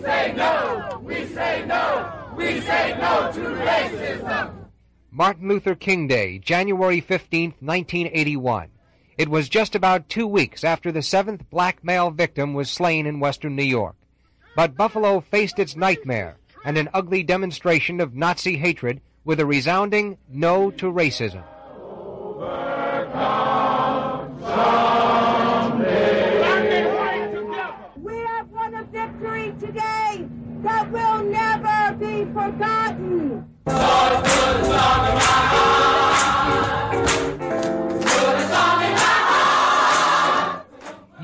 Say no! We say no! We say no to racism! Martin Luther King Day, January 15, 1981. It was just about two weeks after the seventh black male victim was slain in western New York. But Buffalo faced its nightmare and an ugly demonstration of Nazi hatred with a resounding no to racism.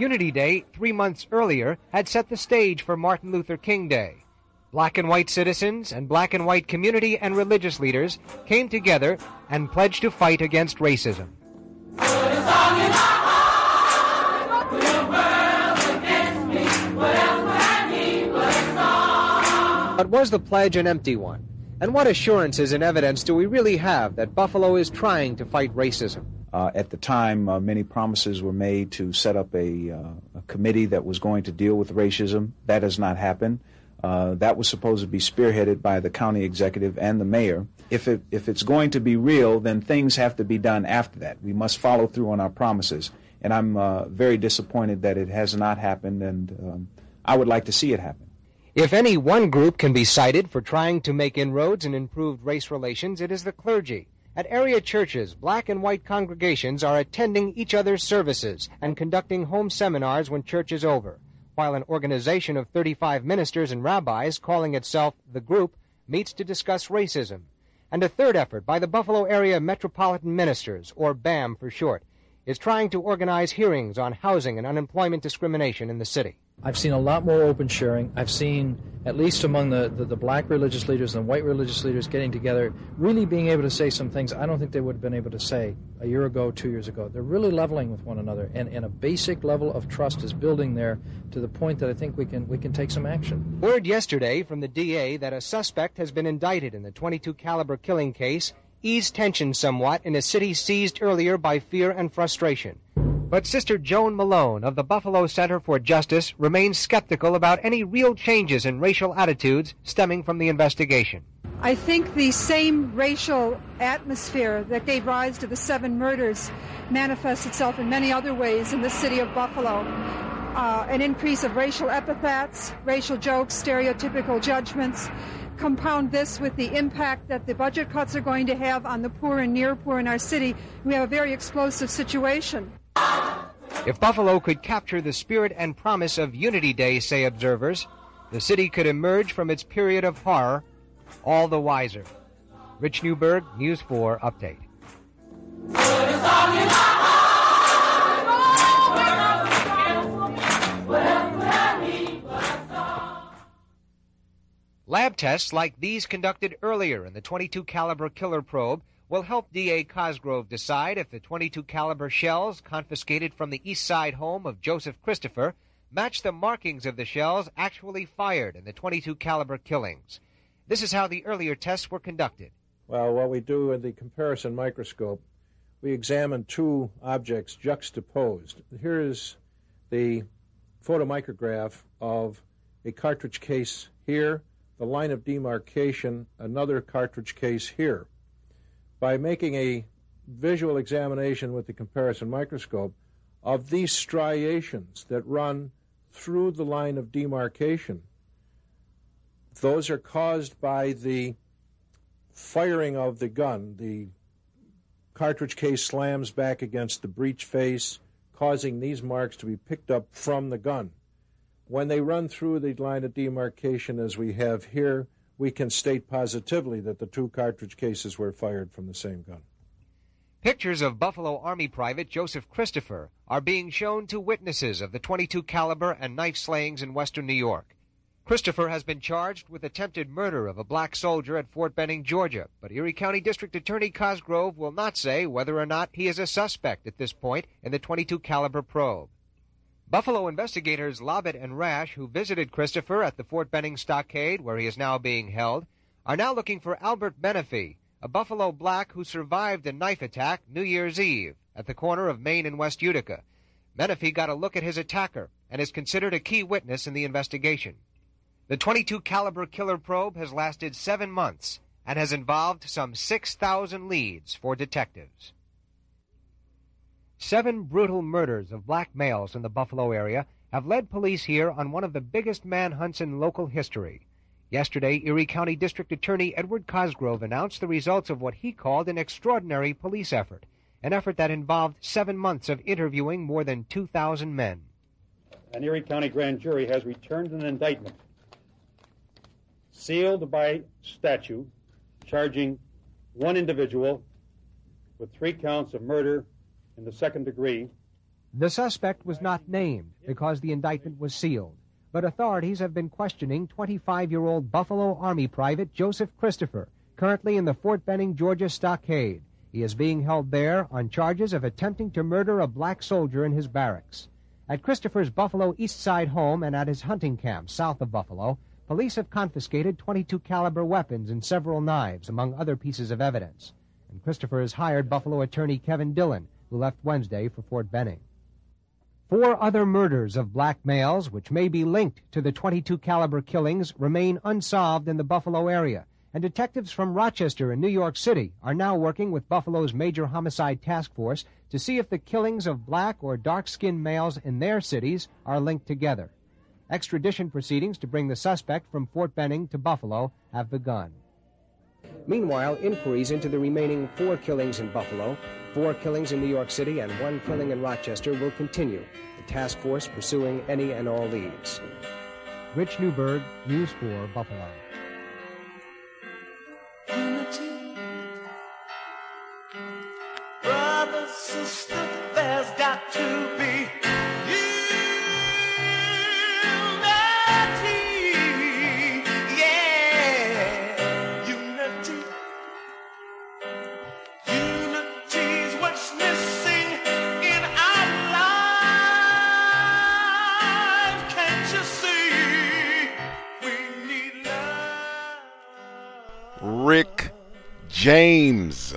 Unity Day, three months earlier, had set the stage for Martin Luther King Day. Black and white citizens and black and white community and religious leaders came together and pledged to fight against racism. But was the pledge an empty one? And what assurances and evidence do we really have that Buffalo is trying to fight racism? Uh, at the time, uh, many promises were made to set up a, uh, a, committee that was going to deal with racism. That has not happened. Uh, that was supposed to be spearheaded by the county executive and the mayor. If, it, if it's going to be real, then things have to be done after that. We must follow through on our promises. And I'm uh, very disappointed that it has not happened, and um, I would like to see it happen. If any one group can be cited for trying to make inroads and improved race relations, it is the clergy. At area churches, black and white congregations are attending each other's services and conducting home seminars when church is over, while an organization of 35 ministers and rabbis calling itself the Group meets to discuss racism. And a third effort by the Buffalo Area Metropolitan Ministers, or BAM for short, is trying to organize hearings on housing and unemployment discrimination in the city. I've seen a lot more open sharing. I've seen, at least among the, the, the, black religious leaders and white religious leaders getting together, really being able to say some things I don't think they would have been able to say a year ago, two years ago. They're really leveling with one another, and, and a basic level of trust is building there to the point that I think we can, we can take some action. Word yesterday from the DA that a suspect has been indicted in the 22 caliber killing case eased tension somewhat in a city seized earlier by fear and frustration. But Sister Joan Malone of the Buffalo Center for Justice remains skeptical about any real changes in racial attitudes stemming from the investigation. I think the same racial atmosphere that gave rise to the seven murders manifests itself in many other ways in the city of Buffalo. Uh, an increase of racial epithets, racial jokes, stereotypical judgments. Compound this with the impact that the budget cuts are going to have on the poor and near poor in our city. We have a very explosive situation. If Buffalo could capture the spirit and promise of Unity Day, say observers, the city could emerge from its period of horror all the wiser. Rich Newberg, News 4 Update. Lab tests like these conducted earlier in the 22 caliber killer probe will help DA Cosgrove decide if the 22 caliber shells confiscated from the East Side home of Joseph Christopher match the markings of the shells actually fired in the 22 caliber killings. This is how the earlier tests were conducted. Well, what we do in the comparison microscope, we examine two objects juxtaposed. Here is the photomicrograph of a cartridge case here, the line of demarcation, another cartridge case here by making a visual examination with the comparison microscope of these striations that run through the line of demarcation. Those are caused by the firing of the gun. The cartridge case slams back against the breech face, causing these marks to be picked up from the gun. When they run through the line of demarcation, as we have here, we can state positively that the two cartridge cases were fired from the same gun. Pictures of Buffalo Army Private Joseph Christopher are being shown to witnesses of the 22 caliber and knife slayings in western New York. Christopher has been charged with attempted murder of a black soldier at Fort Benning, Georgia, but Erie County District Attorney Cosgrove will not say whether or not he is a suspect at this point in the 22 caliber probe. Buffalo investigators Lobbit and Rash, who visited Christopher at the Fort Benning stockade where he is now being held, are now looking for Albert Menefee, a Buffalo black who survived a knife attack New Year's Eve at the corner of Main and West Utica. Menefee got a look at his attacker and is considered a key witness in the investigation. The 22 caliber killer probe has lasted 7 months and has involved some 6,000 leads for detectives. Seven brutal murders of black males in the Buffalo area have led police here on one of the biggest manhunts in local history. Yesterday, Erie County District Attorney Edward Cosgrove announced the results of what he called an extraordinary police effort, an effort that involved seven months of interviewing more than 2,000 men. An Erie County grand jury has returned an indictment sealed by statute charging one individual with three counts of murder in the second degree. The suspect was not named because the indictment was sealed, but authorities have been questioning 25 year old Buffalo Army Private Joseph Christopher, currently in the Fort Benning, Georgia stockade. He is being held there on charges of attempting to murder a black soldier in his barracks. At Christopher's Buffalo East Side home and at his hunting camp south of Buffalo, police have confiscated 22 caliber weapons and several knives, among other pieces of evidence. And Christopher has hired Buffalo attorney Kevin Dillon, who left Wednesday for Fort Benning. Four other murders of black males, which may be linked to the 22 caliber killings, remain unsolved in the Buffalo area, and detectives from Rochester and New York City are now working with Buffalo's major homicide task force to see if the killings of black or dark-skinned males in their cities are linked together. Extradition proceedings to bring the suspect from Fort Benning to Buffalo have begun. Meanwhile, inquiries into the remaining four killings in Buffalo, four killings in New York City, and one killing in Rochester will continue, the task force pursuing any and all leads. Rich Newberg, News 4, Buffalo. Brother, sister, there's got to be James.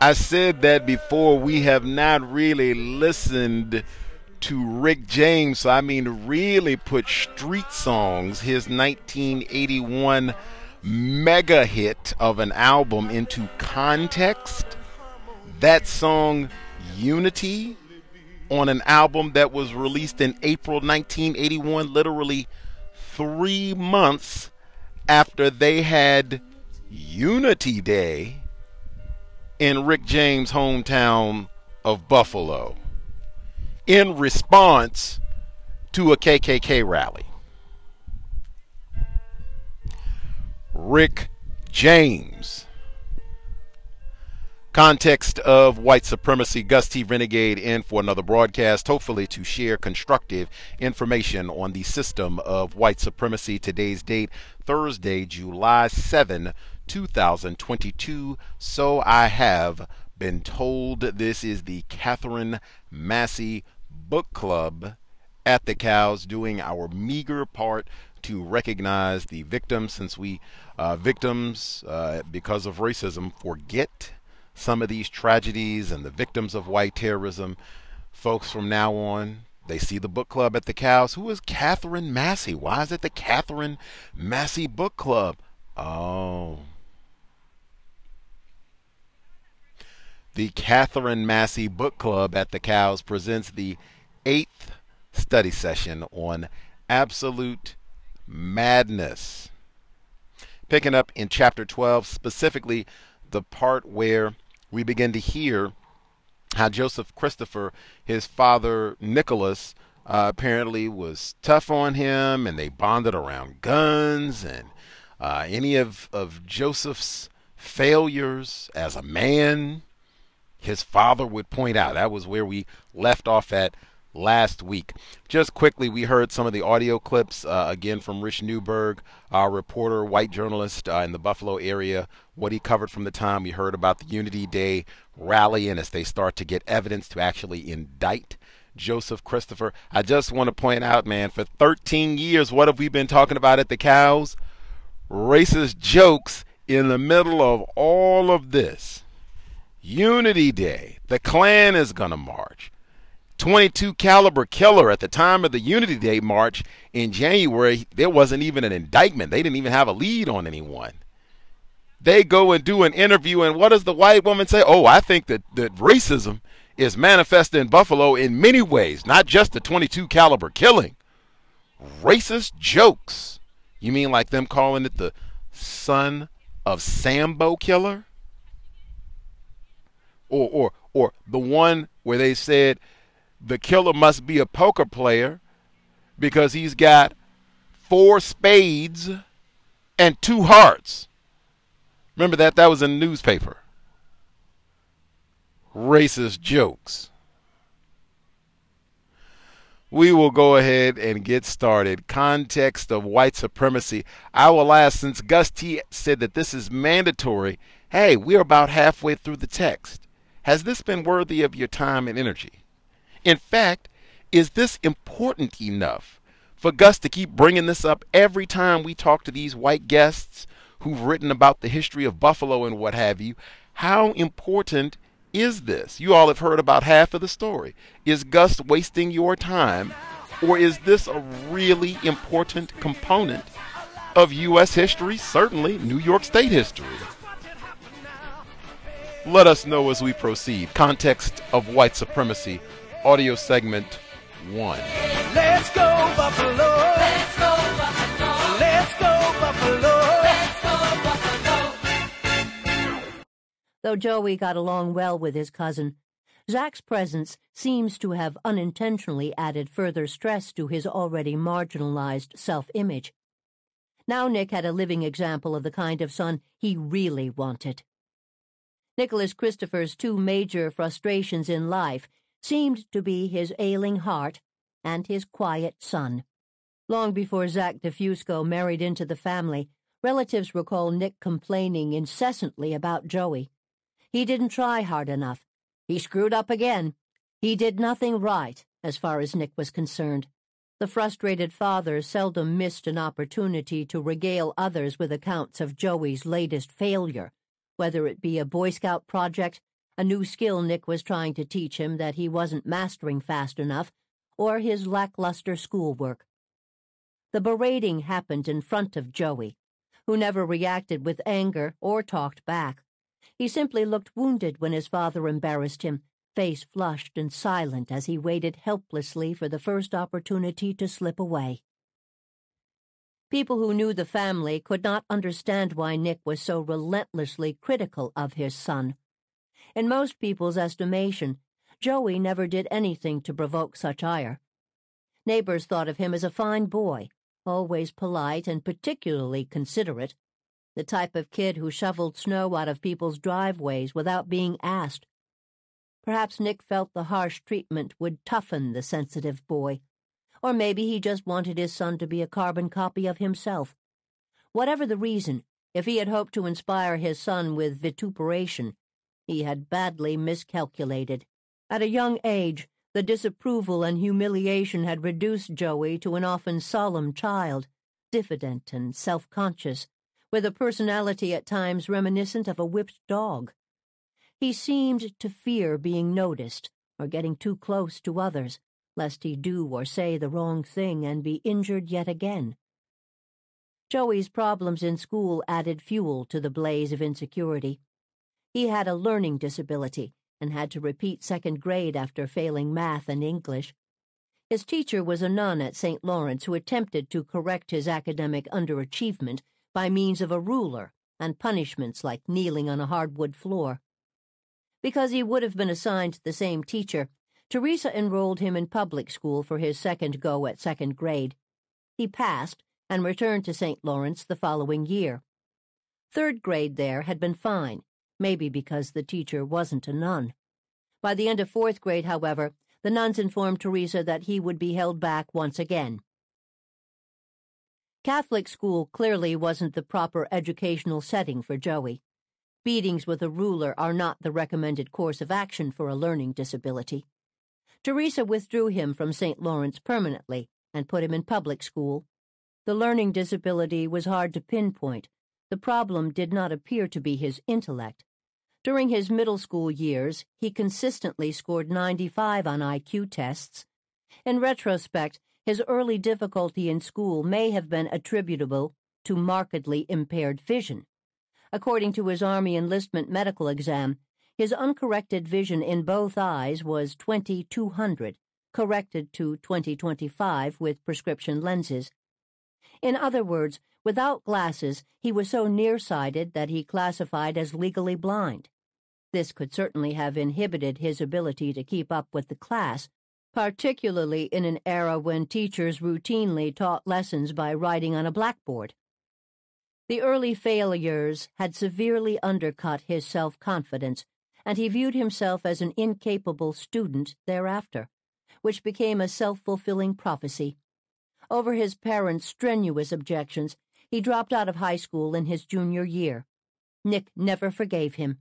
I said that before. We have not really listened to Rick James, so I mean, really put street songs, his 1981 mega hit of an album, into context. That song, Unity, on an album that was released in April 1981, literally three months after they had Unity Day in Rick James' hometown of Buffalo in response to a KKK rally. Rick James. Context of white supremacy, Gus T. Renegade in for another broadcast, hopefully to share constructive information on the system of white supremacy. Today's date, Thursday, July 7, 2022. So I have been told this is the Katherine Massey Book Club at the Cows doing our meager part to recognize the victims since we uh, victims uh, because of racism forget some of these tragedies and the victims of white terrorism. Folks from now on they see the book club at the cows who is katherine massey? Why is it the katherine massey book club? Oh. The katherine massey book club at the cows presents the eighth study session on absolute madness. Picking up in chapter 12, specifically the part where we begin to hear how Joseph Christopher, his father Nicholas, uh, apparently was tough on him and they bonded around guns and uh, any of, of Joseph's failures as a man, his father would point out. That was where we left off at last week. Just quickly, we heard some of the audio clips uh, again from Rich Newberg, our reporter, white journalist uh, in the Buffalo area, what he covered from the time we heard about the Unity Day rally and as they start to get evidence to actually indict Joseph Christopher. I just want to point out, man, for 13 years, what have we been talking about at the cows? Racist jokes in the middle of all of this. Unity Day. The Klan is going to march. 22 caliber killer at the time of the Unity Day march in January, there wasn't even an indictment. They didn't even have a lead on anyone. They go and do an interview, and what does the white woman say? Oh, I think that, that racism is manifested in Buffalo in many ways, not just the 22 caliber killing. Racist jokes. You mean like them calling it the son of Sambo killer? Or or or the one where they said the killer must be a poker player because he's got four spades and two hearts. Remember that? That was in the newspaper. Racist jokes. We will go ahead and get started. Context of white supremacy. I will ask since Gus T said that this is mandatory. Hey, we're about halfway through the text. Has this been worthy of your time and energy? In fact, is this important enough for Gus to keep bringing this up every time we talk to these white guests who've written about the history of Buffalo and what have you? How important is this? You all have heard about half of the story. Is Gus wasting your time, or is this a really important component of U.S. history? Certainly, New York State history. Let us know as we proceed. Context of white supremacy audio segment one. Let's go, Buffalo. Let's go, Buffalo. Let's go, Buffalo. Let's go, Buffalo. Though Joey got along well with his cousin, Zach's presence seems to have unintentionally added further stress to his already marginalized self image. Now Nick had a living example of the kind of son he really wanted. Nicholas Christopher's two major frustrations in life seemed to be his ailing heart and his quiet son. Long before Zach DeFusco married into the family, relatives recall Nick complaining incessantly about Joey. He didn't try hard enough. He screwed up again. He did nothing right, as far as Nick was concerned. The frustrated father seldom missed an opportunity to regale others with accounts of Joey's latest failure, whether it be a Boy Scout project a new skill Nick was trying to teach him that he wasn't mastering fast enough, or his lackluster schoolwork. The berating happened in front of Joey, who never reacted with anger or talked back. He simply looked wounded when his father embarrassed him, face flushed and silent as he waited helplessly for the first opportunity to slip away. People who knew the family could not understand why Nick was so relentlessly critical of his son. In most people's estimation, Joey never did anything to provoke such ire. Neighbors thought of him as a fine boy, always polite and particularly considerate, the type of kid who shoveled snow out of people's driveways without being asked. Perhaps Nick felt the harsh treatment would toughen the sensitive boy, or maybe he just wanted his son to be a carbon copy of himself. Whatever the reason, if he had hoped to inspire his son with vituperation, he had badly miscalculated. At a young age, the disapproval and humiliation had reduced Joey to an often solemn child, diffident and self conscious, with a personality at times reminiscent of a whipped dog. He seemed to fear being noticed or getting too close to others, lest he do or say the wrong thing and be injured yet again. Joey's problems in school added fuel to the blaze of insecurity. He had a learning disability and had to repeat second grade after failing math and English. His teacher was a nun at St. Lawrence who attempted to correct his academic underachievement by means of a ruler and punishments like kneeling on a hardwood floor. Because he would have been assigned the same teacher, Teresa enrolled him in public school for his second go at second grade. He passed and returned to St. Lawrence the following year. Third grade there had been fine, maybe because the teacher wasn't a nun. By the end of fourth grade, however, the nuns informed Teresa that he would be held back once again. Catholic school clearly wasn't the proper educational setting for Joey. Beatings with a ruler are not the recommended course of action for a learning disability. Teresa withdrew him from St. Lawrence permanently and put him in public school. The learning disability was hard to pinpoint. The problem did not appear to be his intellect, During his middle school years, he consistently scored 95 on IQ tests. In retrospect, his early difficulty in school may have been attributable to markedly impaired vision. According to his Army enlistment medical exam, his uncorrected vision in both eyes was 2200, corrected to 2025 with prescription lenses. In other words, without glasses, he was so nearsighted that he classified as legally blind. This could certainly have inhibited his ability to keep up with the class, particularly in an era when teachers routinely taught lessons by writing on a blackboard. The early failures had severely undercut his self confidence, and he viewed himself as an incapable student thereafter, which became a self fulfilling prophecy. Over his parents' strenuous objections, he dropped out of high school in his junior year. Nick never forgave him.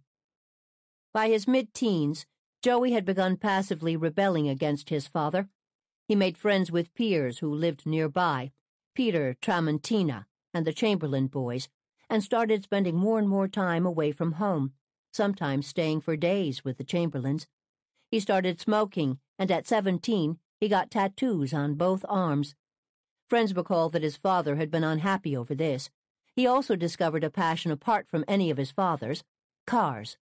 By his mid teens, Joey had begun passively rebelling against his father. He made friends with peers who lived nearby, Peter Tramontina, and the Chamberlain boys, and started spending more and more time away from home, sometimes staying for days with the Chamberlains. He started smoking, and at 17, he got tattoos on both arms. Friends recall that his father had been unhappy over this. He also discovered a passion apart from any of his father's cars.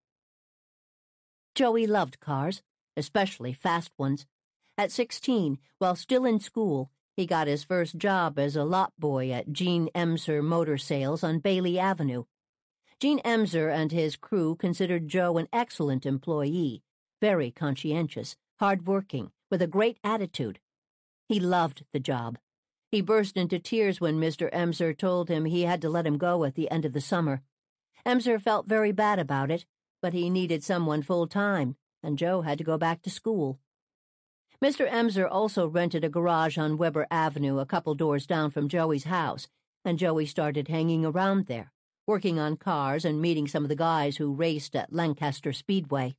Joey loved cars, especially fast ones. At 16, while still in school, he got his first job as a lot boy at Gene Emser Motor Sales on Bailey Avenue. Gene Emser and his crew considered Joe an excellent employee, very conscientious, hard-working, with a great attitude. He loved the job. He burst into tears when Mr. Emser told him he had to let him go at the end of the summer. Emser felt very bad about it, but he needed someone full-time, and Joe had to go back to school. Mr. Emser also rented a garage on Weber Avenue a couple doors down from Joey's house, and Joey started hanging around there, working on cars and meeting some of the guys who raced at Lancaster Speedway.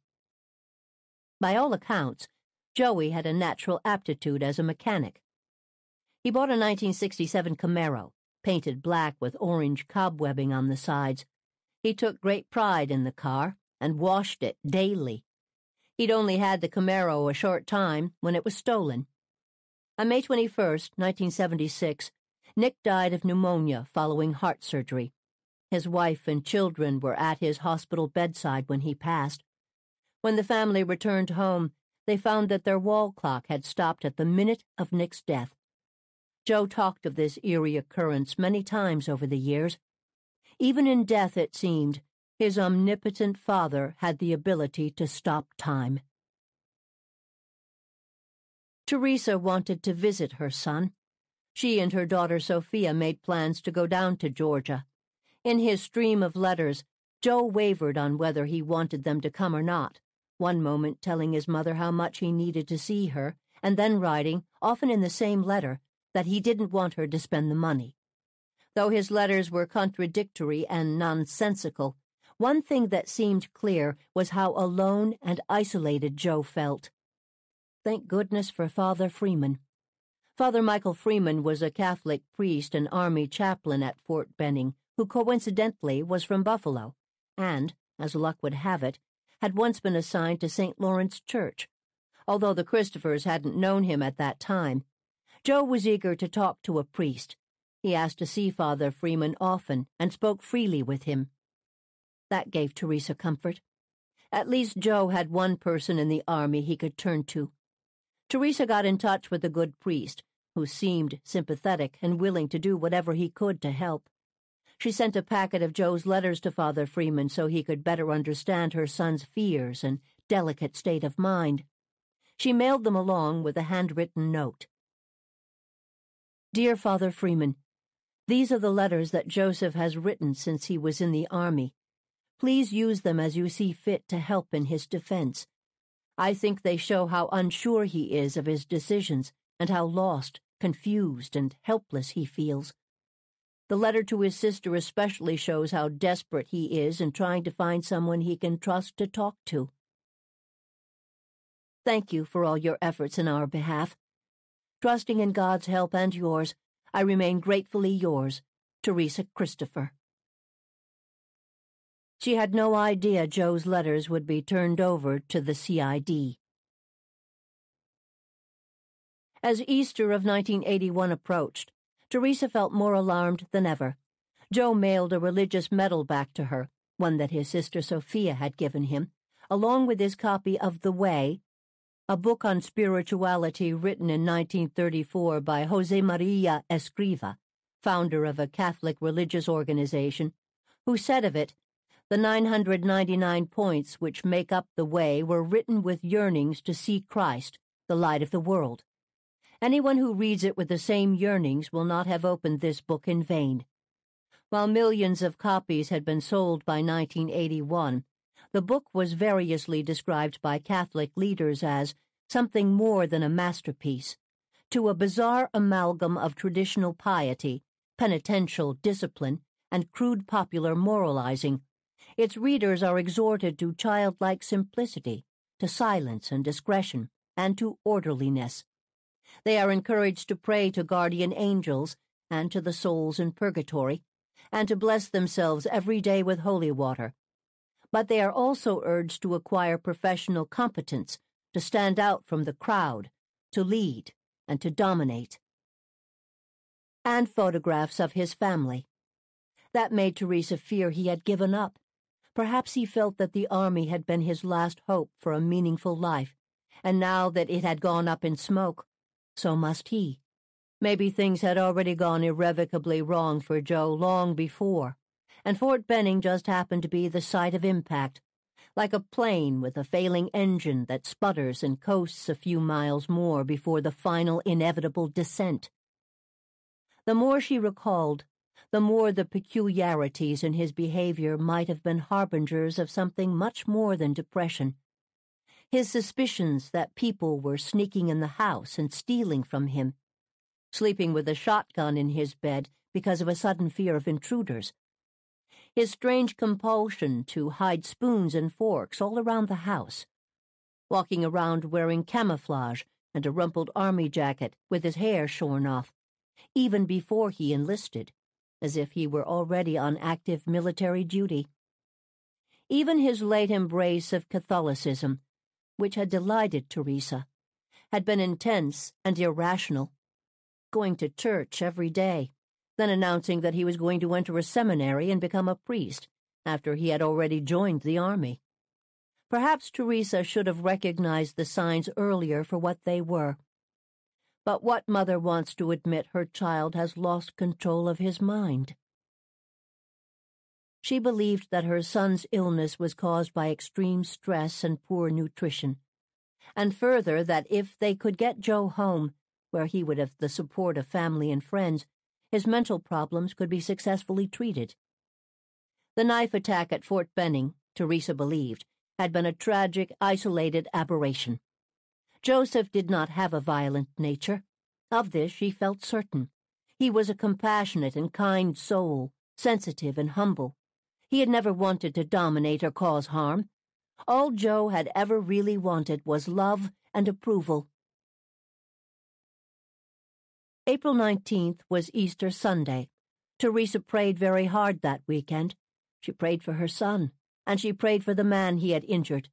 By all accounts, Joey had a natural aptitude as a mechanic. He bought a 1967 Camaro, painted black with orange cobwebbing on the sides. He took great pride in the car and washed it daily He'd only had the Camaro a short time when it was stolen. On May 21, 1976, Nick died of pneumonia following heart surgery. His wife and children were at his hospital bedside when he passed. When the family returned home, they found that their wall clock had stopped at the minute of Nick's death. Joe talked of this eerie occurrence many times over the years. Even in death, it seemed, his omnipotent father had the ability to stop time. Teresa wanted to visit her son. She and her daughter Sophia made plans to go down to Georgia. In his stream of letters, Joe wavered on whether he wanted them to come or not, one moment telling his mother how much he needed to see her, and then writing, often in the same letter, that he didn't want her to spend the money. Though his letters were contradictory and nonsensical, one thing that seemed clear was how alone and isolated Joe felt. Thank goodness for Father Freeman. Father Michael Freeman was a Catholic priest and Army chaplain at Fort Benning who coincidentally was from Buffalo and, as luck would have it, had once been assigned to St. Lawrence Church. Although the Christophers hadn't known him at that time, Joe was eager to talk to a priest. He asked to see Father Freeman often and spoke freely with him. That gave Teresa comfort. At least Joe had one person in the army he could turn to. Teresa got in touch with the good priest, who seemed sympathetic and willing to do whatever he could to help. She sent a packet of Joe's letters to Father Freeman so he could better understand her son's fears and delicate state of mind. She mailed them along with a handwritten note. Dear Father Freeman, these are the letters that Joseph has written since he was in the army. Please use them as you see fit to help in his defense. I think they show how unsure he is of his decisions and how lost, confused, and helpless he feels. The letter to his sister especially shows how desperate he is in trying to find someone he can trust to talk to. Thank you for all your efforts in our behalf. Trusting in God's help and yours, I remain gratefully yours, Teresa Christopher. She had no idea Joe's letters would be turned over to the CID. As Easter of 1981 approached, Teresa felt more alarmed than ever. Joe mailed a religious medal back to her, one that his sister Sophia had given him, along with his copy of The Way, a book on spirituality written in 1934 by Jose Maria Escriva, founder of a Catholic religious organization, who said of it, the 999 points which make up the way were written with yearnings to see Christ, the light of the world. Anyone who reads it with the same yearnings will not have opened this book in vain. While millions of copies had been sold by 1981, the book was variously described by Catholic leaders as something more than a masterpiece, to a bizarre amalgam of traditional piety, penitential discipline, and crude popular moralizing. Its readers are exhorted to childlike simplicity, to silence and discretion, and to orderliness. They are encouraged to pray to guardian angels and to the souls in purgatory, and to bless themselves every day with holy water. But they are also urged to acquire professional competence, to stand out from the crowd, to lead, and to dominate. And photographs of his family. That made Teresa fear he had given up. Perhaps he felt that the army had been his last hope for a meaningful life, and now that it had gone up in smoke, so must he. Maybe things had already gone irrevocably wrong for Joe long before, and Fort Benning just happened to be the site of impact, like a plane with a failing engine that sputters and coasts a few miles more before the final inevitable descent. The more she recalled, the more the peculiarities in his behavior might have been harbingers of something much more than depression his suspicions that people were sneaking in the house and stealing from him, sleeping with a shotgun in his bed because of a sudden fear of intruders, his strange compulsion to hide spoons and forks all around the house, walking around wearing camouflage and a rumpled army jacket with his hair shorn off, even before he enlisted, as if he were already on active military duty. Even his late embrace of Catholicism which had delighted Teresa, had been intense and irrational, going to church every day, then announcing that he was going to enter a seminary and become a priest after he had already joined the army. Perhaps Teresa should have recognized the signs earlier for what they were. But what mother wants to admit her child has lost control of his mind? She believed that her son's illness was caused by extreme stress and poor nutrition, and further that if they could get Joe home, where he would have the support of family and friends, his mental problems could be successfully treated. The knife attack at Fort Benning, Teresa believed, had been a tragic, isolated aberration. Joseph did not have a violent nature. Of this she felt certain. He was a compassionate and kind soul, sensitive and humble. He had never wanted to dominate or cause harm. All Joe had ever really wanted was love and approval. April 19th was Easter Sunday. Teresa prayed very hard that weekend. She prayed for her son, and she prayed for the man he had injured.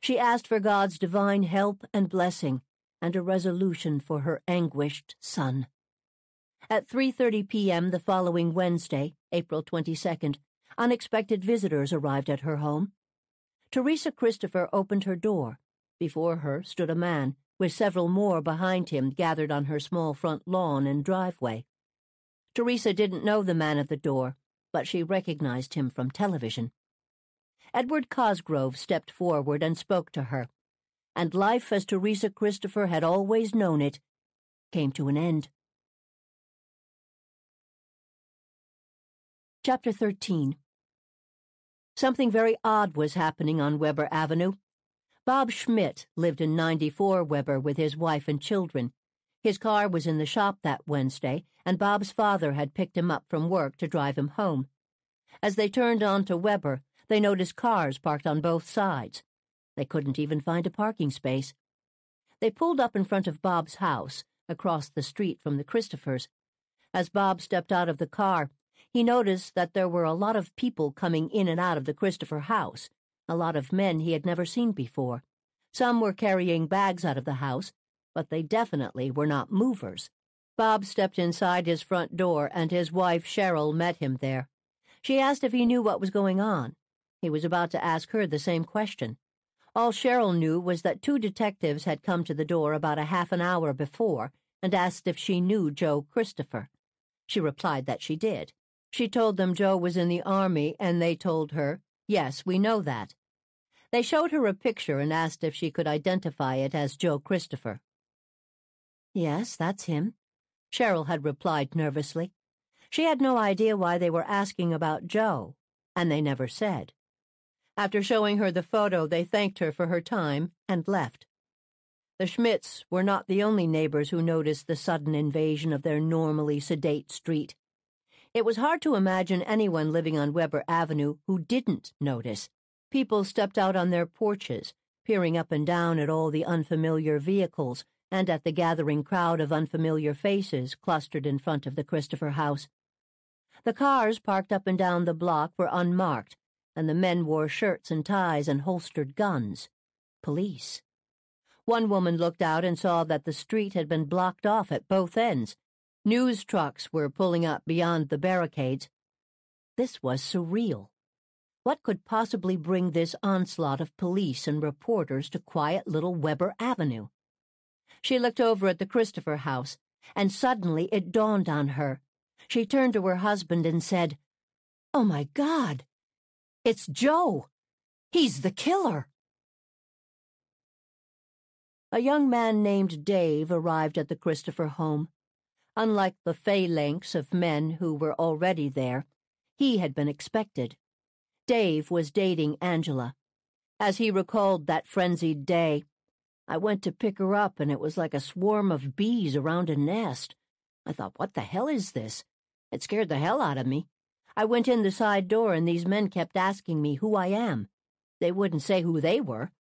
She asked for God's divine help and blessing, and a resolution for her anguished son. At 3:30 p.m. the following Wednesday, April 22nd, unexpected visitors arrived at her home. Teresa Christopher opened her door. Before her stood a man, with several more behind him gathered on her small front lawn and driveway. Teresa didn't know the man at the door, but she recognized him from television. Edward Cosgrove stepped forward and spoke to her, and life as Teresa Christopher had always known it came to an end. Chapter 13 Something very odd was happening on Weber Avenue. Bob Schmidt lived in 94 Weber with his wife and children. His car was in the shop that Wednesday, and Bob's father had picked him up from work to drive him home. As they turned onto Weber, they noticed cars parked on both sides. They couldn't even find a parking space. They pulled up in front of Bob's house, across the street from the Christophers. As Bob stepped out of the car, he noticed that there were a lot of people coming in and out of the Christopher house, a lot of men he had never seen before. Some were carrying bags out of the house, but they definitely were not movers. Bob stepped inside his front door, and his wife, Cheryl, met him there. She asked if he knew what was going on. He was about to ask her the same question. All Cheryl knew was that two detectives had come to the door about a half an hour before and asked if she knew Joe Christopher. She replied that she did. She told them Joe was in the Army, and they told her, Yes, we know that. They showed her a picture and asked if she could identify it as Joe Christopher. Yes, that's him, Cheryl had replied nervously. She had no idea why they were asking about Joe, and they never said. After showing her the photo, they thanked her for her time and left. The Schmidts were not the only neighbors who noticed the sudden invasion of their normally sedate street. It was hard to imagine anyone living on Weber Avenue who didn't notice. People stepped out on their porches, peering up and down at all the unfamiliar vehicles and at the gathering crowd of unfamiliar faces clustered in front of the Christopher house. The cars parked up and down the block were unmarked, and the men wore shirts and ties and holstered guns. Police. One woman looked out and saw that the street had been blocked off at both ends, News trucks were pulling up beyond the barricades. This was surreal. What could possibly bring this onslaught of police and reporters to quiet little Weber Avenue? She looked over at the Christopher house, and suddenly it dawned on her. She turned to her husband and said, Oh my God! It's Joe! He's the killer! A young man named Dave arrived at the Christopher home. Unlike the phalanx of men who were already there, he had been expected. Dave was dating Angela. As he recalled that frenzied day, I went to pick her up and it was like a swarm of bees around a nest. I thought, what the hell is this? It scared the hell out of me. I went in the side door and these men kept asking me who I am. They wouldn't say who they were.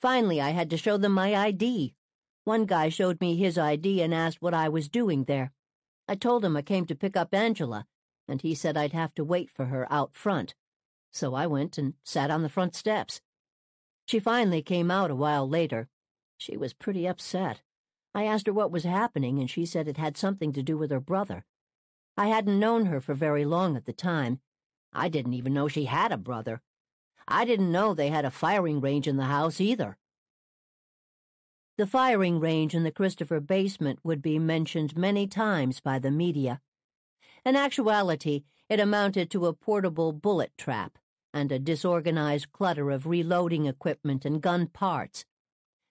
Finally, I had to show them my ID. One guy showed me his ID and asked what I was doing there. I told him I came to pick up Angela, and he said I'd have to wait for her out front. So I went and sat on the front steps. She finally came out a while later. She was pretty upset. I asked her what was happening, and she said it had something to do with her brother. I hadn't known her for very long at the time. I didn't even know she had a brother. I didn't know they had a firing range in the house either. The firing range in the Christopher basement would be mentioned many times by the media. In actuality, it amounted to a portable bullet trap and a disorganized clutter of reloading equipment and gun parts.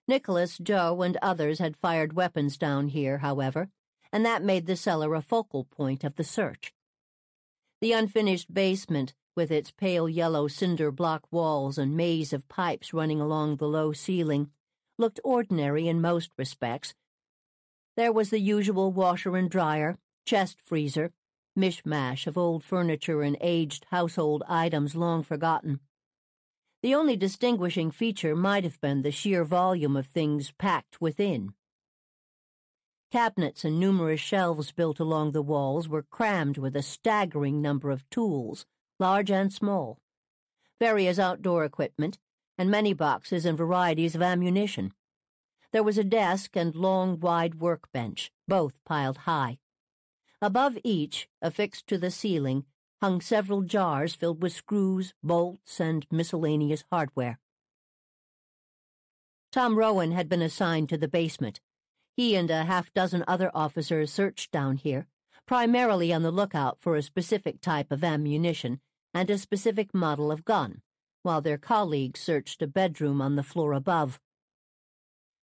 Nicholas, Joe, and others had fired weapons down here, however, and that made the cellar a focal point of the search. The unfinished basement, with its pale yellow cinder block walls and maze of pipes running along the low ceiling, looked ordinary in most respects. There was the usual washer and dryer, chest freezer, mishmash of old furniture and aged household items long forgotten. The only distinguishing feature might have been the sheer volume of things packed within. Cabinets and numerous shelves built along the walls were crammed with a staggering number of tools, large and small, various outdoor equipment, and many boxes and varieties of ammunition. There was a desk and long, wide workbench, both piled high. Above each, affixed to the ceiling, hung several jars filled with screws, bolts, and miscellaneous hardware. Tom Rowan had been assigned to the basement. He and a half dozen other officers searched down here, primarily on the lookout for a specific type of ammunition and a specific model of gun while their colleagues searched a bedroom on the floor above.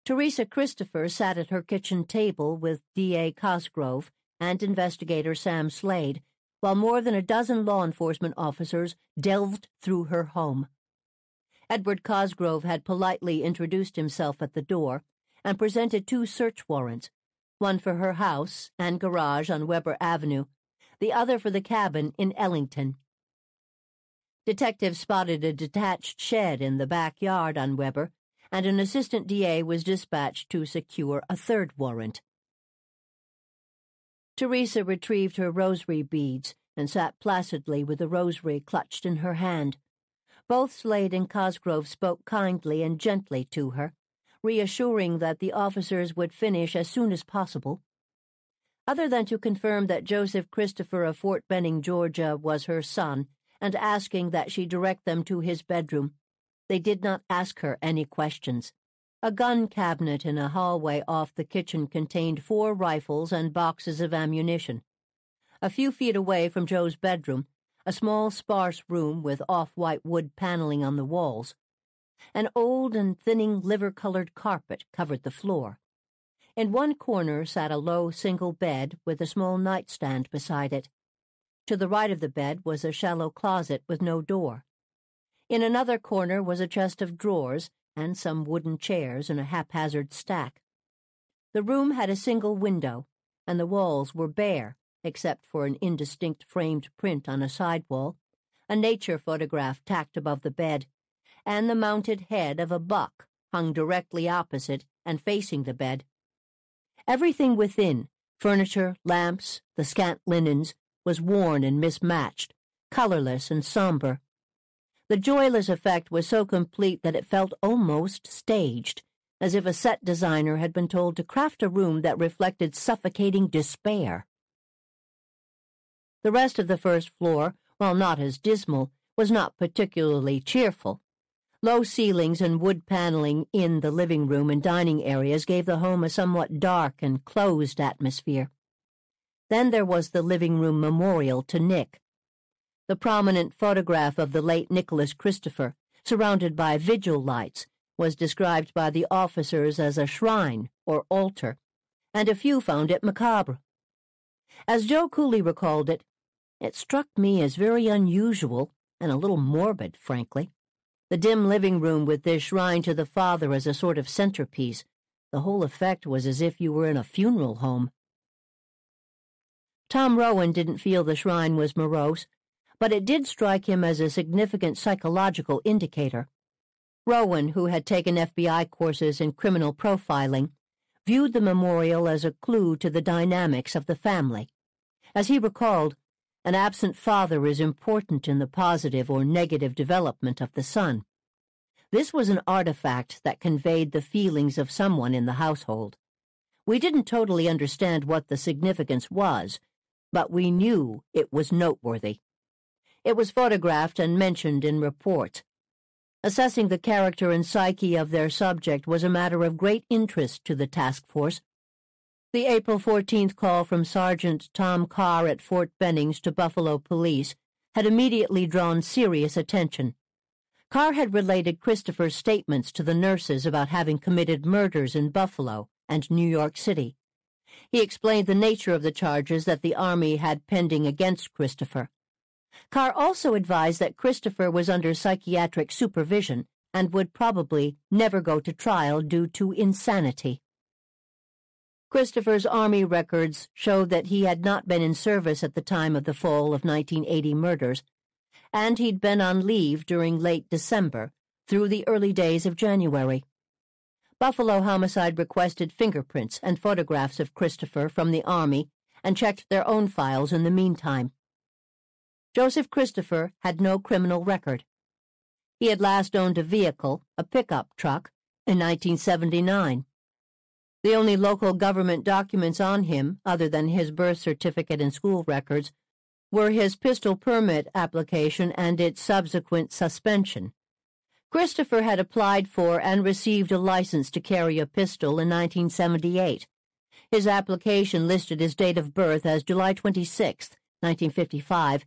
Teresa Christopher sat at her kitchen table with D.A. Cosgrove and investigator Sam Slade, while more than a dozen law enforcement officers delved through her home. Edward Cosgrove had politely introduced himself at the door and presented two search warrants, one for her house and garage on Weber Avenue, the other for the cabin in Ellington. Detectives spotted a detached shed in the backyard on Weber, and an assistant DA was dispatched to secure a third warrant. Teresa retrieved her rosary beads and sat placidly with the rosary clutched in her hand. Both Slade and Cosgrove spoke kindly and gently to her, reassuring that the officers would finish as soon as possible. Other than to confirm that Joseph Christopher of Fort Benning, Georgia, was her son, and asking that she direct them to his bedroom, they did not ask her any questions. A gun cabinet in a hallway off the kitchen contained four rifles and boxes of ammunition. A few feet away from Joe's bedroom, a small, sparse room with off white wood paneling on the walls. An old and thinning liver colored carpet covered the floor. In one corner sat a low single bed with a small nightstand beside it. To the right of the bed was a shallow closet with no door. In another corner was a chest of drawers and some wooden chairs in a haphazard stack. The room had a single window, and the walls were bare, except for an indistinct framed print on a side wall, a nature photograph tacked above the bed, and the mounted head of a buck hung directly opposite and facing the bed. Everything within, furniture, lamps, the scant linens, was worn and mismatched, colorless and somber. The joyless effect was so complete that it felt almost staged, as if a set designer had been told to craft a room that reflected suffocating despair. The rest of the first floor, while not as dismal, was not particularly cheerful. Low ceilings and wood paneling in the living room and dining areas gave the home a somewhat dark and closed atmosphere. Then there was the living room memorial to Nick, the prominent photograph of the late Nicholas Christopher, surrounded by vigil lights, was described by the officers as a shrine or altar, and a few found it macabre. As Joe Cooley recalled it, it struck me as very unusual and a little morbid, frankly. The dim living room with this shrine to the father as a sort of centerpiece, the whole effect was as if you were in a funeral home. Tom Rowan didn't feel the shrine was morose, but it did strike him as a significant psychological indicator. Rowan, who had taken FBI courses in criminal profiling, viewed the memorial as a clue to the dynamics of the family. As he recalled, an absent father is important in the positive or negative development of the son. This was an artifact that conveyed the feelings of someone in the household. We didn't totally understand what the significance was, but we knew it was noteworthy. It was photographed and mentioned in reports. Assessing the character and psyche of their subject was a matter of great interest to the task force. The April 14th call from Sergeant Tom Carr at Fort Bennings to Buffalo Police had immediately drawn serious attention. Carr had related Christopher's statements to the nurses about having committed murders in Buffalo and New York City. He explained the nature of the charges that the Army had pending against Christopher. Carr also advised that Christopher was under psychiatric supervision and would probably never go to trial due to insanity. Christopher's Army records showed that he had not been in service at the time of the fall of 1980 murders, and he'd been on leave during late December through the early days of January. Buffalo Homicide requested fingerprints and photographs of Christopher from the Army and checked their own files in the meantime. Joseph Christopher had no criminal record. He had last owned a vehicle, a pickup truck, in 1979. The only local government documents on him, other than his birth certificate and school records, were his pistol permit application and its subsequent suspension. Christopher had applied for and received a license to carry a pistol in 1978. His application listed his date of birth as July 26, 1955,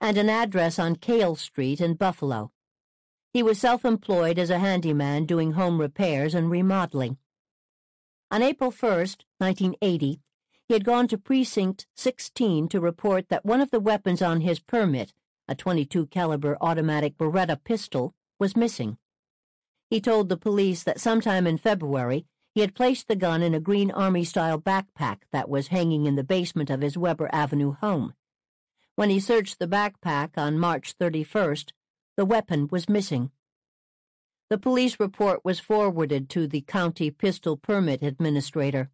and an address on Cale Street in Buffalo. He was self-employed as a handyman doing home repairs and remodeling. On April 1, 1980, he had gone to Precinct 16 to report that one of the weapons on his permit, a 22 caliber automatic Beretta pistol, was missing. He told the police that sometime in February he had placed the gun in a green army-style backpack that was hanging in the basement of his Weber Avenue home. When he searched the backpack on March 31st, the weapon was missing. The police report was forwarded to the county pistol permit administrator.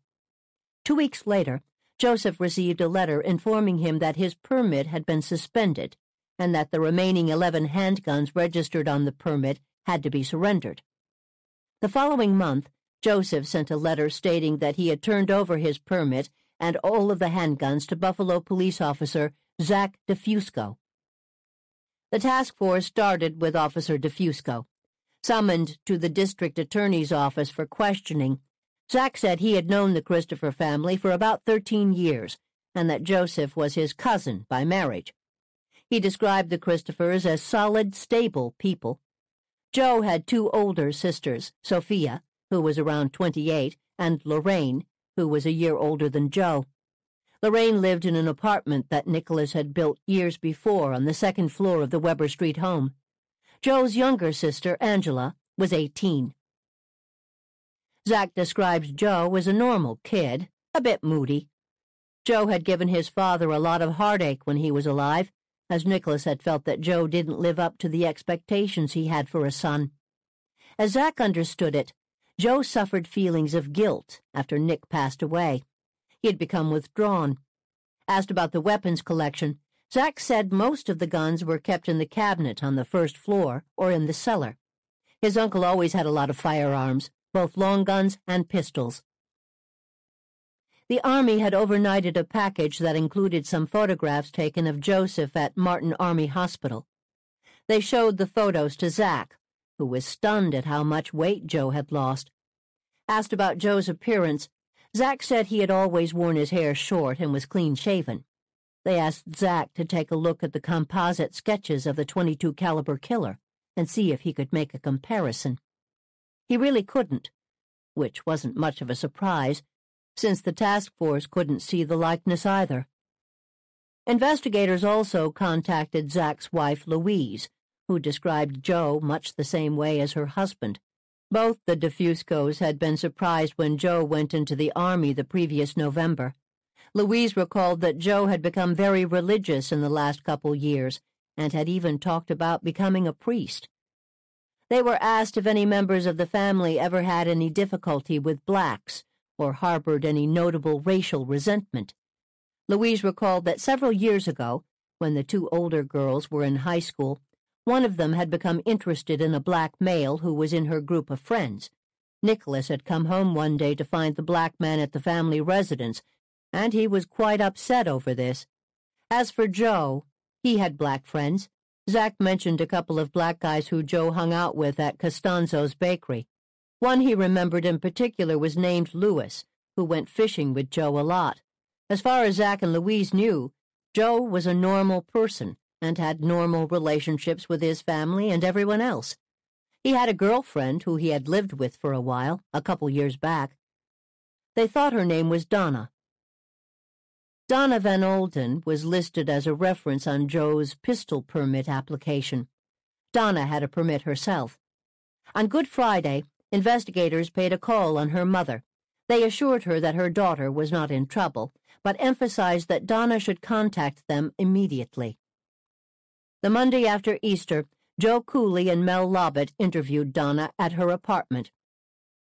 Two weeks later, Joseph received a letter informing him that his permit had been suspended and that the remaining 11 handguns registered on the permit had to be surrendered. The following month, Joseph sent a letter stating that he had turned over his permit and all of the handguns to Buffalo police officer Zach DeFusco. The task force started with Officer DeFusco. Summoned to the district attorney's office for questioning, Zach said he had known the Christopher family for about 13 years and that Joseph was his cousin by marriage. He described the Christophers as solid, stable people. Joe had two older sisters, Sophia, who was around 28, and Lorraine, who was a year older than Joe. Lorraine lived in an apartment that Nicholas had built years before on the second floor of the Weber Street home. Joe's younger sister, Angela, was 18. Zach describes Joe as a normal kid, a bit moody. Joe had given his father a lot of heartache when he was alive, as Nicholas had felt that Joe didn't live up to the expectations he had for a son. As Zach understood it, Joe suffered feelings of guilt after Nick passed away. He had become withdrawn. Asked about the weapons collection, Zach said most of the guns were kept in the cabinet on the first floor or in the cellar. His uncle always had a lot of firearms, both long guns and pistols. The Army had overnighted a package that included some photographs taken of Joseph at Martin Army Hospital. They showed the photos to Zach, who was stunned at how much weight Joe had lost. Asked about Joe's appearance, Zach said he had always worn his hair short and was clean shaven. They asked Zach to take a look at the composite sketches of the 22 caliber killer and see if he could make a comparison. He really couldn't, which wasn't much of a surprise since the task force couldn't see the likeness either. Investigators also contacted Zach's wife, Louise, who described Joe much the same way as her husband. Both the DeFuscos had been surprised when Joe went into the Army the previous November. Louise recalled that Joe had become very religious in the last couple years and had even talked about becoming a priest. They were asked if any members of the family ever had any difficulty with blacks or harbored any notable racial resentment. Louise recalled that several years ago, when the two older girls were in high school, one of them had become interested in a black male who was in her group of friends. Nicholas had come home one day to find the black man at the family residence, and he was quite upset over this. As for Joe, he had black friends. Zach mentioned a couple of black guys who Joe hung out with at Costanzo's bakery. One he remembered in particular was named Lewis, who went fishing with Joe a lot. As far as Zach and Louise knew, Joe was a normal person and had normal relationships with his family and everyone else. He had a girlfriend who he had lived with for a while, a couple years back. They thought her name was Donna. Donna Van Olden was listed as a reference on Joe's pistol permit application. Donna had a permit herself. On Good Friday, Investigators paid a call on her mother. They assured her that her daughter was not in trouble, but emphasized that Donna should contact them immediately. The Monday after Easter, Joe Cooley and Mel Lobbit interviewed Donna at her apartment.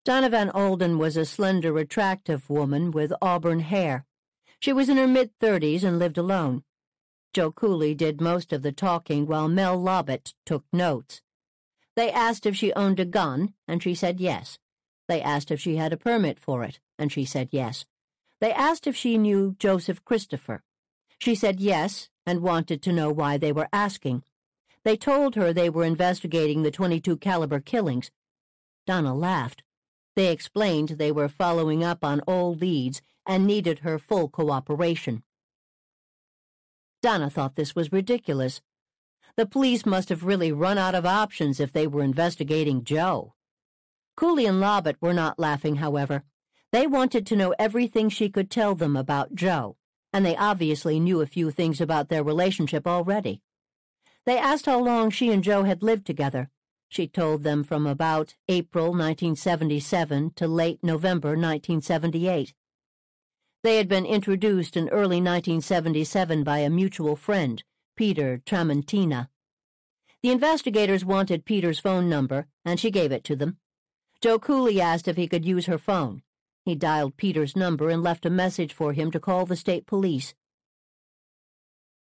Donna Van Olden was a slender, attractive woman with auburn hair. She was in her mid-thirties and lived alone. Joe Cooley did most of the talking while Mel Lobbit took notes. They asked if she owned a gun, and she said yes. They asked if she had a permit for it, and she said yes. They asked if she knew Joseph Christopher. She said yes, and wanted to know why they were asking. They told her they were investigating the 22 caliber killings. Donna laughed. They explained they were following up on all leads and needed her full cooperation. Donna thought this was ridiculous. The police must have really run out of options if they were investigating Joe. Cooley and Lobbit were not laughing, however. They wanted to know everything she could tell them about Joe, and they obviously knew a few things about their relationship already. They asked how long she and Joe had lived together. She told them from about April 1977 to late November 1978. They had been introduced in early 1977 by a mutual friend, Peter Tramontina. The investigators wanted Peter's phone number, and she gave it to them. Joe Cooley asked if he could use her phone. He dialed Peter's number and left a message for him to call the state police.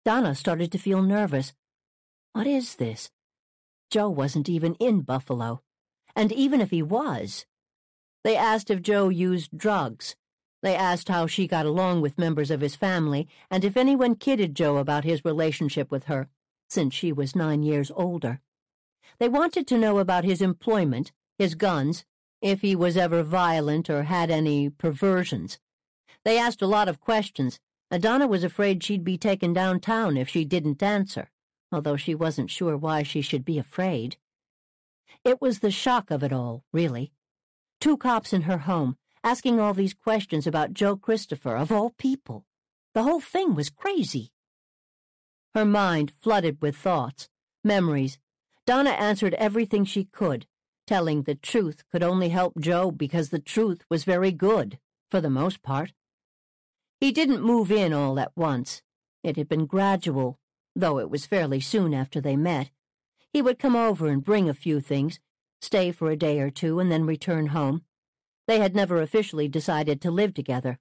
Donna started to feel nervous. What is this? Joe wasn't even in Buffalo. And even if he was, they asked if Joe used drugs. They asked how she got along with members of his family and if anyone kidded Joe about his relationship with her, since she was nine years older. They wanted to know about his employment, his guns, if he was ever violent or had any perversions. They asked a lot of questions. Adonna was afraid she'd be taken downtown if she didn't answer, although she wasn't sure why she should be afraid. It was the shock of it all, really. Two cops in her home, asking all these questions about Joe Christopher, of all people. The whole thing was crazy. Her mind flooded with thoughts, memories. Donna answered everything she could, telling the truth could only help Joe because the truth was very good, for the most part. He didn't move in all at once. It had been gradual, though it was fairly soon after they met. He would come over and bring a few things, stay for a day or two, and then return home. They had never officially decided to live together.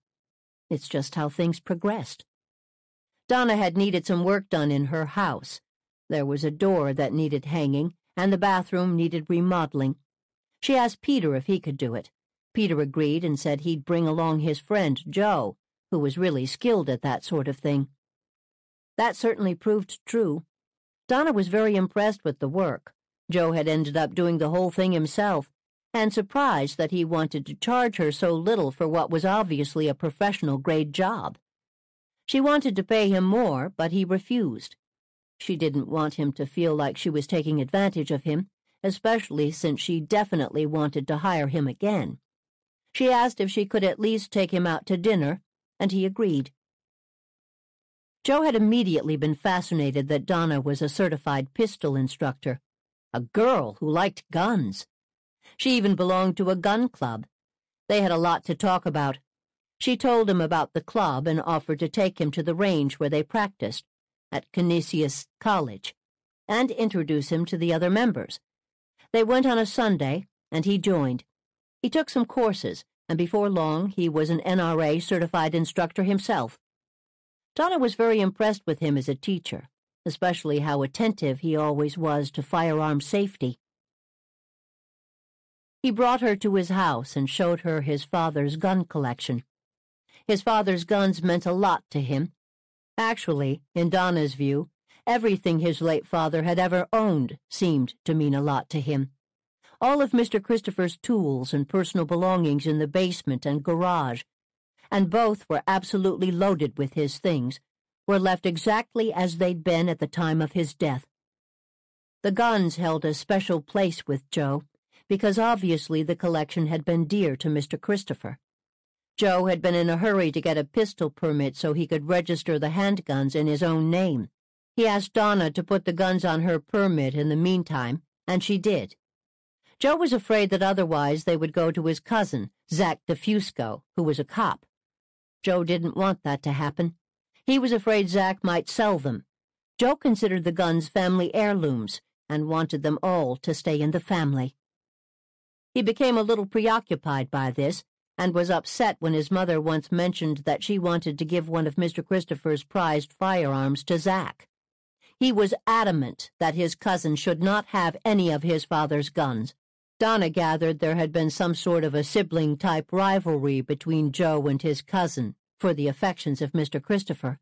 It's just how things progressed. Donna had needed some work done in her house. There was a door that needed hanging, and the bathroom needed remodeling. She asked Peter if he could do it. Peter agreed and said he'd bring along his friend, Joe, who was really skilled at that sort of thing. That certainly proved true. Donna was very impressed with the work. Joe had ended up doing the whole thing himself, and surprised that he wanted to charge her so little for what was obviously a professional grade job. She wanted to pay him more, but he refused. She didn't want him to feel like she was taking advantage of him, especially since she definitely wanted to hire him again. She asked if she could at least take him out to dinner, and he agreed. Joe had immediately been fascinated that Donna was a certified pistol instructor, a girl who liked guns. She even belonged to a gun club. They had a lot to talk about. She told him about the club and offered to take him to the range where they practiced, at Canisius College, and introduce him to the other members. They went on a Sunday, and he joined. He took some courses, and before long he was an NRA certified instructor himself. Donna was very impressed with him as a teacher, especially how attentive he always was to firearm safety. He brought her to his house and showed her his father's gun collection. His father's guns meant a lot to him. Actually, in Donna's view, everything his late father had ever owned seemed to mean a lot to him. All of Mr. Christopher's tools and personal belongings in the basement and garage, and both were absolutely loaded with his things, were left exactly as they'd been at the time of his death. The guns held a special place with Joe because obviously the collection had been dear to Mr. Christopher. Joe had been in a hurry to get a pistol permit so he could register the handguns in his own name. He asked Donna to put the guns on her permit in the meantime, and she did. Joe was afraid that otherwise they would go to his cousin, Zach DeFusco, who was a cop. Joe didn't want that to happen. He was afraid Zach might sell them. Joe considered the guns family heirlooms and wanted them all to stay in the family. He became a little preoccupied by this, and was upset when his mother once mentioned that she wanted to give one of Mr. Christopher's prized firearms to Zack. He was adamant that his cousin should not have any of his father's guns. Donna gathered there had been some sort of a sibling-type rivalry between Joe and his cousin for the affections of Mr. Christopher.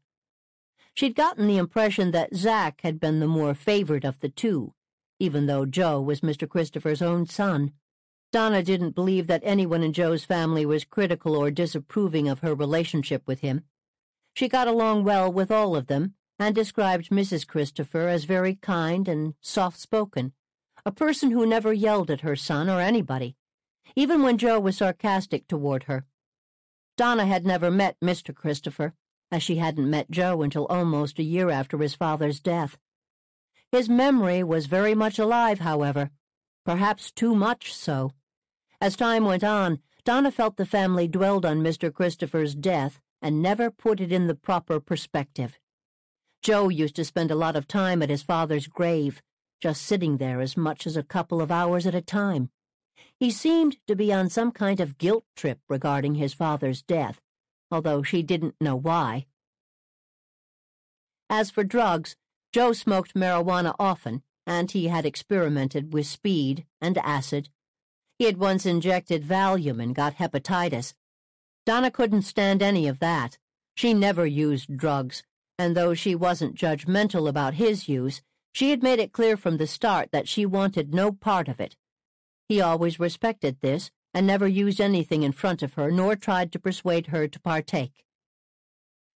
She'd gotten the impression that Zack had been the more favored of the two, even though Joe was Mr. Christopher's own son. Donna didn't believe that anyone in Joe's family was critical or disapproving of her relationship with him. She got along well with all of them and described Mrs. Christopher as very kind and soft-spoken, a person who never yelled at her son or anybody, even when Joe was sarcastic toward her. Donna had never met Mr. Christopher, as she hadn't met Joe until almost a year after his father's death. His memory was very much alive, however, perhaps too much so. As time went on, Donna felt the family dwelled on Mr. Christopher's death and never put it in the proper perspective. Joe used to spend a lot of time at his father's grave, just sitting there as much as a couple of hours at a time. He seemed to be on some kind of guilt trip regarding his father's death, although she didn't know why. As for drugs, Joe smoked marijuana often, and he had experimented with speed and acid. He had once injected Valium and got hepatitis. Donna couldn't stand any of that. She never used drugs, and though she wasn't judgmental about his use, she had made it clear from the start that she wanted no part of it. He always respected this and never used anything in front of her nor tried to persuade her to partake.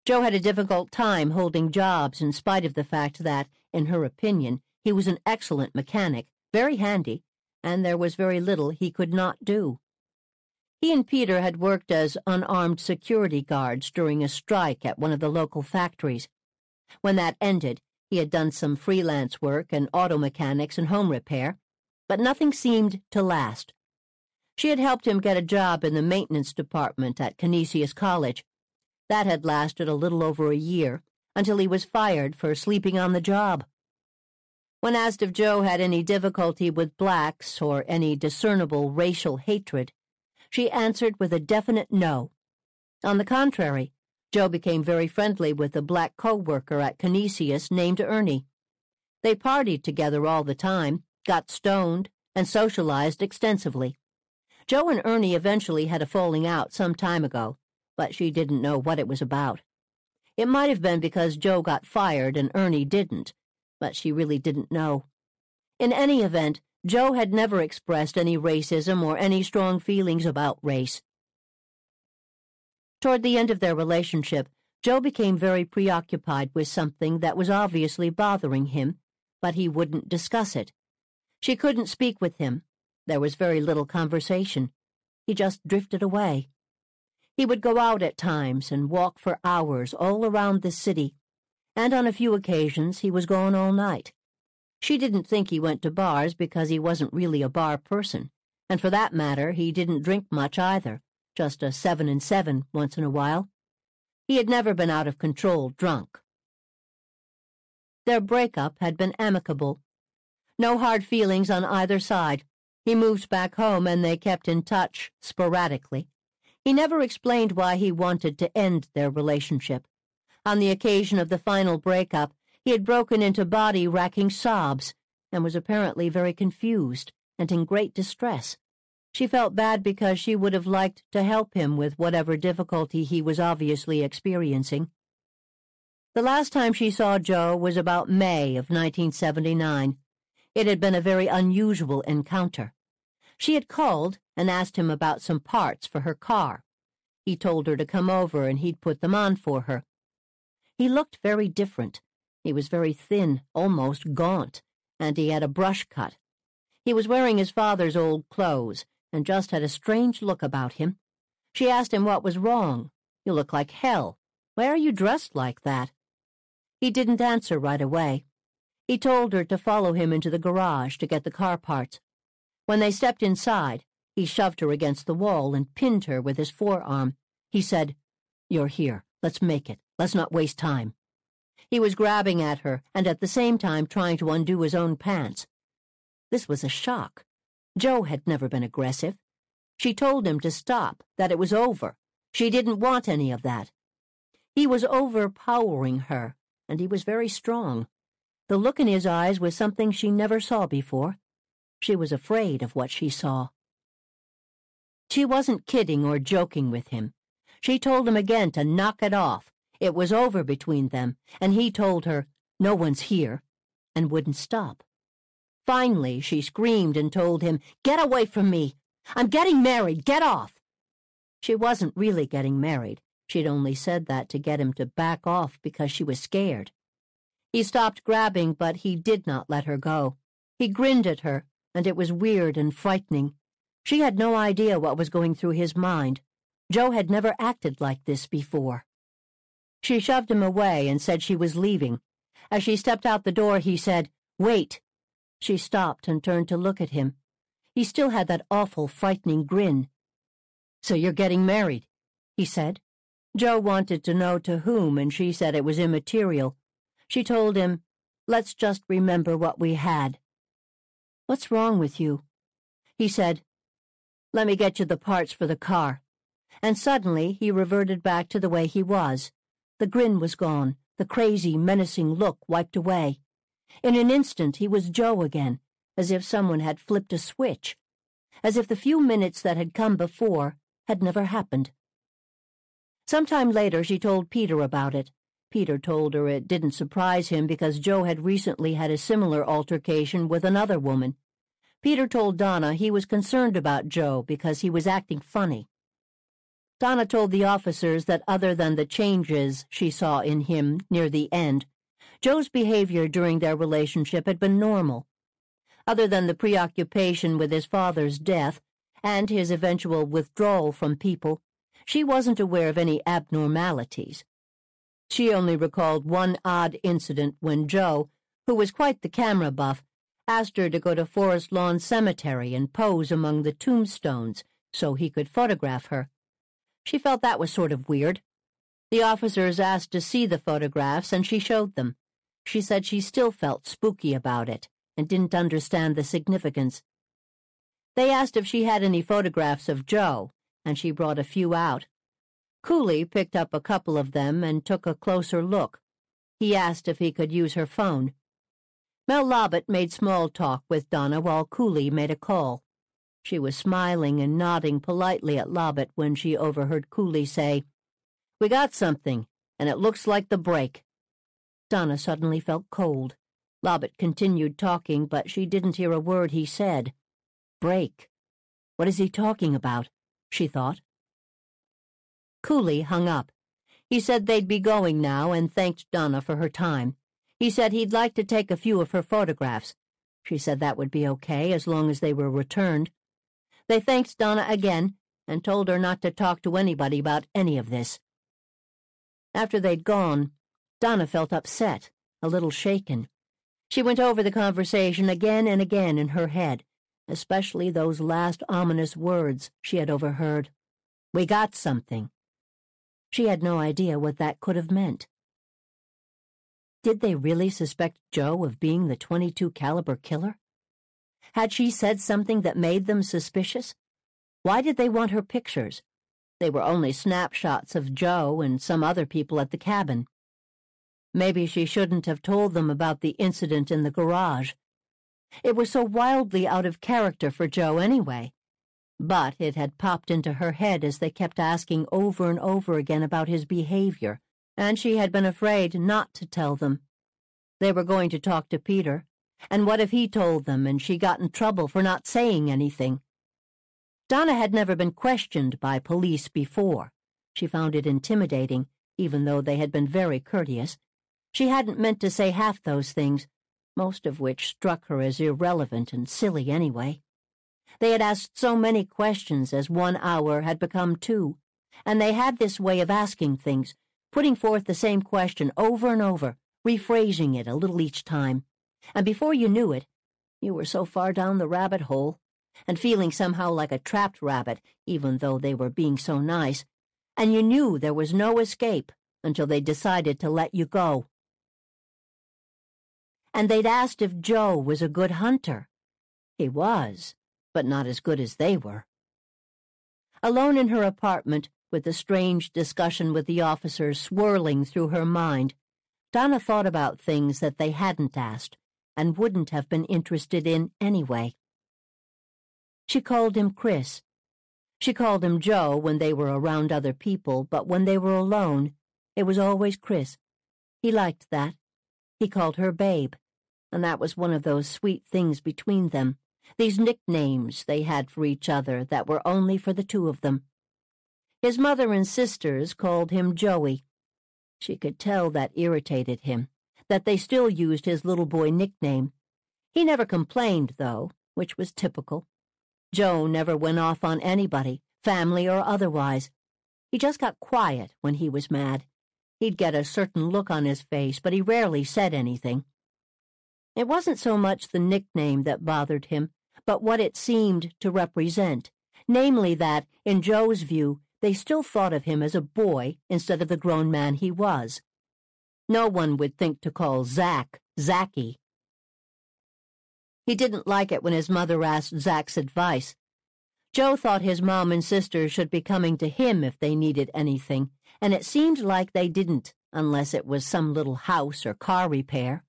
Joe had a difficult time holding jobs in spite of the fact that, in her opinion, he was an excellent mechanic, very handy, and there was very little he could not do. He and Peter had worked as unarmed security guards during a strike at one of the local factories. When that ended, he had done some freelance work and auto mechanics and home repair, but nothing seemed to last. She had helped him get a job in the maintenance department at Canisius College, that had lasted a little over a year, until he was fired for sleeping on the job. When asked if Joe had any difficulty with blacks or any discernible racial hatred, she answered with a definite no. On the contrary, Joe became very friendly with a black co-worker at Canisius named Ernie. They partied together all the time, got stoned, and socialized extensively. Joe and Ernie eventually had a falling out some time ago, but she didn't know what it was about. It might have been because Joe got fired and Ernie didn't, but she really didn't know. In any event, Joe had never expressed any racism or any strong feelings about race. Toward the end of their relationship, Joe became very preoccupied with something that was obviously bothering him, but he wouldn't discuss it. She couldn't speak with him. There was very little conversation. He just drifted away. He would go out at times and walk for hours all around the city, and on a few occasions he was gone all night. She didn't think he went to bars because he wasn't really a bar person, and for that matter, he didn't drink much either, just a seven and seven once in a while. He had never been out of control drunk. Their breakup had been amicable. No hard feelings on either side. He moved back home and they kept in touch sporadically. He never explained why he wanted to end their relationship. On the occasion of the final breakup, he had broken into body-racking sobs and was apparently very confused and in great distress. She felt bad because she would have liked to help him with whatever difficulty he was obviously experiencing. The last time she saw Joe was about May of 1979. It had been a very unusual encounter. She had called and asked him about some parts for her car. He told her to come over and he'd put them on for her. He looked very different. He was very thin, almost gaunt, and he had a brush cut. He was wearing his father's old clothes and just had a strange look about him. She asked him what was wrong. You look like hell. Why are you dressed like that? He didn't answer right away. He told her to follow him into the garage to get the car parts. When they stepped inside, he shoved her against the wall and pinned her with his forearm. He said, You're here. Let's make it. Let's not waste time. He was grabbing at her and at the same time trying to undo his own pants. This was a shock. Joe had never been aggressive. She told him to stop, that it was over. She didn't want any of that. He was overpowering her, and he was very strong. The look in his eyes was something she never saw before. She was afraid of what she saw. She wasn't kidding or joking with him. She told him again to knock it off. It was over between them, and he told her, No one's here, and wouldn't stop. Finally, she screamed and told him, Get away from me! I'm getting married! Get off! She wasn't really getting married. She'd only said that to get him to back off because she was scared. He stopped grabbing, but he did not let her go. He grinned at her and it was weird and frightening. She had no idea what was going through his mind. Joe had never acted like this before. She shoved him away and said she was leaving. As she stepped out the door, he said, Wait. She stopped and turned to look at him. He still had that awful, frightening grin. So you're getting married, he said. Joe wanted to know to whom, and she said it was immaterial. She told him, Let's just remember what we had. What's wrong with you? He said, Let me get you the parts for the car. And suddenly he reverted back to the way he was. The grin was gone, the crazy, menacing look wiped away. In an instant he was Joe again, as if someone had flipped a switch, as if the few minutes that had come before had never happened. Some time later she told Peter about it. Peter told her it didn't surprise him because Joe had recently had a similar altercation with another woman. Peter told Donna he was concerned about Joe because he was acting funny. Donna told the officers that other than the changes she saw in him near the end, Joe's behavior during their relationship had been normal. Other than the preoccupation with his father's death and his eventual withdrawal from people, she wasn't aware of any abnormalities. She only recalled one odd incident when Joe, who was quite the camera buff, asked her to go to Forest Lawn Cemetery and pose among the tombstones so he could photograph her. She felt that was sort of weird. The officers asked to see the photographs, and she showed them. She said she still felt spooky about it and didn't understand the significance. They asked if she had any photographs of Joe, and she brought a few out. Cooley picked up a couple of them and took a closer look. He asked if he could use her phone. Mel Lobbit made small talk with Donna while Cooley made a call. She was smiling and nodding politely at Lobbit when she overheard Cooley say, We got something, and it looks like the break. Donna suddenly felt cold. Lobbit continued talking, but she didn't hear a word he said. Break. What is he talking about? she thought. Cooley hung up. He said they'd be going now and thanked Donna for her time. He said he'd like to take a few of her photographs. She said that would be okay as long as they were returned. They thanked Donna again and told her not to talk to anybody about any of this. After they'd gone, Donna felt upset, a little shaken. She went over the conversation again and again in her head, especially those last ominous words she had overheard. We got something. She had no idea what that could have meant. Did they really suspect Joe of being the 22 caliber killer? Had she said something that made them suspicious? Why did they want her pictures? They were only snapshots of Joe and some other people at the cabin. Maybe she shouldn't have told them about the incident in the garage. It was so wildly out of character for Joe anyway. But it had popped into her head as they kept asking over and over again about his behavior, and she had been afraid not to tell them. They were going to talk to Peter, and what if he told them and she got in trouble for not saying anything? Donna had never been questioned by police before. She found it intimidating, even though they had been very courteous. She hadn't meant to say half those things, most of which struck her as irrelevant and silly anyway. They had asked so many questions as one hour had become two, and they had this way of asking things, putting forth the same question over and over, rephrasing it a little each time and before you knew it, you were so far down the rabbit hole, and feeling somehow like a trapped rabbit, even though they were being so nice, and you knew there was no escape until they decided to let you go. And they'd asked if Joe was a good hunter. He was, but not as good as they were. Alone in her apartment, with the strange discussion with the officers swirling through her mind, Donna thought about things that they hadn't asked and wouldn't have been interested in anyway. She called him Chris. She called him Joe when they were around other people, but when they were alone, it was always Chris. He liked that. He called her Babe, and that was one of those sweet things between them, these nicknames they had for each other that were only for the two of them. His mother and sisters called him Joey. She could tell that irritated him that they still used his little boy nickname. He never complained, though, which was typical. Joe never went off on anybody, family or otherwise. He just got quiet when he was mad. He'd get a certain look on his face, but he rarely said anything. It wasn't so much the nickname that bothered him, but what it seemed to represent, namely that, in Joe's view, they still thought of him as a boy instead of the grown man he was. No one would think to call Zack Zacky. He didn't like it when his mother asked Zack's advice. Joe thought his mom and sister should be coming to him if they needed anything, and it seemed like they didn't unless it was some little house or car repair.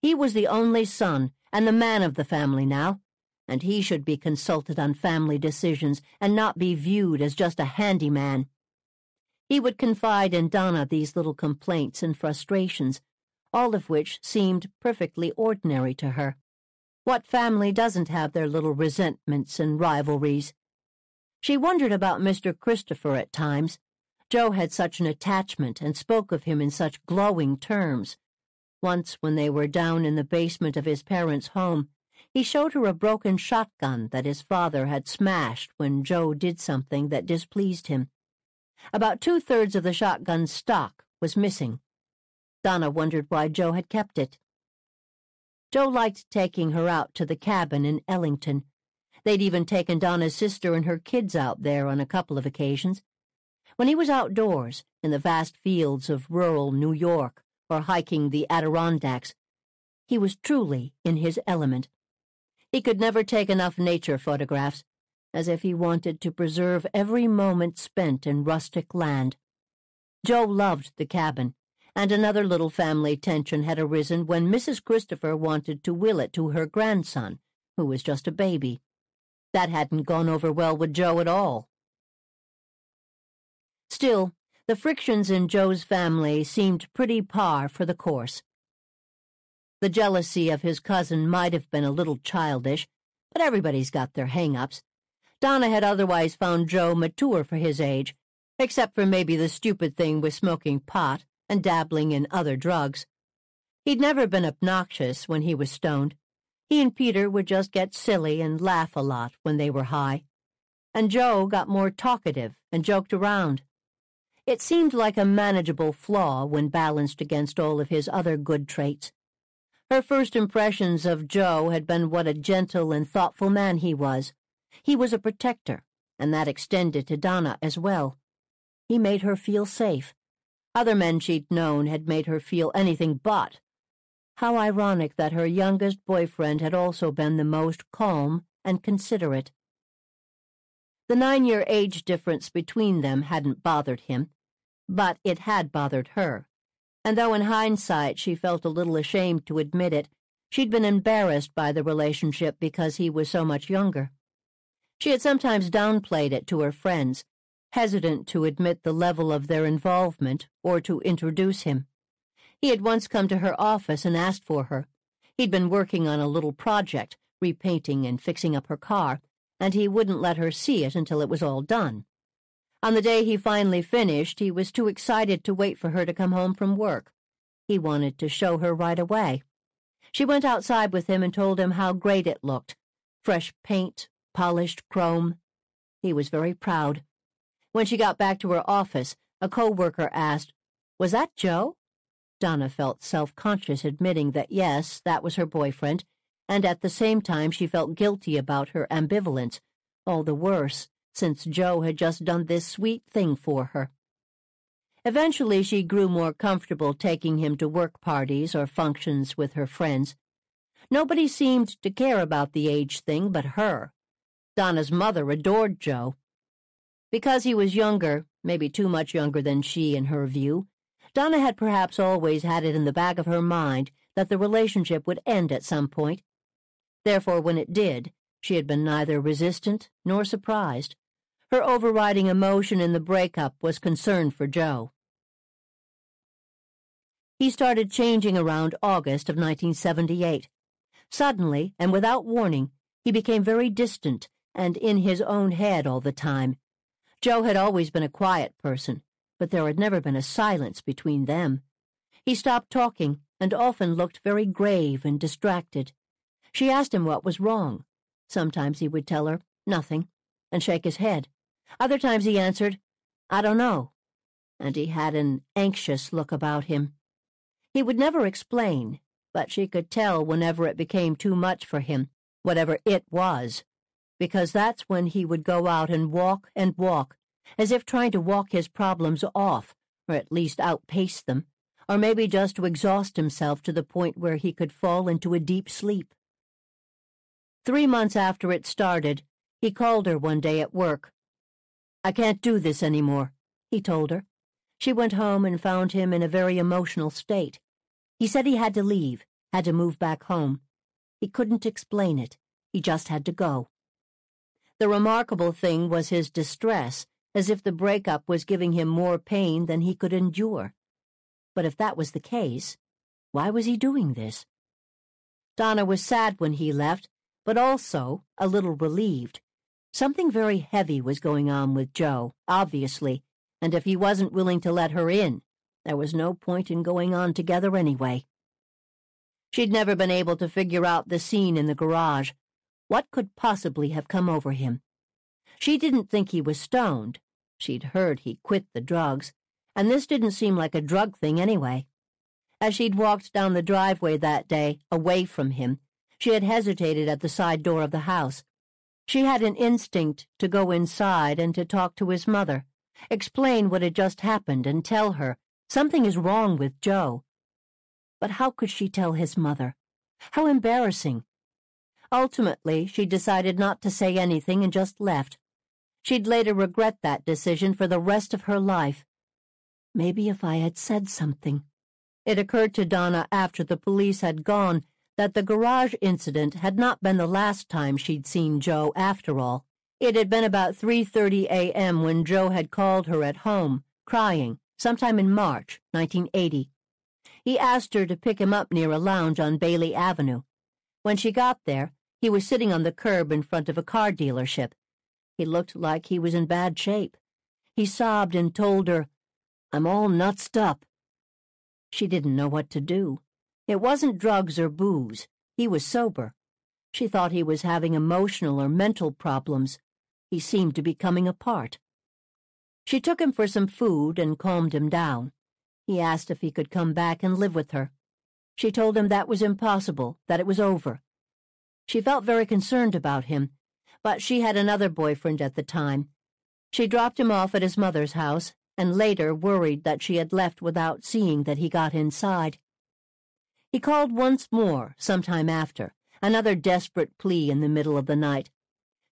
He was the only son and the man of the family now, and he should be consulted on family decisions and not be viewed as just a handyman. He would confide in Donna these little complaints and frustrations, all of which seemed perfectly ordinary to her. What family doesn't have their little resentments and rivalries? She wondered about Mr. Christopher at times. Joe had such an attachment and spoke of him in such glowing terms. Once, when they were down in the basement of his parents' home, he showed her a broken shotgun that his father had smashed when Joe did something that displeased him. About two thirds of the shotgun's stock was missing. Donna wondered why Joe had kept it. Joe liked taking her out to the cabin in Ellington. They'd even taken Donna's sister and her kids out there on a couple of occasions. When he was outdoors, in the vast fields of rural New York, or hiking the Adirondacks, he was truly in his element. He could never take enough nature photographs, as if he wanted to preserve every moment spent in rustic land. Joe loved the cabin, and another little family tension had arisen when Mrs. Christopher wanted to will it to her grandson, who was just a baby. That hadn't gone over well with Joe at all. Still, the frictions in Joe's family seemed pretty par for the course. The jealousy of his cousin might have been a little childish, but everybody's got their hang-ups. Donna had otherwise found Joe mature for his age, except for maybe the stupid thing with smoking pot and dabbling in other drugs. He'd never been obnoxious when he was stoned. He and Peter would just get silly and laugh a lot when they were high. And Joe got more talkative and joked around. It seemed like a manageable flaw when balanced against all of his other good traits. Her first impressions of Joe had been what a gentle and thoughtful man he was. He was a protector, and that extended to Donna as well. He made her feel safe. Other men she'd known had made her feel anything but. How ironic that her youngest boyfriend had also been the most calm and considerate. The nine-year age difference between them hadn't bothered him, but it had bothered her and though in hindsight she felt a little ashamed to admit it, she'd been embarrassed by the relationship because he was so much younger. She had sometimes downplayed it to her friends, hesitant to admit the level of their involvement or to introduce him. He had once come to her office and asked for her. He'd been working on a little project, repainting and fixing up her car, and he wouldn't let her see it until it was all done. On the day he finally finished, he was too excited to wait for her to come home from work. He wanted to show her right away. She went outside with him and told him how great it looked. Fresh paint, polished chrome. He was very proud. When she got back to her office, a co-worker asked, Was that Joe? Donna felt self-conscious admitting that yes, that was her boyfriend, and at the same time she felt guilty about her ambivalence, all the worse since Joe had just done this sweet thing for her. Eventually, she grew more comfortable taking him to work parties or functions with her friends. Nobody seemed to care about the age thing but her. Donna's mother adored Joe. Because he was younger, maybe too much younger than she in her view, Donna had perhaps always had it in the back of her mind that the relationship would end at some point. Therefore, when it did, she had been neither resistant nor surprised. Her overriding emotion in the breakup was concern for Joe. He started changing around August of 1978. Suddenly, and without warning, he became very distant and in his own head all the time. Joe had always been a quiet person, but there had never been a silence between them. He stopped talking and often looked very grave and distracted. She asked him what was wrong. Sometimes he would tell her, nothing, and shake his head. Other times he answered, I don't know, and he had an anxious look about him. He would never explain, but she could tell whenever it became too much for him, whatever it was, because that's when he would go out and walk and walk, as if trying to walk his problems off, or at least outpace them, or maybe just to exhaust himself to the point where he could fall into a deep sleep. Three months after it started, He called her one day at work. I can't do this any more, he told her. She went home and found him in a very emotional state. He said he had to leave, had to move back home. He couldn't explain it. He just had to go. The remarkable thing was his distress, as if the breakup was giving him more pain than he could endure. But if that was the case, why was he doing this? Donna was sad when he left, but also a little relieved. Something very heavy was going on with Joe, obviously, and if he wasn't willing to let her in, there was no point in going on together anyway. She'd never been able to figure out the scene in the garage. What could possibly have come over him? She didn't think he was stoned. She'd heard he quit the drugs, and this didn't seem like a drug thing anyway. As she'd walked down the driveway that day, away from him, she had hesitated at the side door of the house. She had an instinct to go inside and to talk to his mother, explain what had just happened, and tell her something is wrong with Joe. But how could she tell his mother? How embarrassing. Ultimately, she decided not to say anything and just left. She'd later regret that decision for the rest of her life. Maybe if I had said something. It occurred to Donna after the police had gone that the garage incident had not been the last time she'd seen Joe after all. It had been about 3.30 a.m. when Joe had called her at home, crying, sometime in March 1980. He asked her to pick him up near a lounge on Bailey Avenue. When she got there, he was sitting on the curb in front of a car dealership. He looked like he was in bad shape. He sobbed and told her, I'm all nutsed up. She didn't know what to do. It wasn't drugs or booze. He was sober. She thought he was having emotional or mental problems. He seemed to be coming apart. She took him for some food and calmed him down. He asked if he could come back and live with her. She told him that was impossible, that it was over. She felt very concerned about him, but she had another boyfriend at the time. She dropped him off at his mother's house and later worried that she had left without seeing that he got inside. He called once more, some time after, another desperate plea in the middle of the night.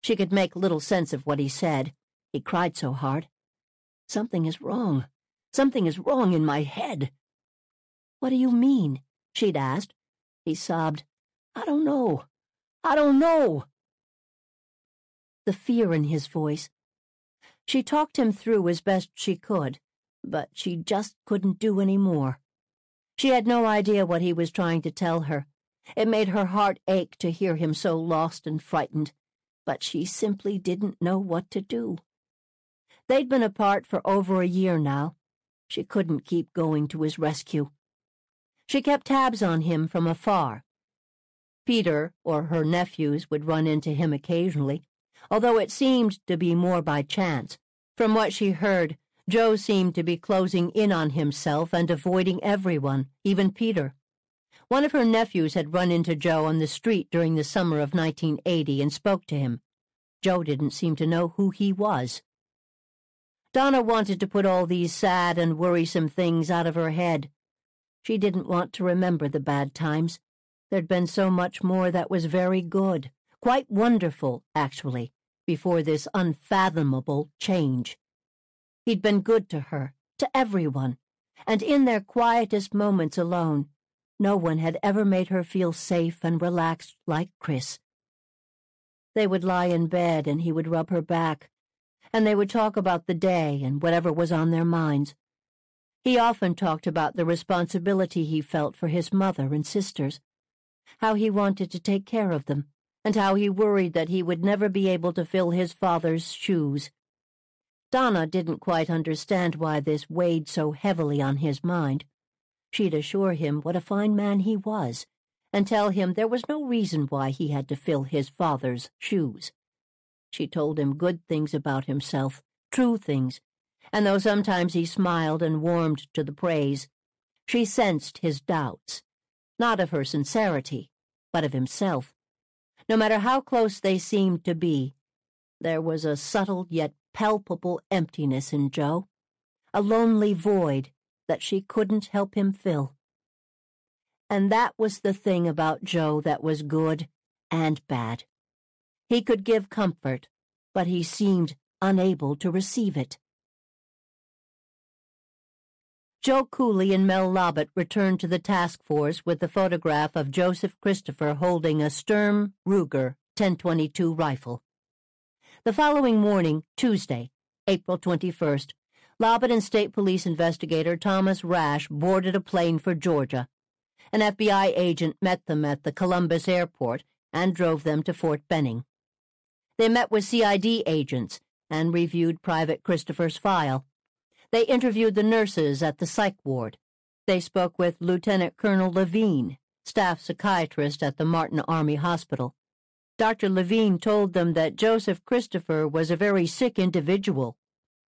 She could make little sense of what he said. He cried so hard. Something is wrong. Something is wrong in my head. What do you mean? she'd asked. He sobbed. I don't know. I don't know. The fear in his voice. She talked him through as best she could, but she just couldn't do any more. She had no idea what he was trying to tell her. It made her heart ache to hear him so lost and frightened, but she simply didn't know what to do. They'd been apart for over a year now. She couldn't keep going to his rescue. She kept tabs on him from afar. Peter or her nephews would run into him occasionally, although it seemed to be more by chance. From what she heard, Joe seemed to be closing in on himself and avoiding everyone, even Peter. One of her nephews had run into Joe on the street during the summer of 1980 and spoke to him. Joe didn't seem to know who he was. Donna wanted to put all these sad and worrisome things out of her head. She didn't want to remember the bad times. There'd been so much more that was very good, quite wonderful, actually, before this unfathomable change. He'd been good to her, to everyone, and in their quietest moments alone, no one had ever made her feel safe and relaxed like Chris. They would lie in bed and he would rub her back, and they would talk about the day and whatever was on their minds. He often talked about the responsibility he felt for his mother and sisters, how he wanted to take care of them, and how he worried that he would never be able to fill his father's shoes. Donna didn't quite understand why this weighed so heavily on his mind. She'd assure him what a fine man he was, and tell him there was no reason why he had to fill his father's shoes. She told him good things about himself, true things, and though sometimes he smiled and warmed to the praise, she sensed his doubts, not of her sincerity, but of himself. No matter how close they seemed to be, there was a subtle yet palpable emptiness in Joe, a lonely void that she couldn't help him fill. And that was the thing about Joe that was good and bad. He could give comfort but he seemed unable to receive it. Joe Cooley and Mel Lobbit returned to the task force with the photograph of Joseph Christopher holding a Sturm Ruger 1022 rifle. The following morning, Tuesday, April 21st, Lobbit and State Police investigator Thomas Rash boarded a plane for Georgia. An FBI agent met them at the Columbus airport and drove them to Fort Benning. They met with CID agents and reviewed Private Christopher's file. They interviewed the nurses at the psych ward. They spoke with Lieutenant Colonel Levine, staff psychiatrist at the Martin Army Hospital. Dr. Levine told them that Joseph Christopher was a very sick individual,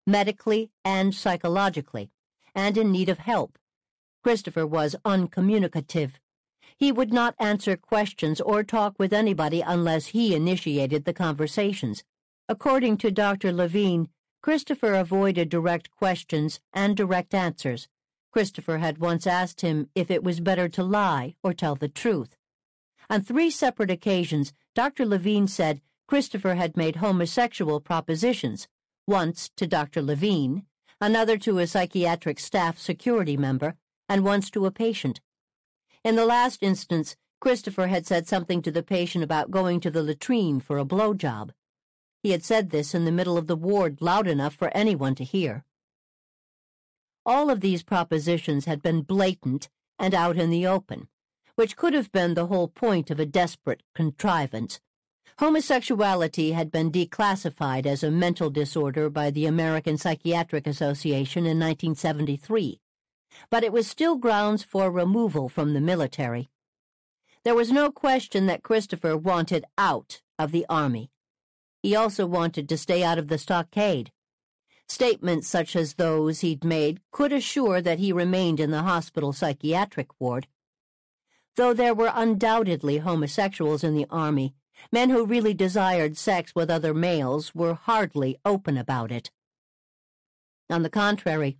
medically and psychologically, and in need of help. Christopher was uncommunicative. He would not answer questions or talk with anybody unless he initiated the conversations. According to Dr. Levine, Christopher avoided direct questions and direct answers. Christopher had once asked him if it was better to lie or tell the truth. On three separate occasions, Dr. Levine said Christopher had made homosexual propositions, once to Dr. Levine, another to a psychiatric staff security member, and once to a patient. In the last instance, Christopher had said something to the patient about going to the latrine for a blowjob. He had said this in the middle of the ward loud enough for anyone to hear. All of these propositions had been blatant and out in the open, which could have been the whole point of a desperate contrivance. Homosexuality had been declassified as a mental disorder by the American Psychiatric Association in 1973, but it was still grounds for removal from the military. There was no question that Christopher wanted out of the Army. He also wanted to stay out of the stockade. Statements such as those he'd made could assure that he remained in the hospital psychiatric ward. Though there were undoubtedly homosexuals in the Army, men who really desired sex with other males were hardly open about it. On the contrary,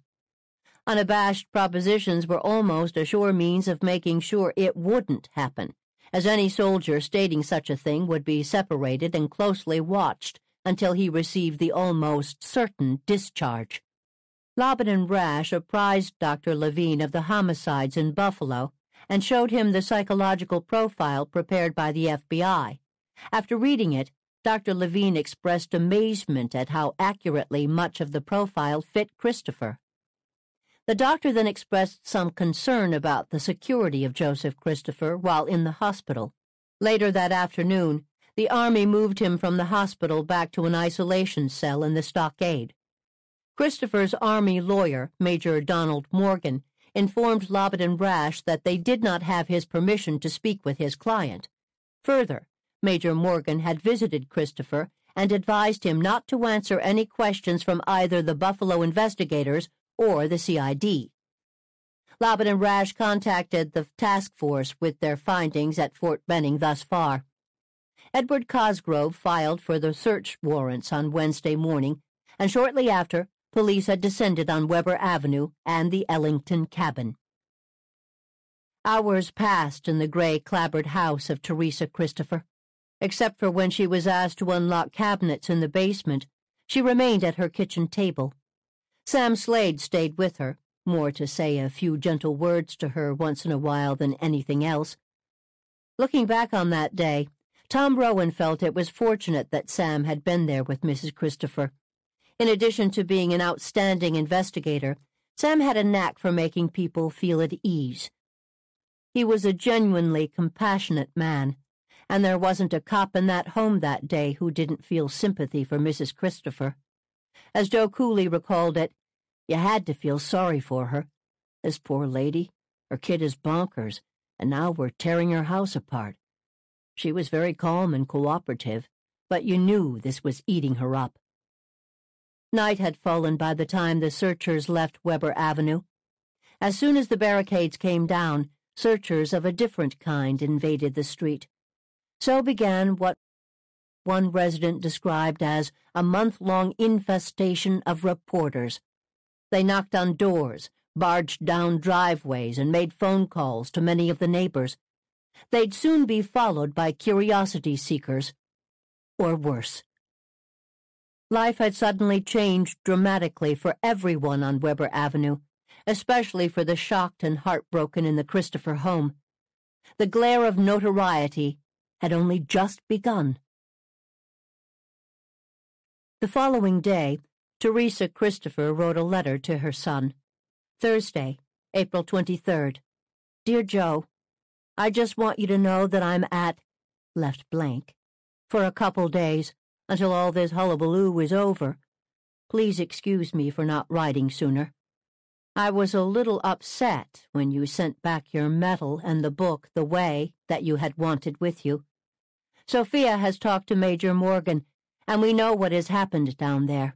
unabashed propositions were almost a sure means of making sure it wouldn't happen as any soldier stating such a thing would be separated and closely watched until he received the almost certain discharge. Lobbit and Rash apprised Dr. Levine of the homicides in Buffalo and showed him the psychological profile prepared by the FBI. After reading it, Dr. Levine expressed amazement at how accurately much of the profile fit Christopher. The doctor then expressed some concern about the security of Joseph Christopher while in the hospital. Later that afternoon, the Army moved him from the hospital back to an isolation cell in the stockade. Christopher's Army lawyer, Major Donald Morgan, informed Lobbit and Rash that they did not have his permission to speak with his client. Further, Major Morgan had visited Christopher and advised him not to answer any questions from either the Buffalo investigators or the CID. Lobbit and Rash contacted the task force with their findings at Fort Benning thus far. Edward Cosgrove filed for the search warrants on Wednesday morning, and shortly after, police had descended on Weber Avenue and the Ellington cabin. Hours passed in the gray clapboard house of Teresa Christopher. Except for when she was asked to unlock cabinets in the basement, she remained at her kitchen table, Sam Slade stayed with her, more to say a few gentle words to her once in a while than anything else. Looking back on that day, Tom Rowan felt it was fortunate that Sam had been there with Mrs. Christopher. In addition to being an outstanding investigator, Sam had a knack for making people feel at ease. He was a genuinely compassionate man, and there wasn't a cop in that home that day who didn't feel sympathy for Mrs. Christopher. As Joe Cooley recalled it, you had to feel sorry for her. This poor lady, her kid is bonkers, and now we're tearing her house apart. She was very calm and cooperative, but you knew this was eating her up. Night had fallen by the time the searchers left Weber Avenue. As soon as the barricades came down, searchers of a different kind invaded the street. So began what one resident described as a month long infestation of reporters. They knocked on doors, barged down driveways, and made phone calls to many of the neighbors. They'd soon be followed by curiosity seekers, or worse. Life had suddenly changed dramatically for everyone on Weber Avenue, especially for the shocked and heartbroken in the Christopher home. The glare of notoriety had only just begun. The following day, Teresa Christopher wrote a letter to her son. Thursday, April 23rd. Dear Joe, I just want you to know that I'm at left blank for a couple days until all this hullabaloo is over. Please excuse me for not writing sooner. I was a little upset when you sent back your medal and the book the way that you had wanted with you. Sophia has talked to Major Morgan, and we know what has happened down there.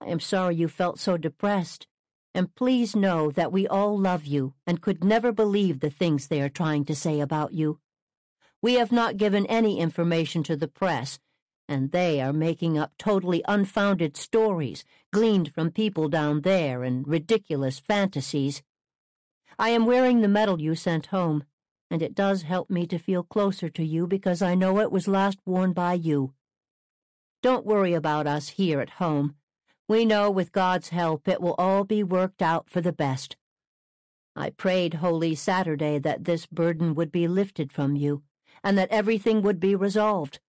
I am sorry you felt so depressed, and please know that we all love you and could never believe the things they are trying to say about you. We have not given any information to the press, and they are making up totally unfounded stories gleaned from people down there and ridiculous fantasies. I am wearing the medal you sent home, and it does help me to feel closer to you because I know it was last worn by you. Don't worry about us here at home. We know with God's help it will all be worked out for the best. I prayed Holy Saturday that this burden would be lifted from you, and that everything would be resolved.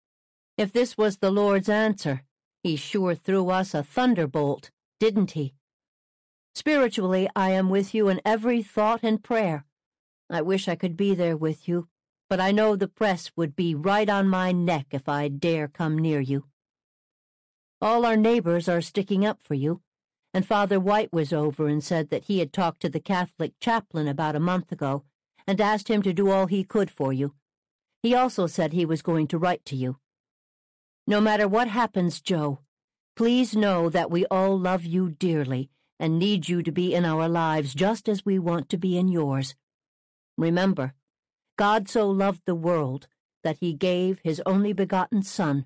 If this was the Lord's answer, he sure threw us a thunderbolt, didn't he? Spiritually, I am with you in every thought and prayer. I wish I could be there with you, but I know the press would be right on my neck if I dare come near you. All our neighbors are sticking up for you, and Father White was over and said that he had talked to the Catholic chaplain about a month ago and asked him to do all he could for you. He also said he was going to write to you. No matter what happens, Joe, please know that we all love you dearly and need you to be in our lives just as we want to be in yours. Remember, God so loved the world that he gave his only begotten Son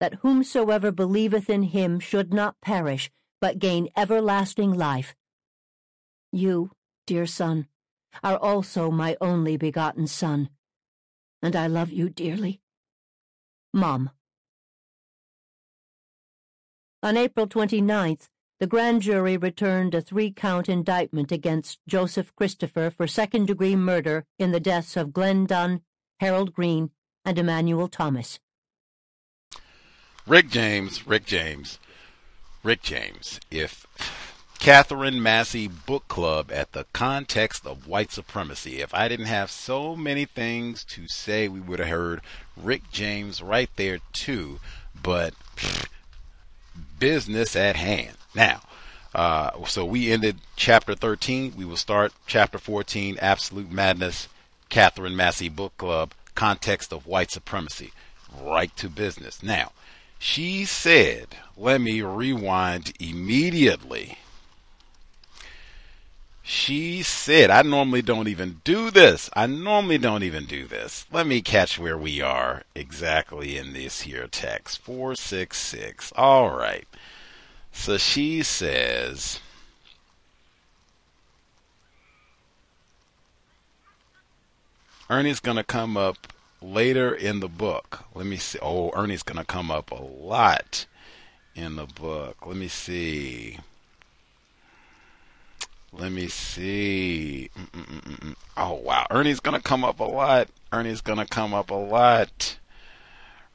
that whomsoever believeth in him should not perish, but gain everlasting life. You, dear son, are also my only begotten son, and I love you dearly. Mom. On April 29th, the grand jury returned a three count indictment against Joseph Christopher for second degree murder in the deaths of Glenn Dunn, Harold Green, and Emmanuel Thomas. Rick James, Rick James, Rick James. If Katherine Massey Book Club at the context of white supremacy, if I didn't have so many things to say, we would have heard Rick James right there too. But business at hand. Now, uh, so we ended chapter 13. We will start chapter 14, Absolute Madness, Katherine Massey Book Club, context of white supremacy. Right to business. Now, she said, let me rewind immediately. She said, I normally don't even do this. I normally don't even do this. Let me catch where we are exactly in this here text. 466. All right. So she says, Ernie's going to come up later in the book. Let me see. Oh, Ernie's going to come up a lot in the book. Let me see. Let me see. Mm-mm-mm-mm. Oh, wow. Ernie's going to come up a lot. Ernie's going to come up a lot.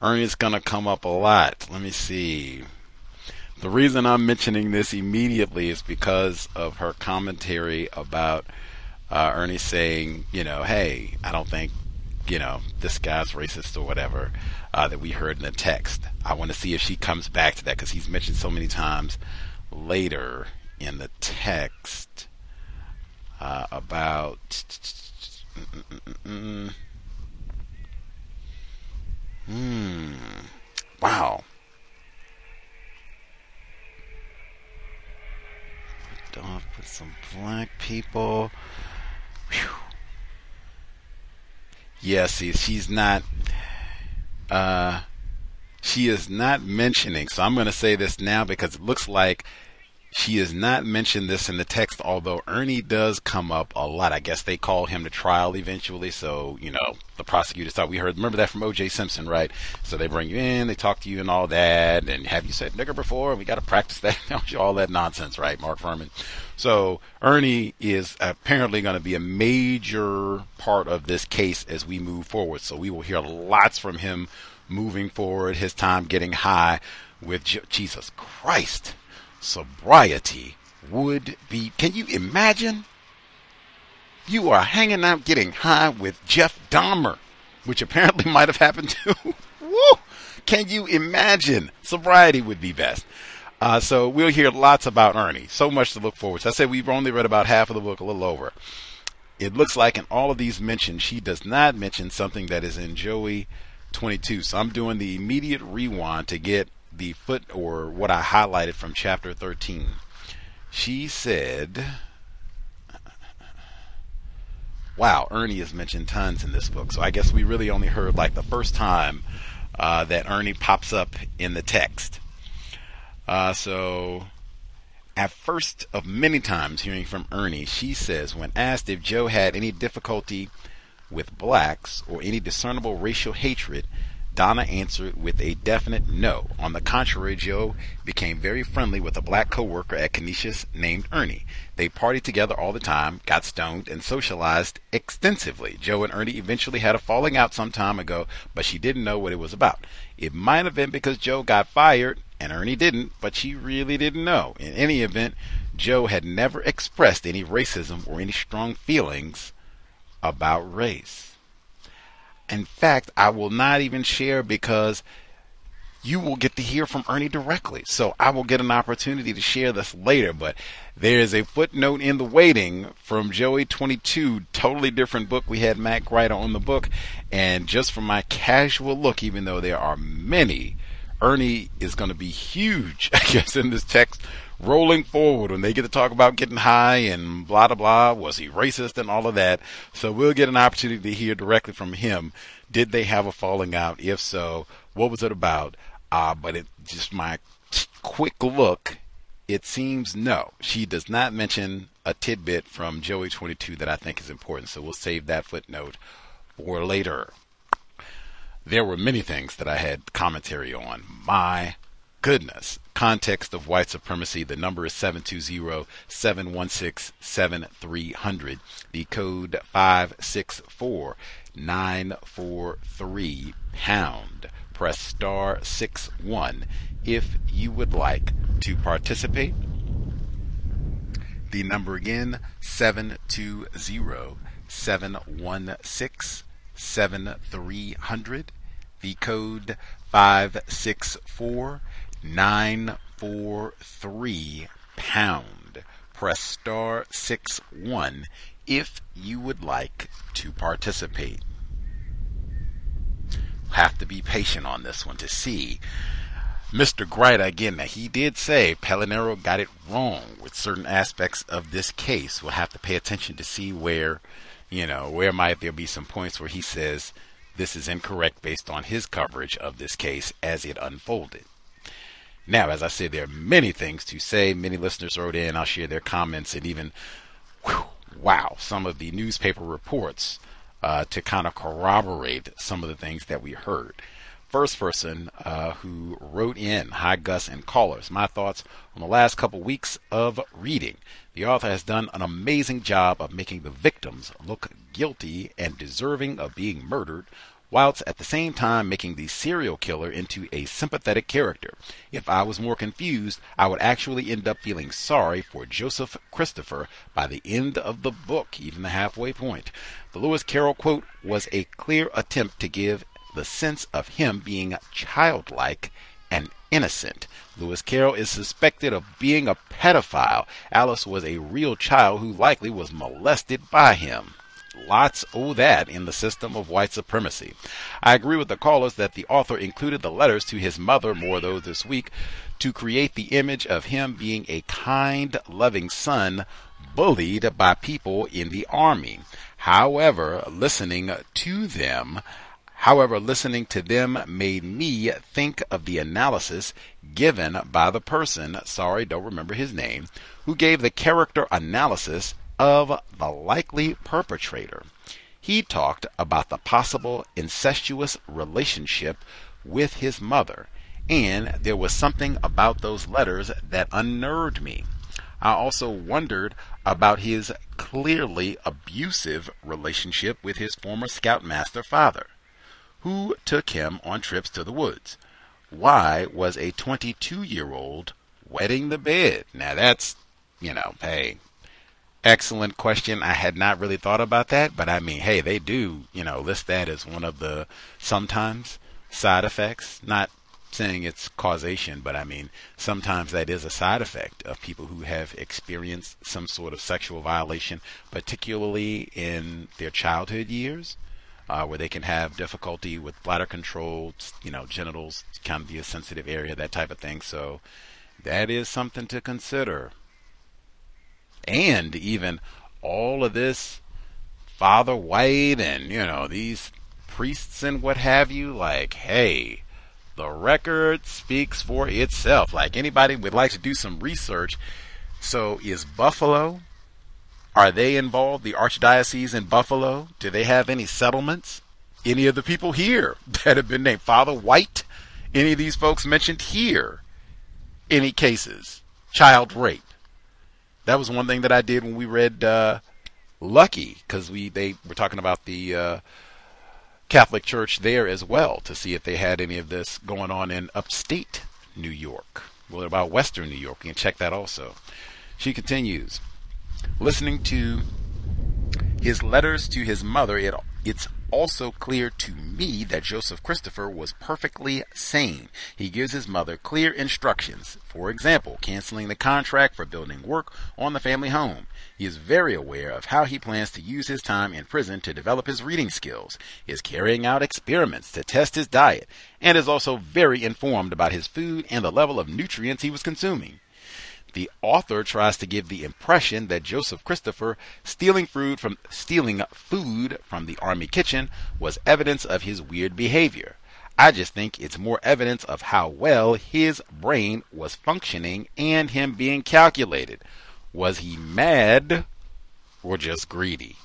Ernie's going to come up a lot. Let me see. The reason I'm mentioning this immediately is because of her commentary about uh, Ernie saying, you know, hey, I don't think you know, this guy's racist or whatever uh, that we heard in the text. I want to see if she comes back to that because he's mentioned so many times later in the text uh, about. Hmm. Wow. Off with some black people. Whew yeah, see, she's not, uh, she is not mentioning, so I'm going to say this now because it looks like She has not mentioned this in the text, although Ernie does come up a lot. I guess they call him to trial eventually, so you know the prosecutors thought we heard. Remember that from O.J. Simpson, right? So they bring you in, they talk to you and all that, and have you said nigger before? And we got to practice that, all that nonsense, right, Mark Fuhrman? So Ernie is apparently going to be a major part of this case as we move forward. So we will hear lots from him moving forward. His time getting high with Je- Jesus Christ sobriety would be. Can you imagine? You are hanging out getting high with Jeff Dahmer, which apparently might have happened too. Woo! Can you imagine? Sobriety would be best. Uh, so we'll hear lots about Ernie. So much to look forward to. I said we've only read about half of the book, a little over. It looks like in all of these mentions, she does not mention something that is in Joey 22. So I'm doing the immediate rewind to get the foot or what I highlighted from chapter 13. She said, Wow, Ernie is mentioned tons in this book. So I guess we really only heard like the first time uh, that Ernie pops up in the text. Uh, so at first of many times hearing from Ernie, she says, when asked if Joe had any difficulty with blacks or any discernible racial hatred, Donna answered with a definite no. On the contrary, Joe became very friendly with a black coworker at Canisius named Ernie. They partied together all the time, got stoned, and socialized extensively. Joe and Ernie eventually had a falling out some time ago, but she didn't know what it was about. It might have been because Joe got fired and Ernie didn't, but she really didn't know. In any event, Joe had never expressed any racism or any strong feelings about race. In fact, I will not even share because you will get to hear from Ernie directly. So I will get an opportunity to share this later, but there is a footnote in the waiting from Joey 22, totally different book. We had Matt Gryta on the book, and just from my casual look, even though there are many, Ernie is going to be huge, I guess, in this text rolling forward when they get to talk about getting high and blah blah blah. Was he racist and all of that? So we'll get an opportunity to hear directly from him. Did they have a falling out? If so, what was it about? Uh, but it just my quick look. It seems no. She does not mention a tidbit from Joey 22 that I think is important. So we'll save that footnote for later. There were many things that I had commentary on. My goodness. Context of white supremacy. The number is 720-716-7300. The code 564943 pound. Press star 61 if you would like to participate. The number again 720 716 7300. The code 564 943 pound. Press star 6 1 if you would like to participate. Have to be patient on this one to see. Mr. Gryta, again, now he did say Pelonero got it wrong with certain aspects of this case. We'll have to pay attention to see where, you know, where might there be some points where he says this is incorrect based on his coverage of this case as it unfolded. Now, as I said, there are many things to say. Many listeners wrote in. I'll share their comments and even, whew, wow, some of the newspaper reports uh, to kind of corroborate some of the things that we heard. First person uh, who wrote in, Hi Gus and callers, my thoughts on the last couple weeks of reading. The author has done an amazing job of making the victims look guilty and deserving of being murdered whilst at the same time making the serial killer into a sympathetic character. If I was more confused, I would actually end up feeling sorry for Joseph Christopher by the end of the book, even the halfway point. The Lewis Carroll quote was a clear attempt to give the sense of him being childlike and innocent. Lewis Carroll is suspected of being a pedophile. Alice was a real child who likely was molested by him lots owe that in the system of white supremacy. I agree with the callers that the author included the letters to his mother more though this week to create the image of him being a kind, loving son bullied by people in the army. However, listening to them, However, listening to them made me think of the analysis given by the person, sorry, don't remember his name, who gave the character analysis of the likely perpetrator. He talked about the possible incestuous relationship with his mother, and there was something about those letters that unnerved me. I also wondered about his clearly abusive relationship with his former scoutmaster father, who took him on trips to the woods. Why was a 22 year old wetting the bed? Now that's, you know, hey, excellent question. I had not really thought about that, but I mean, hey, they do, you know, list that as one of the sometimes side effects, not saying it's causation, but I mean, sometimes that is a side effect of people who have experienced some sort of sexual violation, particularly in their childhood years, uh, where they can have difficulty with bladder control, you know, genitals can be a sensitive area, that type of thing. So that is something to consider. And even all of this Father White and, you know, these priests and what have you, like, hey, the record speaks for itself. Like anybody would like to do some research. So is Buffalo, are they involved? The Archdiocese in Buffalo, do they have any settlements? Any of the people here that have been named Father White? Any of these folks mentioned here? Any cases? Child rape. That was one thing that I did when we read uh, Lucky, because we they were talking about the uh, Catholic Church there as well to see if they had any of this going on in upstate New York. Well, about Western New York. You can check that also. She continues, listening to his letters to his mother, it, it's also clear to me that Joseph Christopher was perfectly sane. He gives his mother clear instructions. For example, canceling the contract for building work on the family home. He is very aware of how he plans to use his time in prison to develop his reading skills, is carrying out experiments to test his diet, and is also very informed about his food and the level of nutrients he was consuming. The author tries to give the impression that Joseph Christopher stealing food from stealing food from the army kitchen was evidence of his weird behavior. I just think it's more evidence of how well his brain was functioning and him being calculated. Was he mad or just greedy?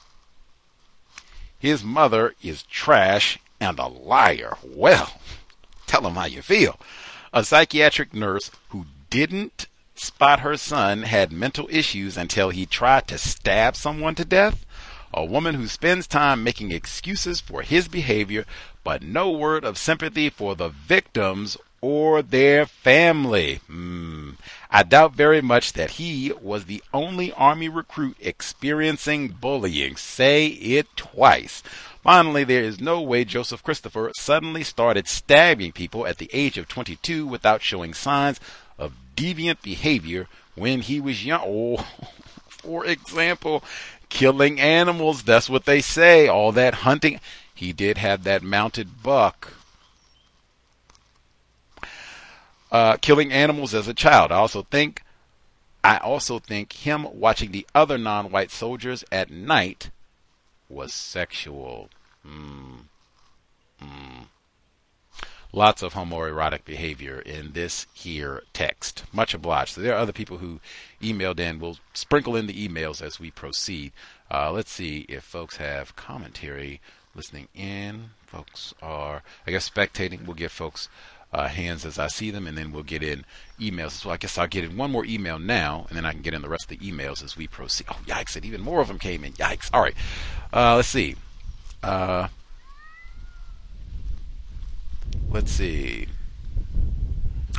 His mother is trash and a liar. Well, tell him how you feel. A psychiatric nurse who didn't spot her son had mental issues until he tried to stab someone to death. A woman who spends time making excuses for his behavior, but no word of sympathy for the victims or their family. Mm. I doubt very much that he was the only Army recruit experiencing bullying. Say it twice. Finally, there is no way Joseph Christopher suddenly started stabbing people at the age of 22 without showing signs of deviant behavior when he was young. Oh, for example, killing animals. That's what they say. All that hunting. He did have that mounted buck uh, killing animals as a child. I also think, I also think him watching the other non-white soldiers at night was sexual. Mm. Mm. Lots of homoerotic behavior in this here text. Much obliged. So there are other people who emailed in. We'll sprinkle in the emails as we proceed. Uh, let's see if folks have commentary listening in. Folks are, I guess, spectating. We'll give folks uh, hands as I see them, and then we'll get in emails. So I guess I'll get in one more email now, and then I can get in the rest of the emails as we proceed. Oh, yikes! And even more of them came in. Yikes! All right, uh, let's see. Uh, let's see.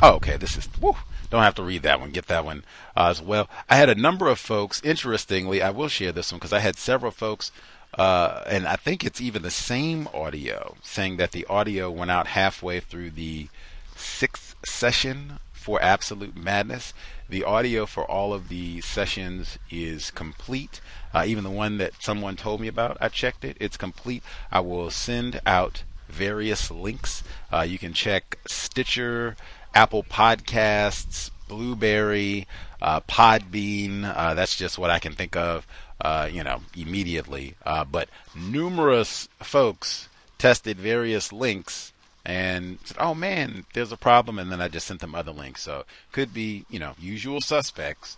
Oh, okay. This is. Whew, don't have to read that one. Get that one uh, as well. I had a number of folks. Interestingly, I will share this one because I had several folks uh, and I think it's even the same audio saying that the audio went out halfway through the sixth session for Absolute Madness. The audio for all of the sessions is complete. Uh, even the one that someone told me about, I checked it. It's complete. I will send out various links. Uh, you can check Stitcher, Apple Podcasts, Blueberry, uh, Podbean. Uh, that's just what I can think of uh, you know, immediately. Uh, but numerous folks tested various links and said, "Oh man, there's a problem," and then I just sent them other links. So could be, you know, usual suspects,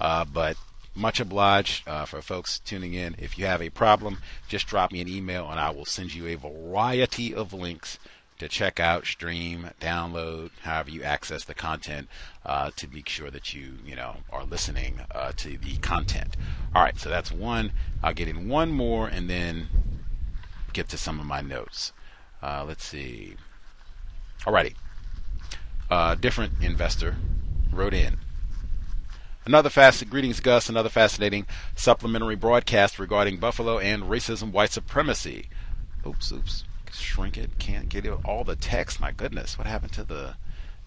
uh, but much obliged uh, for folks tuning in. If you have a problem, just drop me an email and I will send you a variety of links to check out, stream, download, however you access the content, uh, to make sure that you, you know, are listening uh, to the content. All right, so that's one. I'll get in one more and then get to some of my notes. Uh, let's see. Alrighty. Uh, different investor wrote in. Another fast greetings, Gus. Another fascinating supplementary broadcast regarding Buffalo and racism, white supremacy. Oops, oops. Shrink it. Can't get it. All the text. My goodness, what happened to the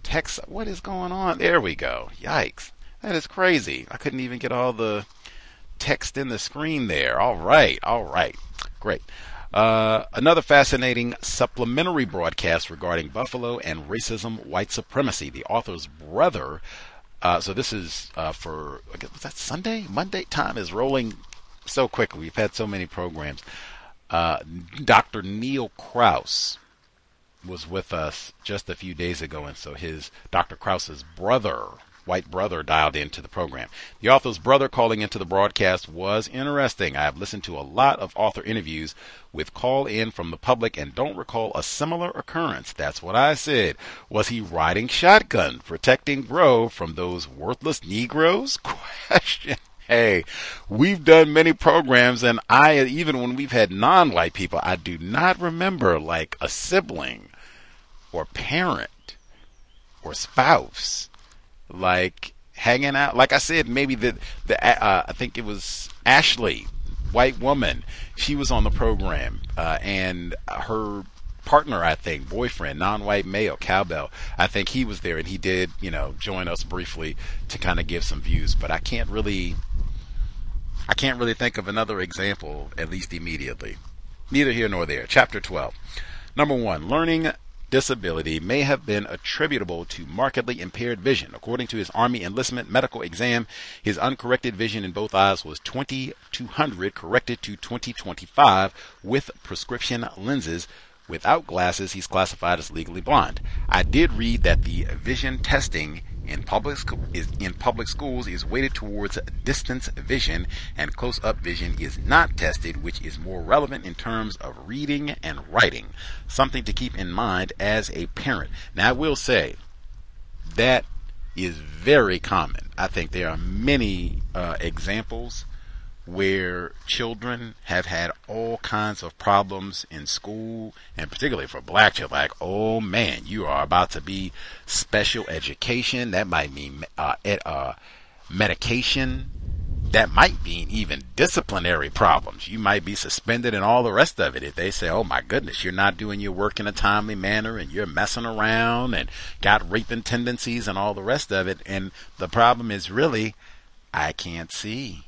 text? What is going on? There we go. Yikes. That is crazy. I couldn't even get all the text in the screen there. All right. All right. Great. Uh, another fascinating supplementary broadcast regarding Buffalo and racism, white supremacy. The author's brother uh, so this is uh, for was that Sunday, Monday? Time is rolling so quickly. We've had so many programs. Uh, Dr. Neil Krause was with us just a few days ago, and so his Dr. Krause's brother white brother dialed into the program. The author's brother calling into the broadcast was interesting. I have listened to a lot of author interviews with call in from the public and don't recall a similar occurrence. That's what I said. Was he riding shotgun, protecting Bro from those worthless Negroes? Question. Hey, we've done many programs and I, even when we've had non-white people, I do not remember like a sibling or parent or spouse like hanging out. Like I said, maybe the the uh, I think it was Ashley, white woman. She was on the program, uh, and her partner, I think, boyfriend, non-white male, cowbell. I think he was there, and he did, you know, join us briefly to kind of give some views. But I can't really, I can't really think of another example, at least immediately. Neither here nor there. Chapter 12. Number one, learning disability may have been attributable to markedly impaired vision. According to his Army enlistment medical exam, his uncorrected vision in both eyes was 2200 corrected to 2025 with prescription lenses Without glasses, he's classified as legally blind. I did read that the vision testing in public is in public schools is weighted towards distance vision and close-up vision is not tested, which is more relevant in terms of reading and writing. Something to keep in mind as a parent. Now I will say that is very common. I think there are many uh, examples where children have had all kinds of problems in school, and particularly for black children, like, oh man, you are about to be special education. That might mean uh, ed, uh, medication. That might mean even disciplinary problems. You might be suspended and all the rest of it if they say, oh my goodness, you're not doing your work in a timely manner and you're messing around and got raping tendencies and all the rest of it. And the problem is really, I can't see.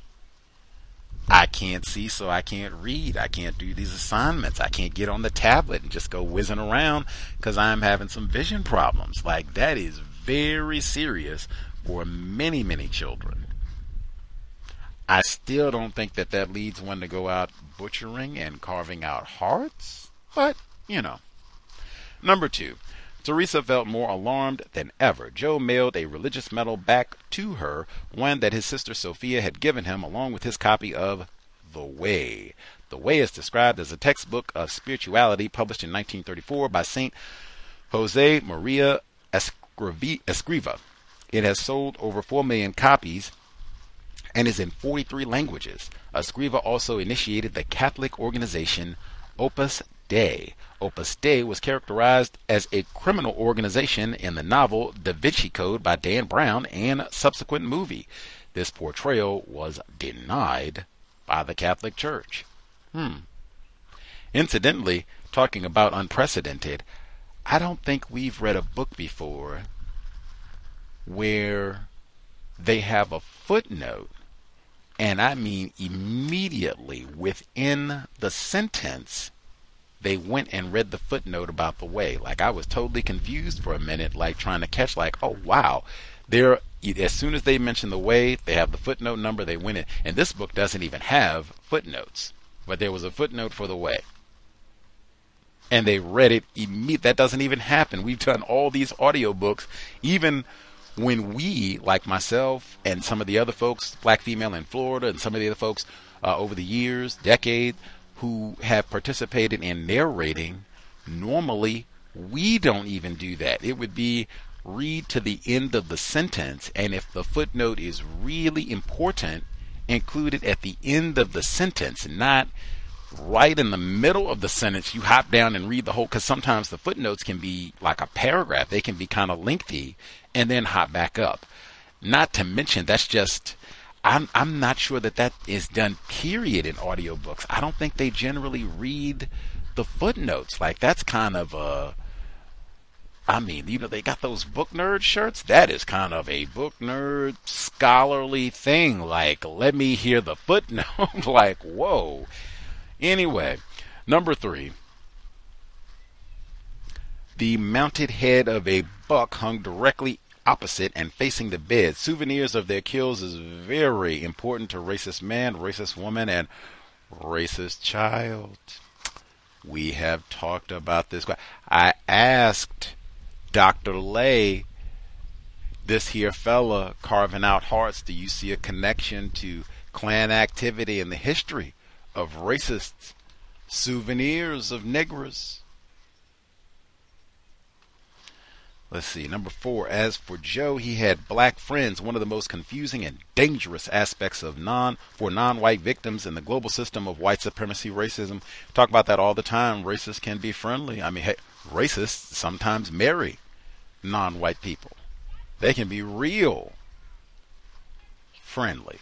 I can't see, so I can't read. I can't do these assignments. I can't get on the tablet and just go whizzing around because I'm having some vision problems. Like, that is very serious for many, many children. I still don't think that that leads one to go out butchering and carving out hearts, but, you know. Number two, Teresa felt more alarmed than ever. Joe mailed a religious medal back to her, one that his sister Sophia had given him, along with his copy of The Way. The Way is described as a textbook of spirituality published in 1934 by Saint Jose Maria Escriva. It has sold over 4 million copies and is in 43 languages. Escriva also initiated the Catholic organization Opus Dei, Opus Dei was characterized as a criminal organization in the novel Da Vinci Code by Dan Brown and subsequent movie. This portrayal was denied by the Catholic Church. Hmm. Incidentally, talking about unprecedented, I don't think we've read a book before where they have a footnote, and I mean immediately within the sentence they went and read the footnote about the way. Like I was totally confused for a minute, like trying to catch, like, oh wow, there. As soon as they mention the way, they have the footnote number. They went in, and this book doesn't even have footnotes, but there was a footnote for the way. and they read it immediately. That doesn't even happen. We've done all these audiobooks, even when we, like myself and some of the other folks, black female in Florida, and some of the other folks uh, over the years, decade, who have participated in narrating, normally we don't even do that. It would be read to the end of the sentence, and if the footnote is really important, include it at the end of the sentence, not right in the middle of the sentence. You hop down and read the whole, because sometimes the footnotes can be like a paragraph, they can be kind of lengthy, and then hop back up. Not to mention, that's just. I'm I'm not sure that that is done period in audiobooks. I don't think they generally read the footnotes. Like that's kind of a I mean, you know, they got those book nerd shirts. That is kind of a book nerd scholarly thing. Like, let me hear the footnote. like, whoa. Anyway, number three. The mounted head of a buck hung directly opposite and facing the bed. Souvenirs of their kills is very important to racist man, racist woman, and racist child. We have talked about this. I asked Dr. Lay, this here fella carving out hearts, do you see a connection to Klan activity in the history of racist souvenirs of niggers? Let's see. Number four. As for Joe, he had black friends. One of the most confusing and dangerous aspects of non for non-white victims in the global system of white supremacy racism. Talk about that all the time. Racists can be friendly. I mean, hey, racists sometimes marry non-white people. They can be real friendly.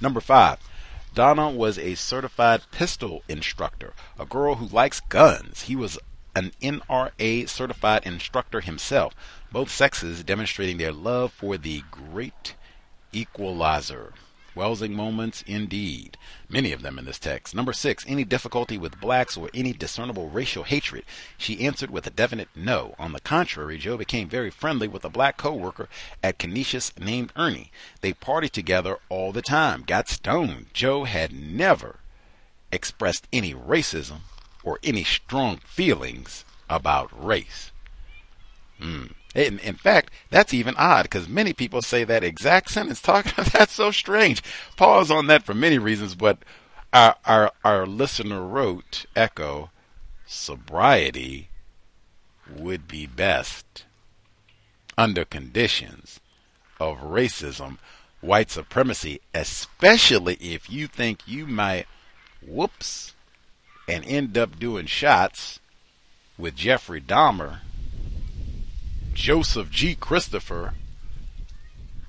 Number five. Donna was a certified pistol instructor, a girl who likes guns. He was an NRA certified instructor himself, both sexes demonstrating their love for the great equalizer. Welsing moments indeed. Many of them in this text. Number six, any difficulty with blacks or any discernible racial hatred? She answered with a definite no. On the contrary, Joe became very friendly with a black co-worker at Canisius named Ernie. They partied together all the time, got stoned. Joe had never expressed any racism or any strong feelings about race. Hmm. In, in, fact, that's even odd because many people say that exact sentence. Talking that's so strange. Pause on that for many reasons, but our our, our listener wrote, "Echo, sobriety would be best under conditions of racism, white supremacy, especially if you think you might whoops and end up doing shots with Jeffrey Dahmer." Joseph G. Christopher,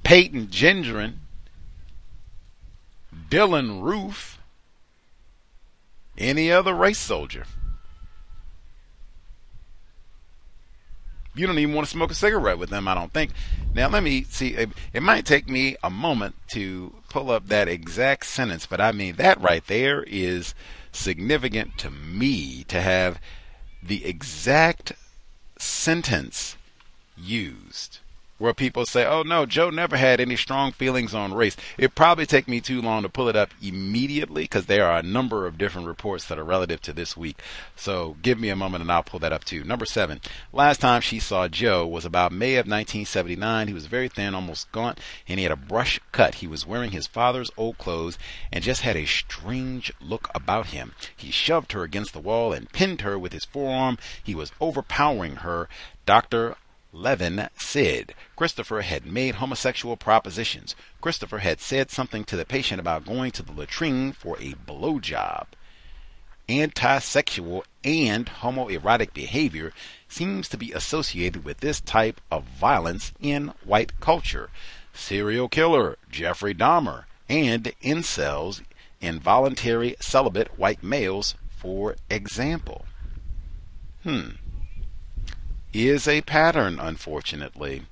Payton Gendron, Dylann Roof, any other race soldier. You don't even want to smoke a cigarette with them, I don't think. Now, let me see. It might take me a moment to pull up that exact sentence, but I mean, that right there is significant to me to have the exact sentence used where people say, "Oh no, Joe never had any strong feelings on race." It probably take me too long to pull it up immediately because there are a number of different reports that are relative to this week. So give me a moment and I'll pull that up too. Number seven. Last time she saw Joe was about May of 1979. He was very thin, almost gaunt, and he had a brush cut. He was wearing his father's old clothes and just had a strange look about him. He shoved her against the wall and pinned her with his forearm. He was overpowering her. Dr. Levin said Christopher had made homosexual propositions. Christopher had said something to the patient about going to the latrine for a blowjob. Antisexual and homoerotic behavior seems to be associated with this type of violence in white culture. Serial killer Jeffrey Dahmer and incels, involuntary celibate white males, for example. Hmm is a pattern, unfortunately.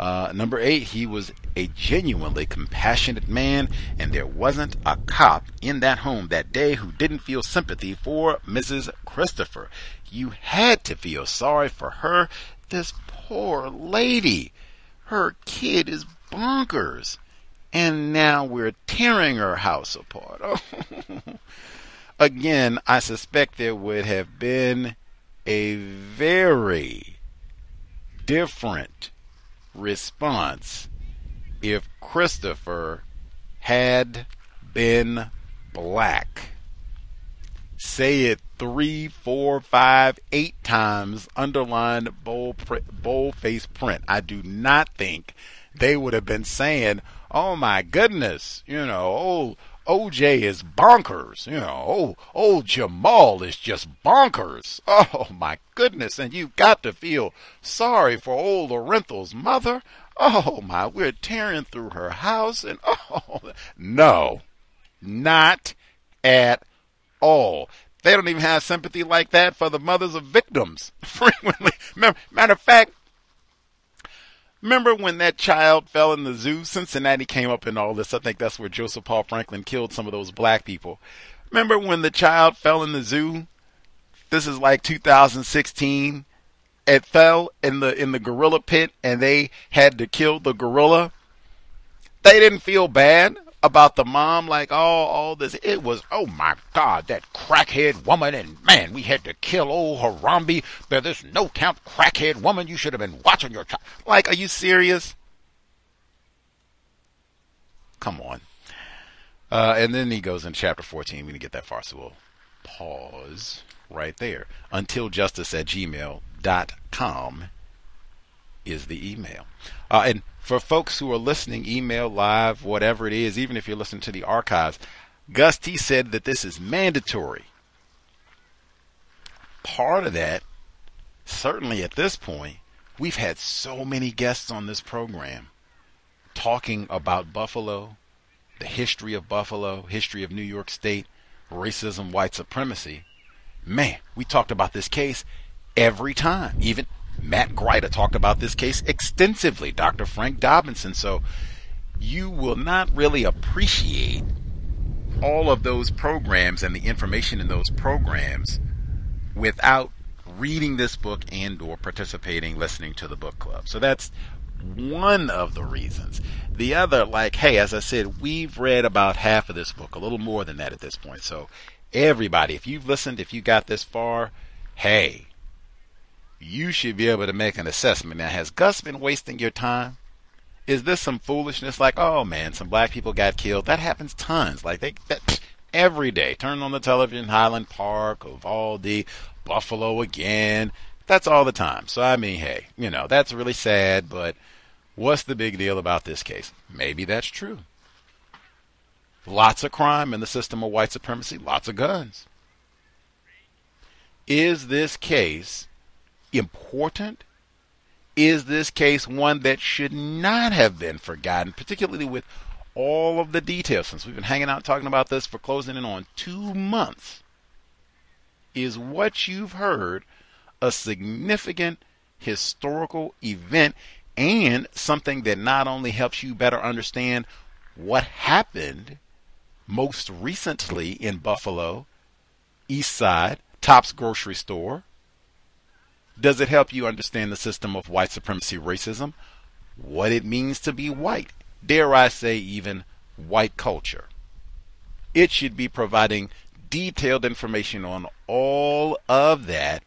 Uh, number eight, he was a genuinely compassionate man, and there wasn't a cop in that home that day who didn't feel sympathy for Mrs. Christopher. You had to feel sorry for her. This poor lady. Her kid is bonkers. And now we're tearing her house apart. again, I suspect there would have been a very different response if Christopher had been black. Say it three, four, five, eight times, underlined bold, bold face print. I do not think they would have been saying, "Oh my goodness," you know, "Oh, OJ is bonkers," you know, "Oh, old Jamal is just bonkers." Oh my goodness, and you've got to feel sorry for old Orenthal's mother. Oh my, we're tearing through her house, and oh no, not at all. They don't even have sympathy like that for the mothers of victims. Frequently, matter of fact, remember when that child fell in the zoo? Cincinnati came up in all this. I think that's where Joseph Paul Franklin killed some of those black people. Remember when the child fell in the zoo? This is like 2016. It fell in the in the gorilla pit, and they had to kill the gorilla. They didn't feel bad about the mom, like all all this. It was oh my God, that crackhead woman, and man, we had to kill old Harambe. But this no count crackhead woman, you should have been watching your child. Like, are you serious? Come on. Uh, and then he goes in chapter 14. We didn't get that far, so we'll pause right there. Until justice at gmail.com is the email. Uh, and for folks who are listening, email, live, whatever it is, even if you're listening to the archives, Gus T said that this is mandatory. Part of that, certainly at this point, we've had so many guests on this program talking about Buffalo, the history of Buffalo, history of New York State, racism, white supremacy. Man, we talked about this case every time, even Matt Greiter talked about this case extensively, Dr. Frank Dobinson. So you will not really appreciate all of those programs and the information in those programs without reading this book and or participating listening to the book club so that's one of the reasons the other like hey as i said we've read about half of this book a little more than that at this point so everybody if you've listened if you got this far hey you should be able to make an assessment. Now, has Gus been wasting your time? Is this some foolishness like, oh man, some black people got killed? That happens tons. Like they that every day. Turn on the television, Highland Park, Uvalde, Buffalo again. That's all the time. So I mean, hey, you know, that's really sad, but what's the big deal about this case? Maybe that's true. Lots of crime in the system of white supremacy, lots of guns. Is this case important? Is this case one that should not have been forgotten, particularly with all of the details? Since we've been hanging out talking about this for closing in on two months, is what you've heard a significant historical event and something that not only helps you better understand what happened most recently in Buffalo, East Side, Tops Grocery Store, does it help you understand the system of white supremacy racism? What it means to be white? Dare I say, even white culture? It should be providing detailed information on all of that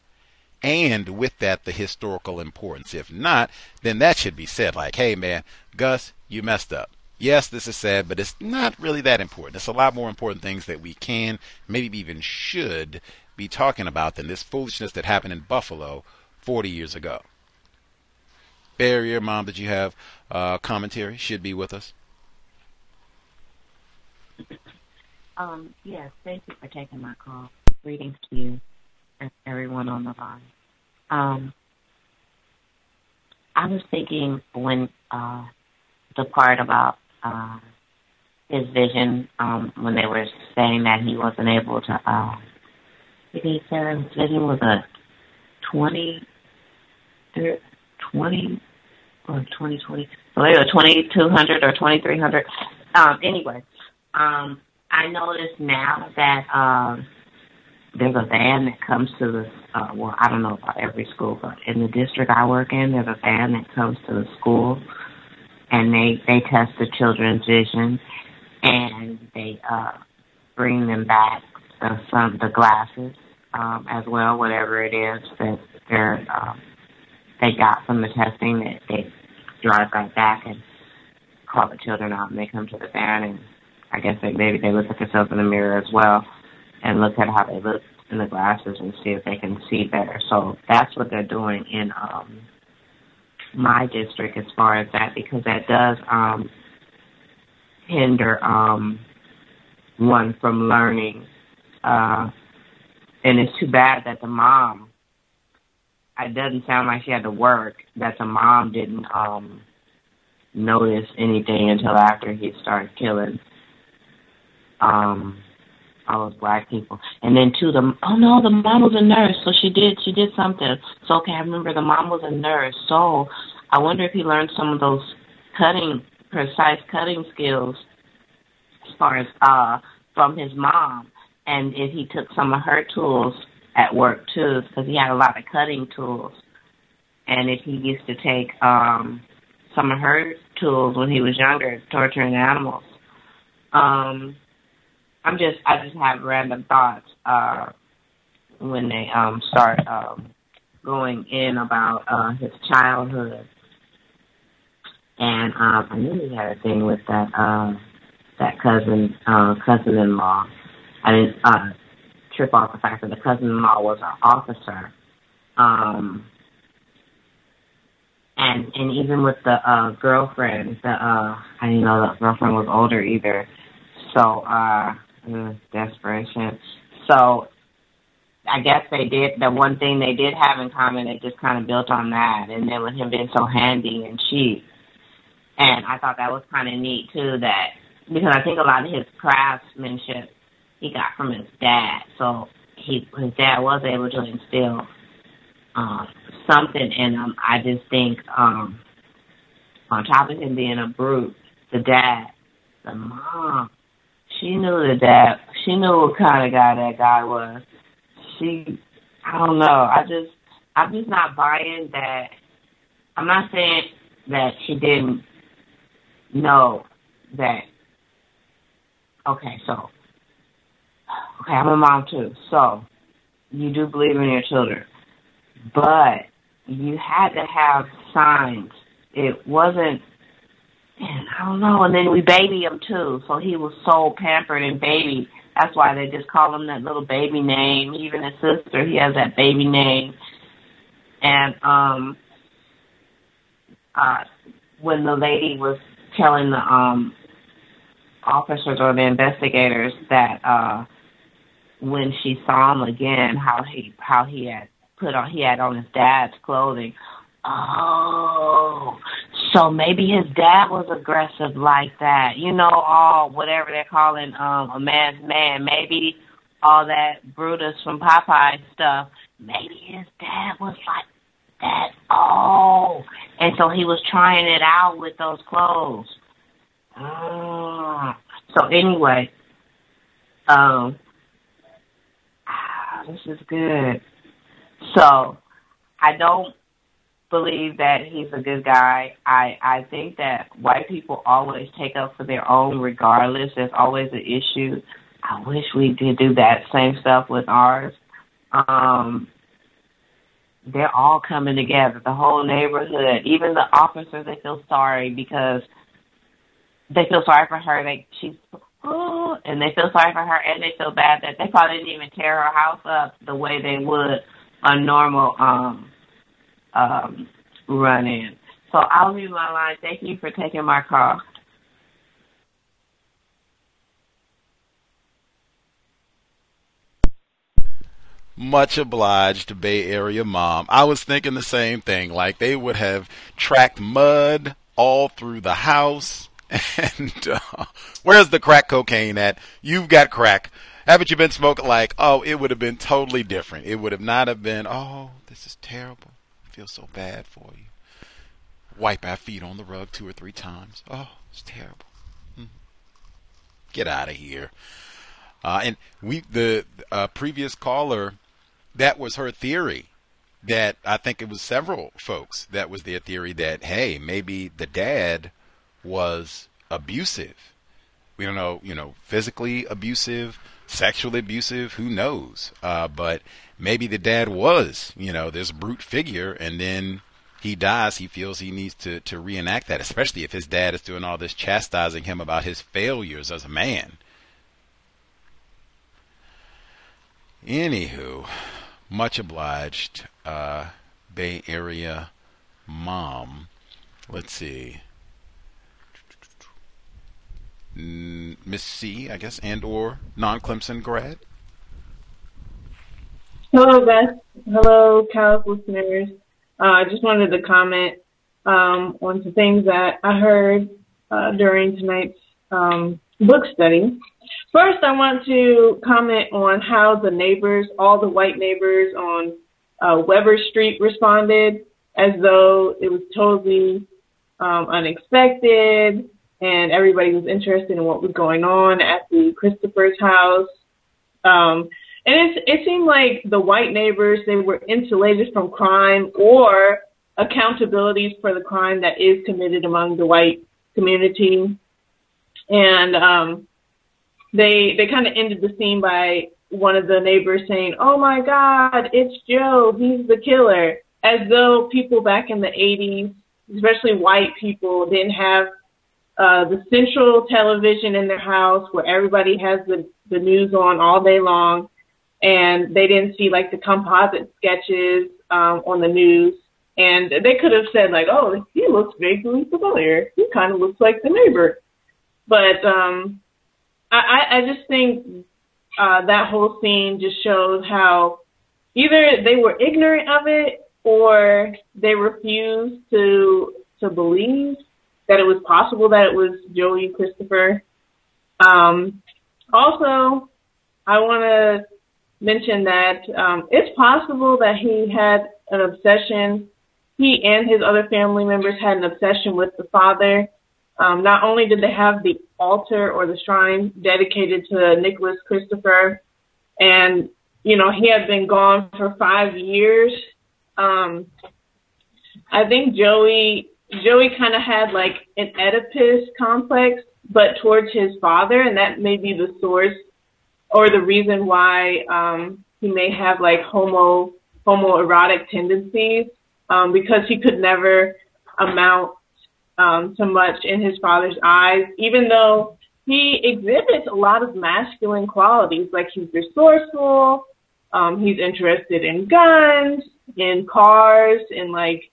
and with that the historical importance. If not, then that should be said like, hey man, Gus, you messed up. Yes, this is sad, but it's not really that important. It's a lot more important things that we can, maybe even should, be talking about than this foolishness that happened in Buffalo 40 years ago. Barrier, Mom, did you have uh, commentary? Should be with us. Um, yes, thank you for taking my call. Greetings to you and everyone on the line. Um, I was thinking when uh, the part about uh, his vision, um, when they were saying that he wasn't able to, uh, he said his vision was a 20 20 or 2020, or 2200 or 2300. Um, anyway, um, I notice now that um, there's a van that comes to the, uh, well, I don't know about every school, but in the district I work in, there's a van that comes to the school and they, they test the children's vision and they uh, bring them back the sun, the glasses um, as well, whatever it is that they're um, they got from the testing. That they drive right back and call the children out, and they come to the van, and I guess they maybe they look at themselves in the mirror as well, and look at how they look in the glasses and see if they can see better. So that's what they're doing in um, my district as far as that, because that does um, hinder um, one from learning. Uh, and it's too bad that the mom, it doesn't sound like she had to work, that the mom didn't um, notice anything until after he started killing um, all those black people. And then too, the oh no, the mom was a nurse, so she did she did something. So okay, I remember the mom was a nurse. So I wonder if he learned some of those cutting precise cutting skills as far as uh from his mom, and if he took some of her tools at work too, because he had a lot of cutting tools, and if he used to take um some of her tools when he was younger, torturing animals. Um, I'm just I just have random thoughts uh, when they um, start um, going in about uh, his childhood, and um, I knew he had a thing with that uh, that cousin uh, cousin-in-law. I didn't uh, trip off the fact that the cousin-in-law was an officer. Um, and and even with the uh girlfriend, the uh I didn't know the girlfriend was older either. So uh desperation. So I guess they did the one thing they did have in common. It just kind of built on that, and then with him being so handy and cheap, and I thought that was kind of neat too. That because I think a lot of his craftsmanship he got from his dad, so he his dad was able to instill um, something in him. I just think um, on top of him being a brute, the dad, the mom she knew the dad. She knew what kind of guy that guy was. She, I don't know. I just, I'm just not buying that. I'm not saying that she didn't know that. Okay, so, okay, I'm a mom too. So, you do believe in your children, but you had to have signs. It wasn't and I don't know. And then we baby him too, so he was so pampered and baby. That's why they just call him that little baby name. Even his sister, he has that baby name. And um, uh, when the lady was telling the um officers or the investigators that uh when she saw him again, how he how he had put on he had on his dad's clothing. Oh, so maybe his dad was aggressive like that. You know, all whatever they're calling um a man's man. Maybe all that Brutus from Popeye stuff. Maybe his dad was like that. Oh, and so he was trying it out with those clothes. Mm. So anyway, um, this is good. So I don't believe that he's a good guy. I I think that white people always take up for their own regardless. There's always an issue. I wish we did do that same stuff with ours. Um they're all coming together, the whole neighborhood, even the officers they feel sorry because they feel sorry for her. They she's oh, and they feel sorry for her and they feel bad that they probably didn't even tear her house up the way they would a normal um um, run in. So I'll leave my line. Thank you for taking my call. Much obliged, Bay Area mom. I was thinking the same thing. Like they would have tracked mud all through the house. And uh, where's the crack cocaine at? You've got crack. Haven't you been smoking? Like, oh, it would have been totally different. It would have not have been, oh, this is terrible I feel so bad for you. Wipe our feet on the rug two or three times. Oh, it's terrible. Hmm. Get out of here. Uh, and we, the uh, previous caller, that was her theory. That I think it was several folks that was their theory that hey, maybe the dad was abusive. We don't know, you know, physically abusive, sexually abusive. Who knows? Uh, but maybe the dad was, you know, this brute figure, and then he dies. He feels he needs to to reenact that, especially if his dad is doing all this chastising him about his failures as a man. Anywho, much obliged, uh, Bay Area mom. Let's see. Miss C, I guess, and or non-Clemson grad. Hello, Beth. Hello, COWS listeners. Uh, I just wanted to comment um, on some things that I heard uh, during tonight's um, book study. First, I want to comment on how the neighbors, all the white neighbors on uh, Weber Street responded as though it was totally um, unexpected and everybody was interested in what was going on at the Christopher's house. Um, and it, it seemed like the white neighbors, they were insulated from crime or accountabilities for the crime that is committed among the white community. And um, they they kind of ended the scene by one of the neighbors saying, "Oh my God, it's Joe. He's the killer," as though people back in the 80s, especially white people, didn't have uh, the central television in their house where everybody has the the news on all day long, and they didn't see like the composite sketches um, on the news. And they could have said like, "Oh, he looks vaguely familiar. He kind of looks like the neighbor." But um, I, I just think uh, that whole scene just shows how either they were ignorant of it or they refused to to believe that it was possible that it was Joey Christopher. Um, also, I want to mention that um, it's possible that he had an obsession. He and his other family members had an obsession with the father um, not only did they have the altar or the shrine dedicated to Nicholas Christopher, and you know he had been gone for five years. Um, I think Joey Joey kind of had like an Oedipus complex, but towards his father, and that may be the source or the reason why um, he may have like homo homoerotic tendencies um, because he could never amount um, so much in his father's eyes, even though he exhibits a lot of masculine qualities, like he's resourceful, um, he's interested in guns, in cars, in like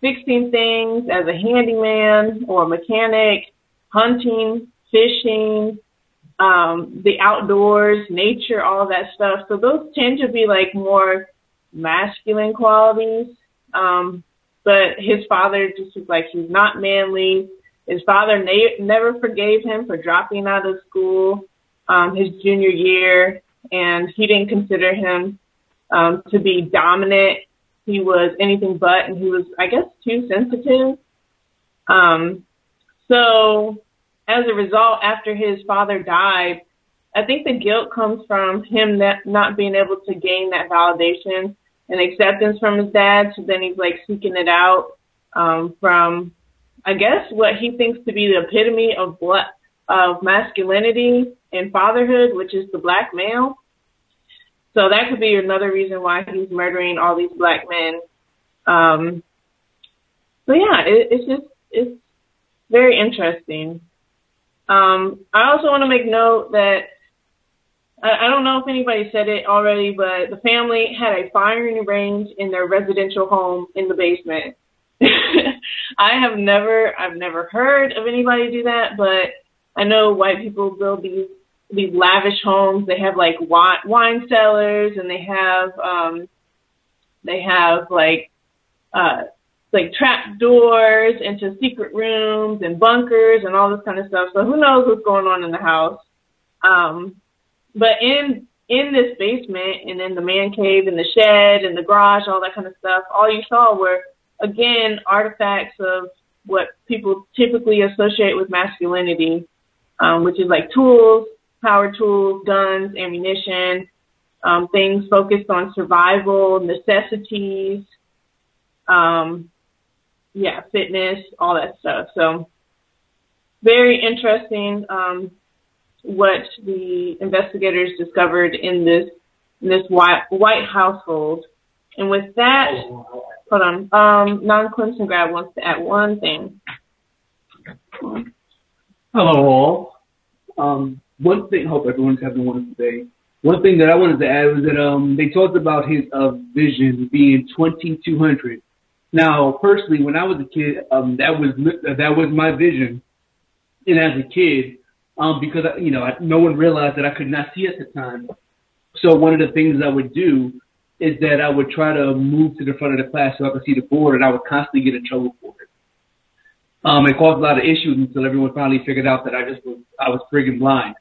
fixing things as a handyman or mechanic, hunting, fishing, um, the outdoors, nature, all that stuff. So those tend to be like more masculine qualities. Um, but his father just was like he's not manly. His father na- never forgave him for dropping out of school um, his junior year, and he didn't consider him um, to be dominant. He was anything but, and he was, I guess, too sensitive. Um, so, as a result, after his father died, I think the guilt comes from him not, not being able to gain that validation and acceptance from his dad. So then he's like seeking it out um, from, I guess, what he thinks to be the epitome of what of masculinity and fatherhood, which is the black male. So that could be another reason why he's murdering all these black men. Um, so yeah, it, it's just it's very interesting. Um, I also want to make note that I, I don't know if anybody said it already, but the family had a firing range in their residential home in the basement. I have never, I've never heard of anybody do that, but I know white people build these these lavish homes. They have like wine, cellars, and they have um, they have like uh, like trap doors into secret rooms and bunkers and all this kind of stuff. So who knows what's going on in the house? Um, but in in this basement and in the man cave and the shed and the garage, all that kind of stuff, all you saw were again artifacts of what people typically associate with masculinity, um, which is like tools, power tools, guns, ammunition, um, things focused on survival, necessities, um, yeah, fitness, all that stuff. So very interesting. Um, what the investigators discovered in this in this white, white household. And with that, hold on, um, non-Clemson grad wants to add one thing. Hello, all. Um, one thing, I hope everyone's having a wonderful day. One thing that I wanted to add was that um, they talked about his uh, vision being 2200. Now, personally, when I was a kid, um, that was that was my vision, and as a kid, um, because you know no one realized that I could not see at the time. So one of the things I would do is that I would try to move to the front of the class so I could see the board, and I would constantly get in trouble for it. Um, it caused a lot of issues until everyone finally figured out that I just was I was friggin' blind.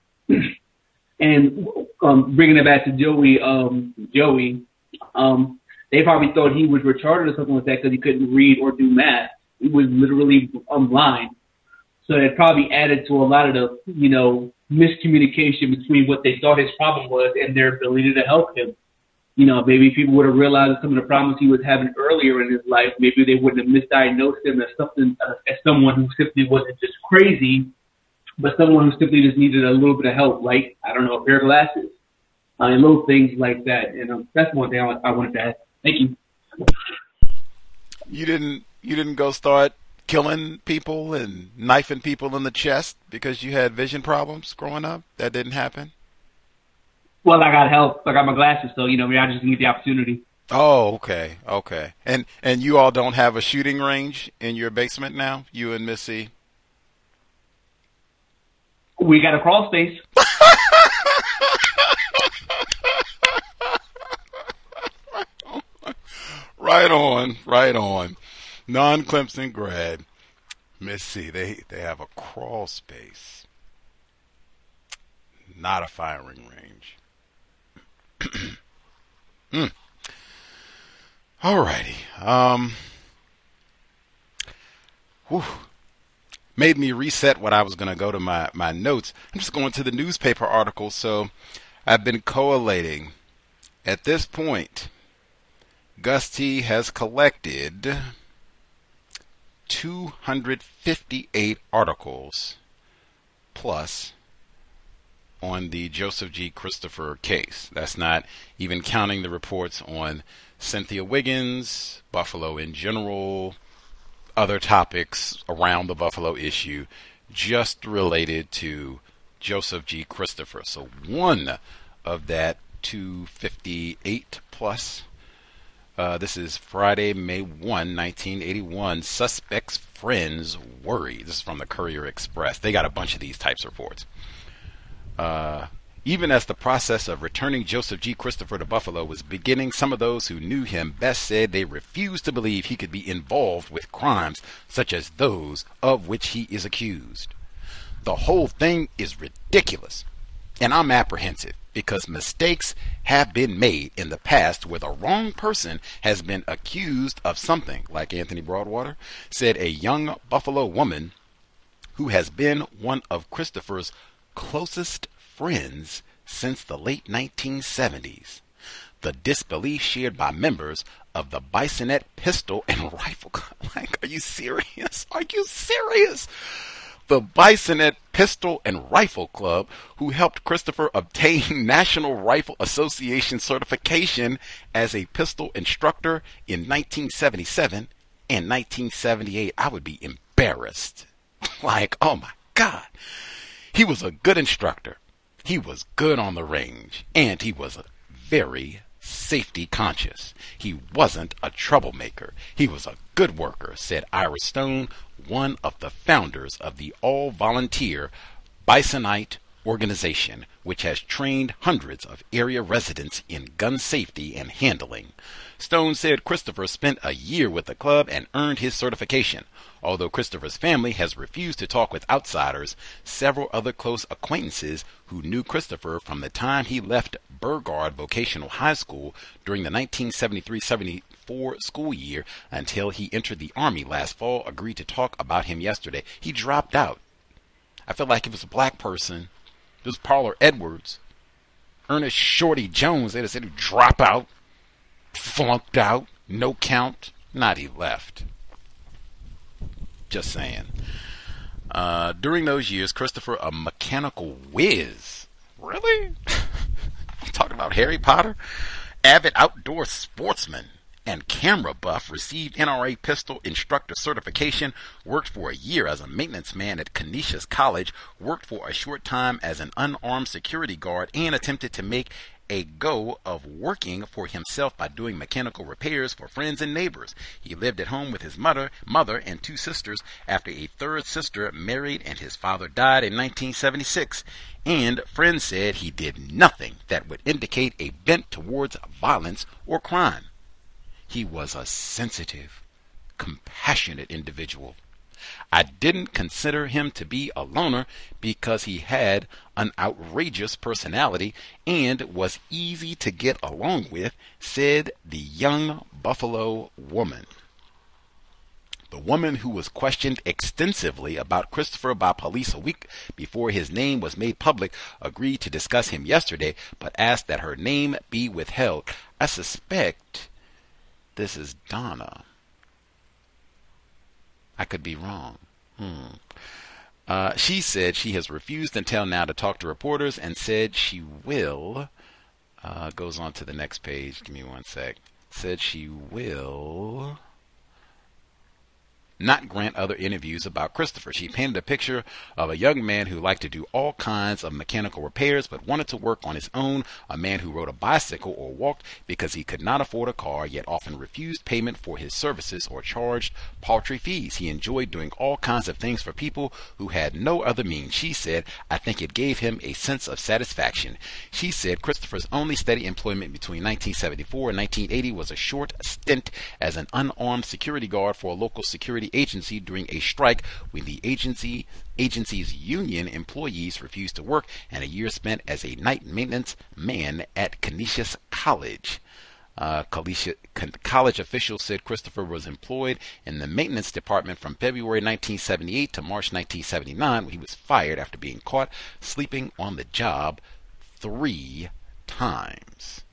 And um, bringing it back to Joey, um, Joey, um, they probably thought he was retarded or something like that because he couldn't read or do math. He was literally um, blind. So it probably added to a lot of the, you know, miscommunication between what they thought his problem was and their ability to help him. You know, maybe people would have realized some of the problems he was having earlier in his life. Maybe they wouldn't have misdiagnosed him as something, uh, as someone who simply wasn't just crazy, but someone who simply just needed a little bit of help, like I don't know, a pair of glasses, uh, and little things like that. And um, that's one thing I, I wanted to add. Thank you. You didn't. You didn't go start killing people and knifing people in the chest because you had vision problems growing up? That didn't happen? Well, I got help. I got my glasses, so you know, I just get the opportunity. Oh, okay, okay. And and you all don't have a shooting range in your basement now, you and Missy. We got a crawl space. right on, right on non-Clemson grad. Let's see, they they have a crawl space, not a firing range. mm. Alrighty. Um. Whew. Made me reset what I was going to go to my, my notes. I'm just going to the newspaper article. So I've been collating. At this point, Gus T has collected 258 articles plus on the Joseph G. Christopher case. That's not even counting the reports on Cynthia Wiggins, Buffalo in general, other topics around the Buffalo issue, just related to Joseph G. Christopher. So one of that 258 plus uh, this is Friday, May 1, 1981. Suspect's friends worry. This is from the Courier Express. They got a bunch of these types of reports. Uh, even as the process of returning Joseph G. Christopher to Buffalo was beginning, some of those who knew him best said they refused to believe he could be involved with crimes such as those of which he is accused. The whole thing is ridiculous, and I'm apprehensive because mistakes have been made in the past where the wrong person has been accused of something, like Anthony Broadwater said a young Buffalo woman who has been one of Christopher's closest friends since the late 1970s. The disbelief shared by members of the Bisonet Pistol and Rifle. Club. Like, are you serious? Are you serious? the Bisonet Pistol and Rifle Club, who helped Christopher obtain National Rifle Association certification as a pistol instructor in 1977 and 1978. I would be embarrassed. like, oh my God. He was a good instructor. He was good on the range, and he was very safety conscious. He wasn't a troublemaker. He was a good worker, said Ira Stone, one of the founders of the all volunteer Bisonite organization, which has trained hundreds of area residents in gun safety and handling. Stone said Christopher spent a year with the club and earned his certification. Although Christopher's family has refused to talk with outsiders, several other close acquaintances who knew Christopher from the time he left Burgard Vocational High School during the 1973 74 school year until he entered the Army last fall agreed to talk about him yesterday. He dropped out. I feel like if was a black person, it was Parler Edwards, Ernest Shorty Jones, have said he'd drop out, flunked out, no count. Not he left. Just saying. Uh, during those years, Christopher, a mechanical whiz. Really? Talking about Harry Potter? Avid outdoor sportsman and camera buff, received NRA pistol instructor certification, worked for a year as a maintenance man at Canisius College, worked for a short time as an unarmed security guard, and attempted to make a go of working for himself by doing mechanical repairs for friends and neighbors. He lived at home with his mother, mother and two sisters after a third sister married and his father died in 1976. And friends said he did nothing that would indicate a bent towards violence or crime. He was a sensitive, compassionate individual. I didn't consider him to be a loner because he had an outrageous personality and was easy to get along with, said the young Buffalo woman. The woman who was questioned extensively about Christopher by police a week before his name was made public agreed to discuss him yesterday, but asked that her name be withheld. I suspect this is Donna. I could be wrong. Hmm. Uh, she said she has refused until now to talk to reporters and said she will. Uh, goes on to the next page. Give me one sec. Said she will not grant other interviews about Christopher. She painted a picture of a young man who liked to do all kinds of mechanical repairs but wanted to work on his own, a man who rode a bicycle or walked because he could not afford a car, yet often refused payment for his services or charged paltry fees. He enjoyed doing all kinds of things for people who had no other means. She said, I think it gave him a sense of satisfaction. She said Christopher's only steady employment between 1974 and 1980 was a short stint as an unarmed security guard for a local security agency during a strike when the agency agency's union employees refused to work and a year spent as a night maintenance man at Canisius College. Uh, college officials said Christopher was employed in the maintenance department from February 1978 to March 1979 when he was fired after being caught sleeping on the job three times.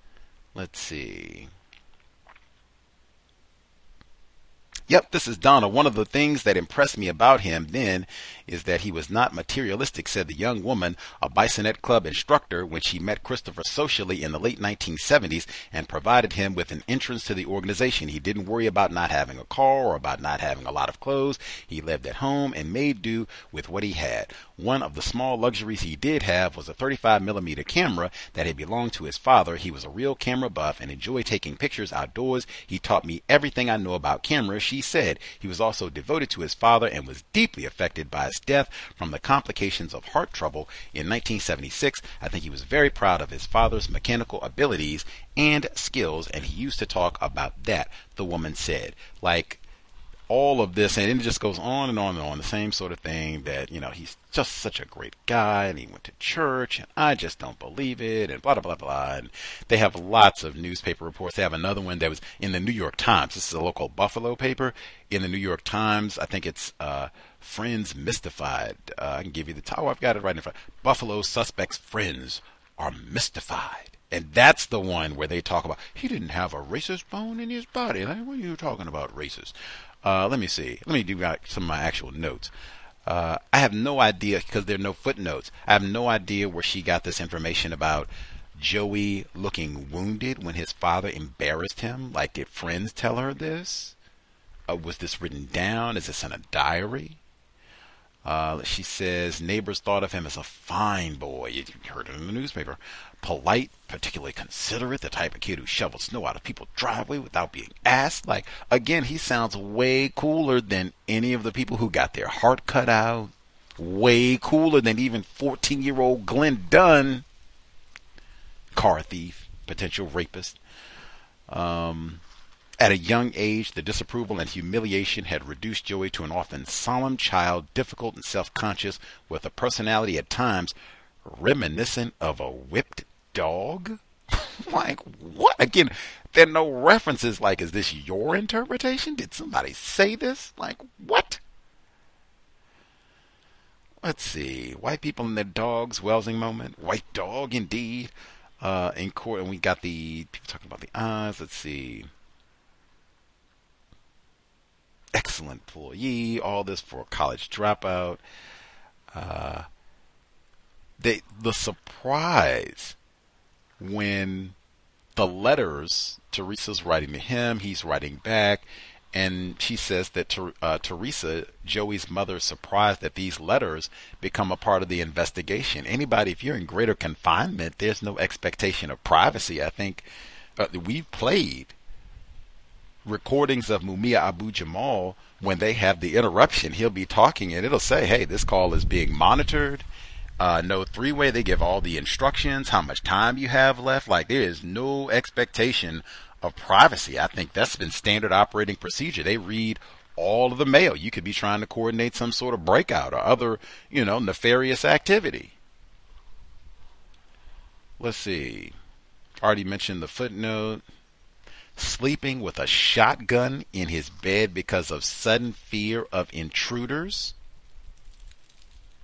Let's see. Yep, this is Donna. One of the things that impressed me about him then is that he was not materialistic, said the young woman, a Bisonet Club instructor, when she met Christopher socially in the late 1970s and provided him with an entrance to the organization. He didn't worry about not having a car or about not having a lot of clothes. He lived at home and made do with what he had. One of the small luxuries he did have was a 35 millimeter camera that had belonged to his father. He was a real camera buff and enjoyed taking pictures outdoors. He taught me everything I know about cameras. She said he was also devoted to his father and was deeply affected by his death from the complications of heart trouble in 1976. I think he was very proud of his father's mechanical abilities and skills, and he used to talk about that, the woman said. Like, all of this, and it just goes on and on and on. The same sort of thing that you know he's just such a great guy, and he went to church, and I just don't believe it, and blah blah blah blah. And they have lots of newspaper reports. They have another one that was in the New York Times. This is a local Buffalo paper in the New York Times. I think it's uh, Friends Mystified. Uh, I can give you the title. Oh, I've got it right in front. Buffalo suspects' friends are mystified. And that's the one where they talk about he didn't have a racist bone in his body. Like, what are you talking about, racist? Uh, let me see. Let me do some of my actual notes. Uh, I have no idea because there are no footnotes. I have no idea where she got this information about Joey looking wounded when his father embarrassed him. Like, did friends tell her this? Uh, was this written down? Is this in a diary? Uh, she says neighbors thought of him as a fine boy. You heard it in the newspaper. Polite, particularly considerate, the type of kid who shoveled snow out of people's driveway without being asked. Like, again, he sounds way cooler than any of the people who got their heart cut out. Way cooler than even 14 year old Glenn Dunn. Car thief, potential rapist. Um, at a young age, the disapproval and humiliation had reduced Joey to an often solemn child, difficult and self conscious, with a personality at times reminiscent of a whipped dog. like, what? Again, there are no references like, is this your interpretation? Did somebody say this? Like, what? Let's see. White people and their dogs, Welsing moment. White dog, indeed. Uh, in court, and we got the people talking about the eyes. Let's see. Excellent employee, all this for a college dropout. Uh, they the surprise when the letters Teresa's writing to him, he's writing back, and she says that uh, Teresa, Joey's mother, is surprised that these letters become a part of the investigation. Anybody, if you're in greater confinement, there's no expectation of privacy. I think uh, we've played recordings of Mumia Abu Jamal when they have the interruption. He'll be talking and it'll say, "Hey, this call is being monitored." Uh, no three way. They give all the instructions, how much time you have left. Like there is no expectation of privacy. I think that's been standard operating procedure. They read all of the mail. You could be trying to coordinate some sort of breakout or other, you know, nefarious activity. Let's see. Already mentioned the footnote. Sleeping with a shotgun in his bed because of sudden fear of intruders.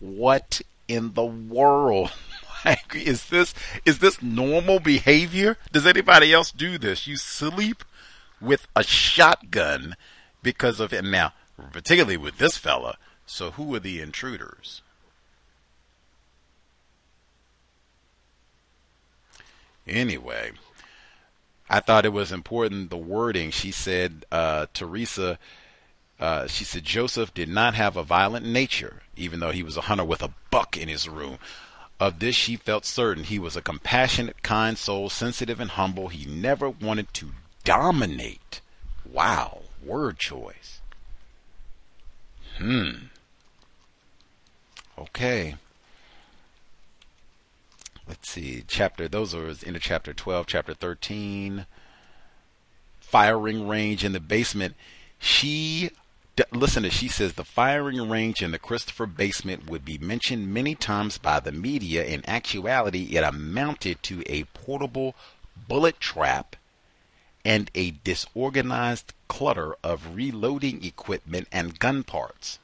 What in the world? Is this is this normal behavior? Does anybody else do this? You sleep with a shotgun because of it. Now, particularly with this fella. So, who are the intruders? Anyway, I thought it was important the wording. She said, uh, Teresa, uh, she said Joseph did not have a violent nature, even though he was a hunter with a buck in his room. Of this she felt certain. He was a compassionate, kind soul, sensitive and humble. He never wanted to dominate. Wow, word choice. Hmm. Okay. Let's see. Chapter, those are into chapter 12, chapter 13. Firing range in the basement. She listen to she says the firing range in the Christopher basement would be mentioned many times by the media. In actuality, it amounted to a portable bullet trap and a disorganized clutter of reloading equipment and gun parts.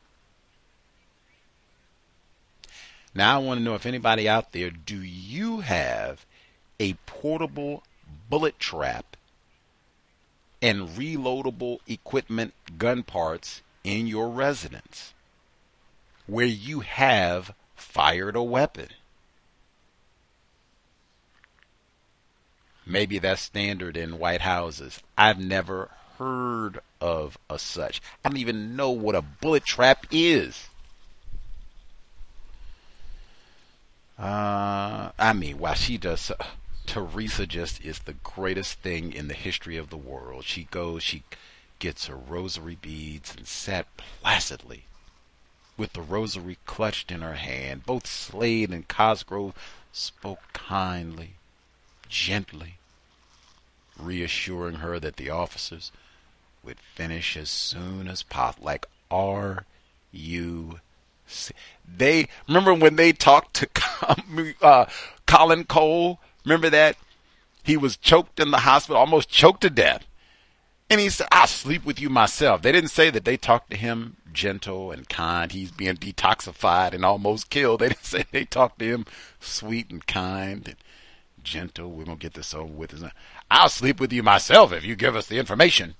Now I want to know if anybody out there do you have a portable bullet trap and reloadable equipment gun parts in your residence where you have fired a weapon. Maybe that's standard in White Houses. I've never heard of a such. I don't even know what a bullet trap is. Uh, I mean, she does, uh, Teresa just is the greatest thing in the history of the world. She goes, she gets her rosary beads and sat placidly with the rosary clutched in her hand. Both Slade and Cosgrove spoke kindly, gently, reassuring her that the officers would finish as soon as possible. Like, are you? They remember when they talked to uh, Colin Cole Remember that? He was choked in the hospital, almost choked to death. And he said, I'll sleep with you myself. They didn't say that they talked to him gentle and kind. He's being detoxified and almost killed. They didn't say they talked to him sweet and kind and gentle. We're going to get this over with. I'll sleep with you myself if you give us the information.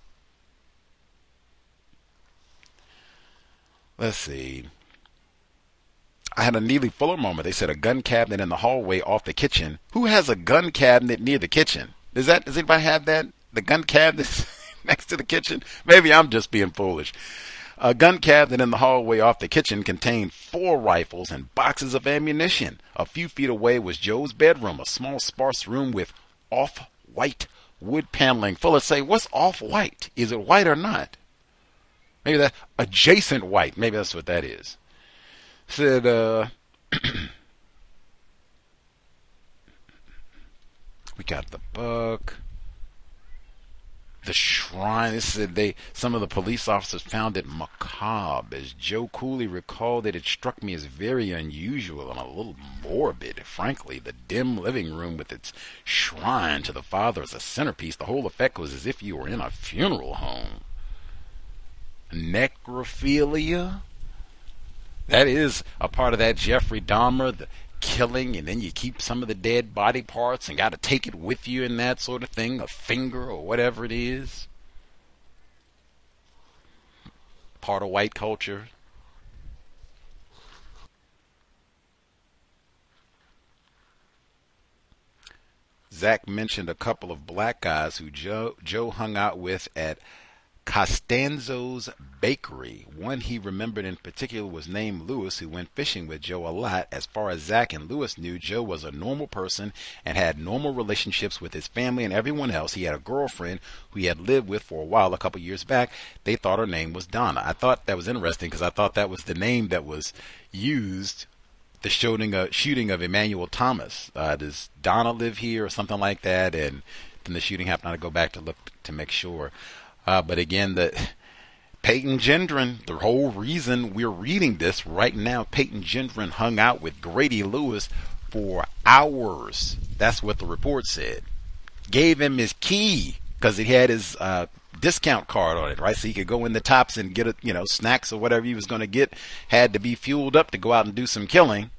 Let's see. I had a Neely Fuller moment. They said a gun cabinet in the hallway off the kitchen. Who has a gun cabinet near the kitchen? Does that does anybody have that? The gun cabinet next to the kitchen? Maybe I'm just being foolish. A gun cabinet in the hallway off the kitchen contained four rifles and boxes of ammunition. A few feet away was Joe's bedroom, a small sparse room with off-white wood paneling. Fuller say, what's off-white? Is it white or not? Maybe that adjacent white. Maybe that's what that is said, uh, we got the book. The shrine. It said they some of the police officers found it macabre. As Joe Cooley recalled it, it struck me as very unusual and a little morbid. Frankly, the dim living room with its shrine to the father as a centerpiece, the whole effect was as if you were in a funeral home. Necrophilia? That is a part of that Jeffrey Dahmer, the killing, and then you keep some of the dead body parts and got to take it with you and that sort of thing, a finger or whatever it is. part of white culture. Zach mentioned a couple of black guys who Joe, Joe hung out with at Costanzo's Bakery. One he remembered in particular was named Lewis, who went fishing with Joe a lot. As far as Zach and Lewis knew, Joe was a normal person and had normal relationships with his family and everyone else. He had a girlfriend who he had lived with for a while, a couple years back. They thought her name was Donna. I thought that was interesting because I thought that was the name that was used the shooting of, shooting of Emmanuel Thomas. Uh, does Donna live here or something like that? And then the shooting happened. I had to go back to look to make sure. Uh, but again, the Payton Gendron, the whole reason we're reading this right now, Payton Gendron hung out with Grady Lewis for hours. That's what the report said. Gave him his key because he had his uh, discount card on it, right? So he could go in the tops and get, a, you know, snacks or whatever he was going to get. Had to be fueled up to go out and do some killing.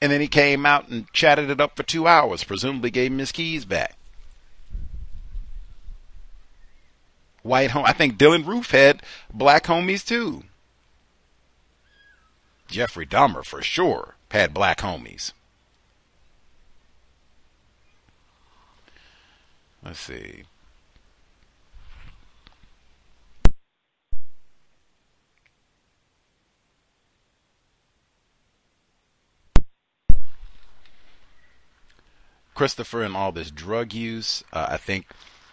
And then he came out and chatted it up for two hours, presumably gave him his keys back. White home. I think Dylann Roof had black homies too. Jeffrey Dahmer for sure had black homies. Let's see. Christopher and all this drug use, uh, I think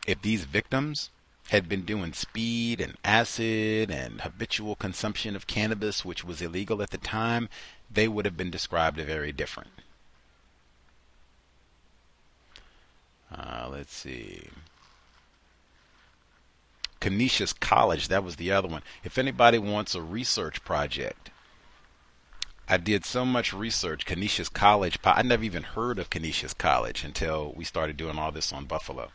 if these victims had been doing speed and acid and habitual consumption of cannabis, which was illegal at the time, they would have been described very different. Uh, let's see. Canisius College, that was the other one. If anybody wants a research project I did so much research. Canisius College. I never even heard of Canisius College until we started doing all this on Buffalo.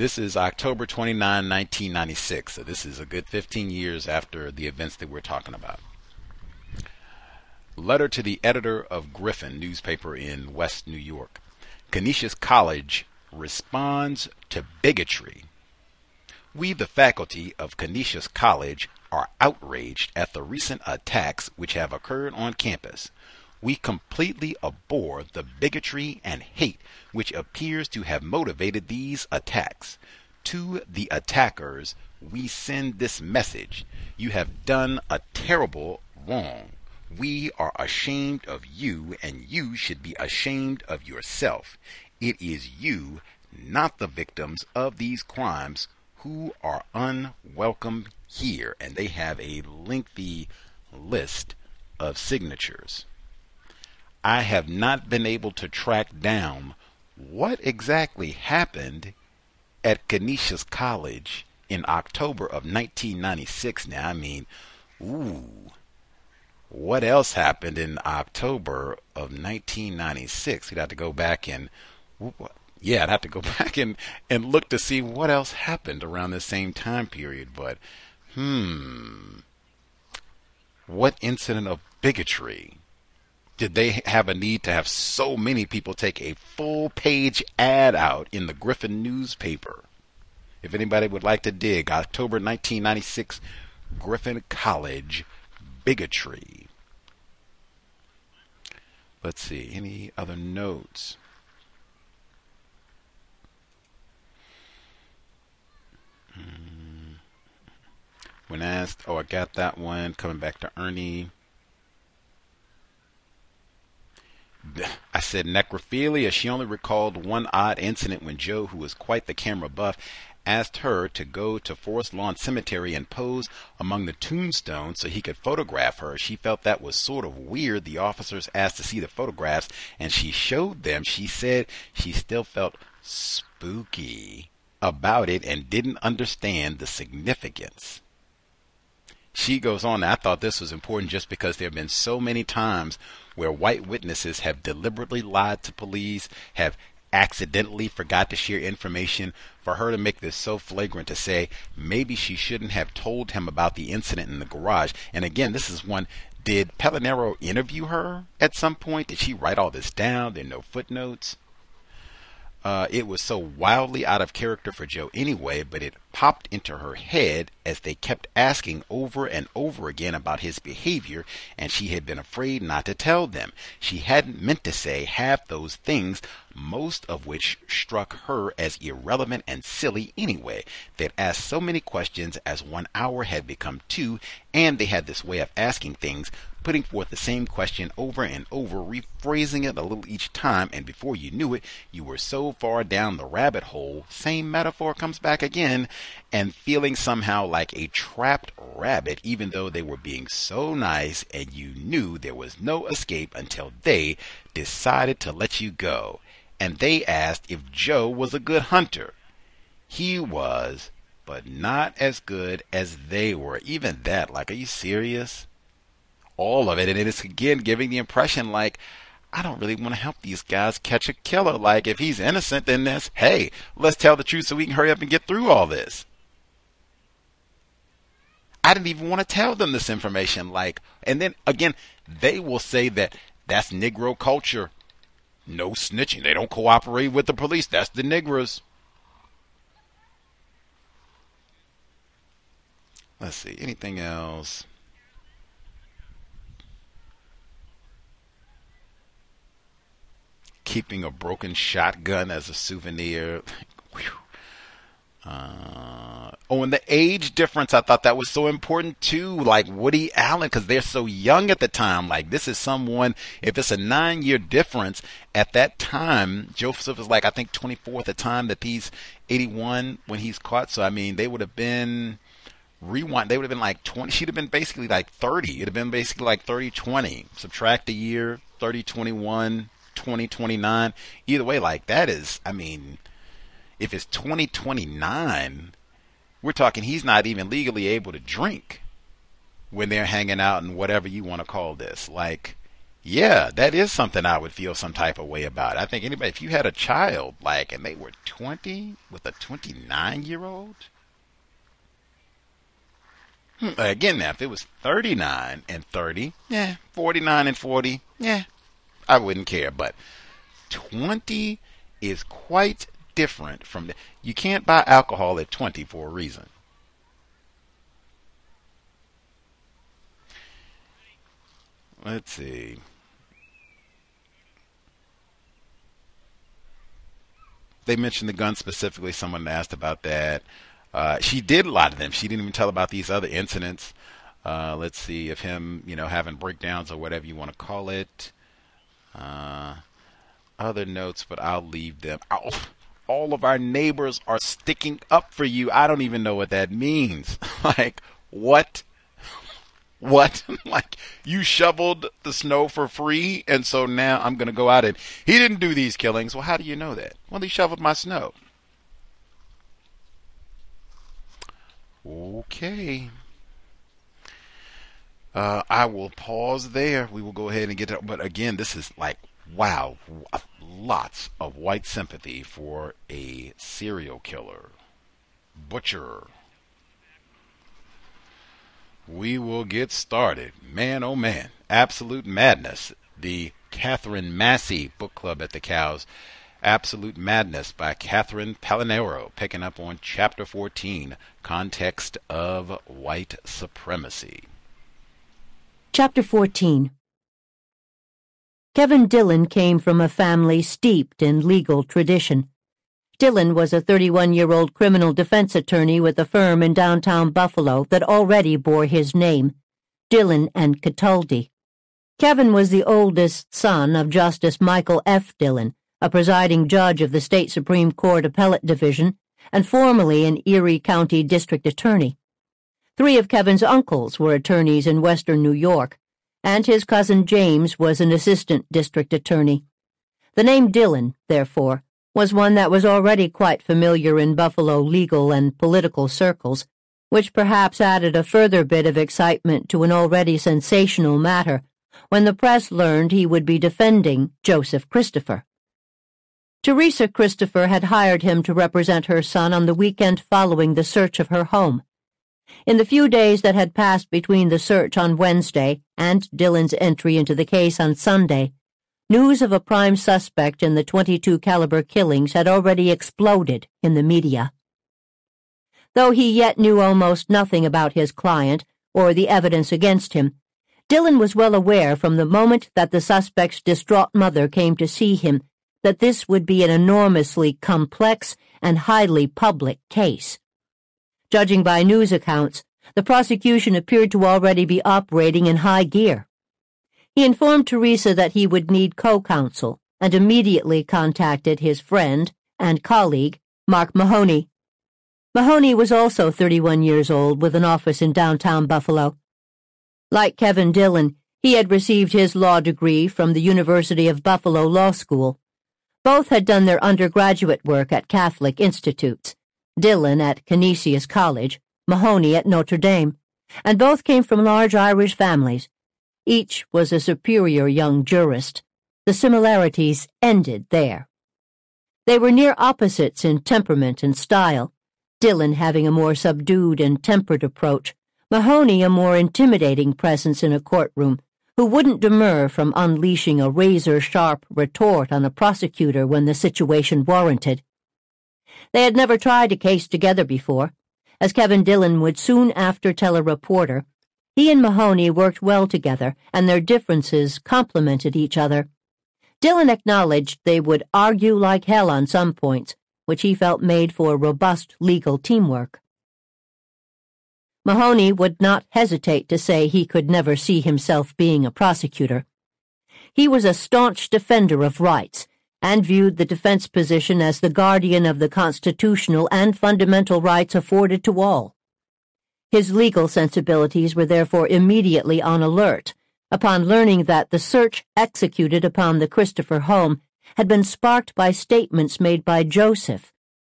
This is October 29, 1996. So this is a good 15 years after the events that we're talking about. Letter to the editor of Griffin newspaper in West New York. Canisius College responds to bigotry. We, the faculty of Canisius College, are outraged at the recent attacks which have occurred on campus. We completely abhor the bigotry and hate which appears to have motivated these attacks. To the attackers, we send this message. You have done a terrible wrong. We are ashamed of you, and you should be ashamed of yourself. It is you, not the victims of these crimes, who are unwelcome here, and they have a lengthy list of signatures. I have not been able to track down what exactly happened at Canisius College in October of 1996. Now, I mean, ooh, what else happened in October of 1996? We'd have to go back and, yeah, I'd have to go back and, and look to see what else happened around the same time period. But Hmm. What incident of bigotry did they have a need to have so many people take a full page ad out in the Griffin newspaper? If anybody would like to dig, October 1996, Griffin College bigotry. Let's see, any other notes? Hmm. When asked, oh, I got that one. Coming back to Ernie. I said necrophilia. She only recalled one odd incident when Joe, who was quite the camera buff, asked her to go to Forest Lawn Cemetery and pose among the tombstones so he could photograph her. She felt that was sort of weird. The officers asked to see the photographs and she showed them. She said she still felt spooky about it and didn't understand the significance she goes on, I thought this was important just because there have been so many times where white witnesses have deliberately lied to police, have accidentally forgot to share information. For her to make this so flagrant to say maybe she shouldn't have told him about the incident in the garage. And again, this is one. Did Pelonero interview her at some point? Did she write all this down? There are no footnotes. Uh, it was so wildly out of character for Joe anyway, but it popped into her head as they kept asking over and over again about his behavior, and she had been afraid not to tell them. She hadn't meant to say half those things, most of which struck her as irrelevant and silly anyway. They'd asked so many questions as one hour had become two, and they had this way of asking things putting forth the same question over and over, rephrasing it a little each time, and before you knew it, you were so far down the rabbit hole, same metaphor comes back again, and feeling somehow like a trapped rabbit, even though they were being so nice and you knew there was no escape until they decided to let you go. And they asked if Joe was a good hunter. He was, but not as good as they were. Even that, like, are you serious? all of it. And it is again giving the impression like, I don't really want to help these guys catch a killer. Like, if he's innocent, then that's, hey, let's tell the truth so we can hurry up and get through all this. I didn't even want to tell them this information. Like, and then again, they will say that that's Negro culture. No snitching. They don't cooperate with the police. That's the Negroes. Let's see. Anything else? Keeping a broken shotgun as a souvenir. Uh, oh, and the age difference, I thought that was so important too. Like Woody Allen, because they're so young at the time. Like this is someone, if it's a nine year difference at that time, Joseph is like, I think 24 at the time that he's 81 when he's caught. So, I mean, they would have been, rewind, they would have been like 20. She'd have been basically like 30. It'd have been basically like 30 20. Subtract a year, 30 21. 2029. Either way, like that is, I mean, if it's 2029, we're talking he's not even legally able to drink when they're hanging out and whatever you want to call this. Like, yeah, that is something I would feel some type of way about. I think anybody, if you had a child, like, and they were 20 with a 29 year old, hmm, again, now, if it was 39 and 30, yeah, 49 and 40, yeah, I wouldn't care. But 20 is quite different from the, you can't buy alcohol at 20 for a reason. Let's see. They mentioned the gun specifically. Someone asked about that. Uh, she did a lot of them. She didn't even tell about these other incidents. Uh, let's see if him, you know, having breakdowns or whatever you want to call it. Uh, other notes, but I'll leave them. All of our neighbors are sticking up for you. I don't even know what that means. like, what? What? like, you shoveled the snow for free, and so now I'm going to go out and. He didn't do these killings. Well, how do you know that? Well, he shoveled my snow. Okay. Uh, I will pause there. We will go ahead and get to, but again, this is like, wow, lots of white sympathy for a serial killer, butcher. We will get started. Man, oh man, absolute madness. The Katherine Massey Book Club at the COWS. Absolute Madness by Catherine Pelonero, picking up on Chapter 14 Context of White Supremacy. Chapter 14 Kevin Dillon came from a family steeped in legal tradition. Dillon was a 31 year old criminal defense attorney with a firm in downtown Buffalo that already bore his name Dillon and Cataldi. Kevin was the oldest son of Justice Michael F. Dillon, a presiding judge of the State Supreme Court Appellate Division and formerly an Erie County District Attorney. Three of Kevin's uncles were attorneys in western New York, and his cousin James was an assistant district attorney. The name Dillon, therefore, was one that was already quite familiar in Buffalo legal and political circles, which perhaps added a further bit of excitement to an already sensational matter when the press learned he would be defending Joseph Christopher. Teresa Christopher had hired him to represent her son on the weekend following the search of her home. In the few days that had passed between the search on Wednesday and Dillon's entry into the case on Sunday, news of a prime suspect in the 22 caliber killings had already exploded in the media. Though he yet knew almost nothing about his client or the evidence against him, Dillon was well aware from the moment that the suspect's distraught mother came to see him that this would be an enormously complex and highly public case. Judging by news accounts, the prosecution appeared to already be operating in high gear. He informed Teresa that he would need co-counsel and immediately contacted his friend and colleague, Mark Mahoney. Mahoney was also 31 years old with an office in downtown Buffalo. Like Kevin Dillon, he had received his law degree from the University of Buffalo Law School. Both had done their undergraduate work at Catholic institutes, Dillon at Canisius College, Mahoney at Notre Dame, and both came from large Irish families. Each was a superior young jurist. The similarities ended there. They were near opposites in temperament and style, Dillon having a more subdued and tempered approach, Mahoney a more intimidating presence in a courtroom, who wouldn't demur from unleashing a razor-sharp retort on a prosecutor when the situation warranted. They had never tried a case together before. As Kevin Dillon would soon after tell a reporter, he and Mahoney worked well together, and their differences complemented each other. Dillon acknowledged they would argue like hell on some points, which he felt made for robust legal teamwork. Mahoney would not hesitate to say he could never see himself being a prosecutor. He was a staunch defender of rights and viewed the defense position as the guardian of the constitutional and fundamental rights afforded to all. His legal sensibilities were therefore immediately on alert upon learning that the search executed upon the Christopher home had been sparked by statements made by Joseph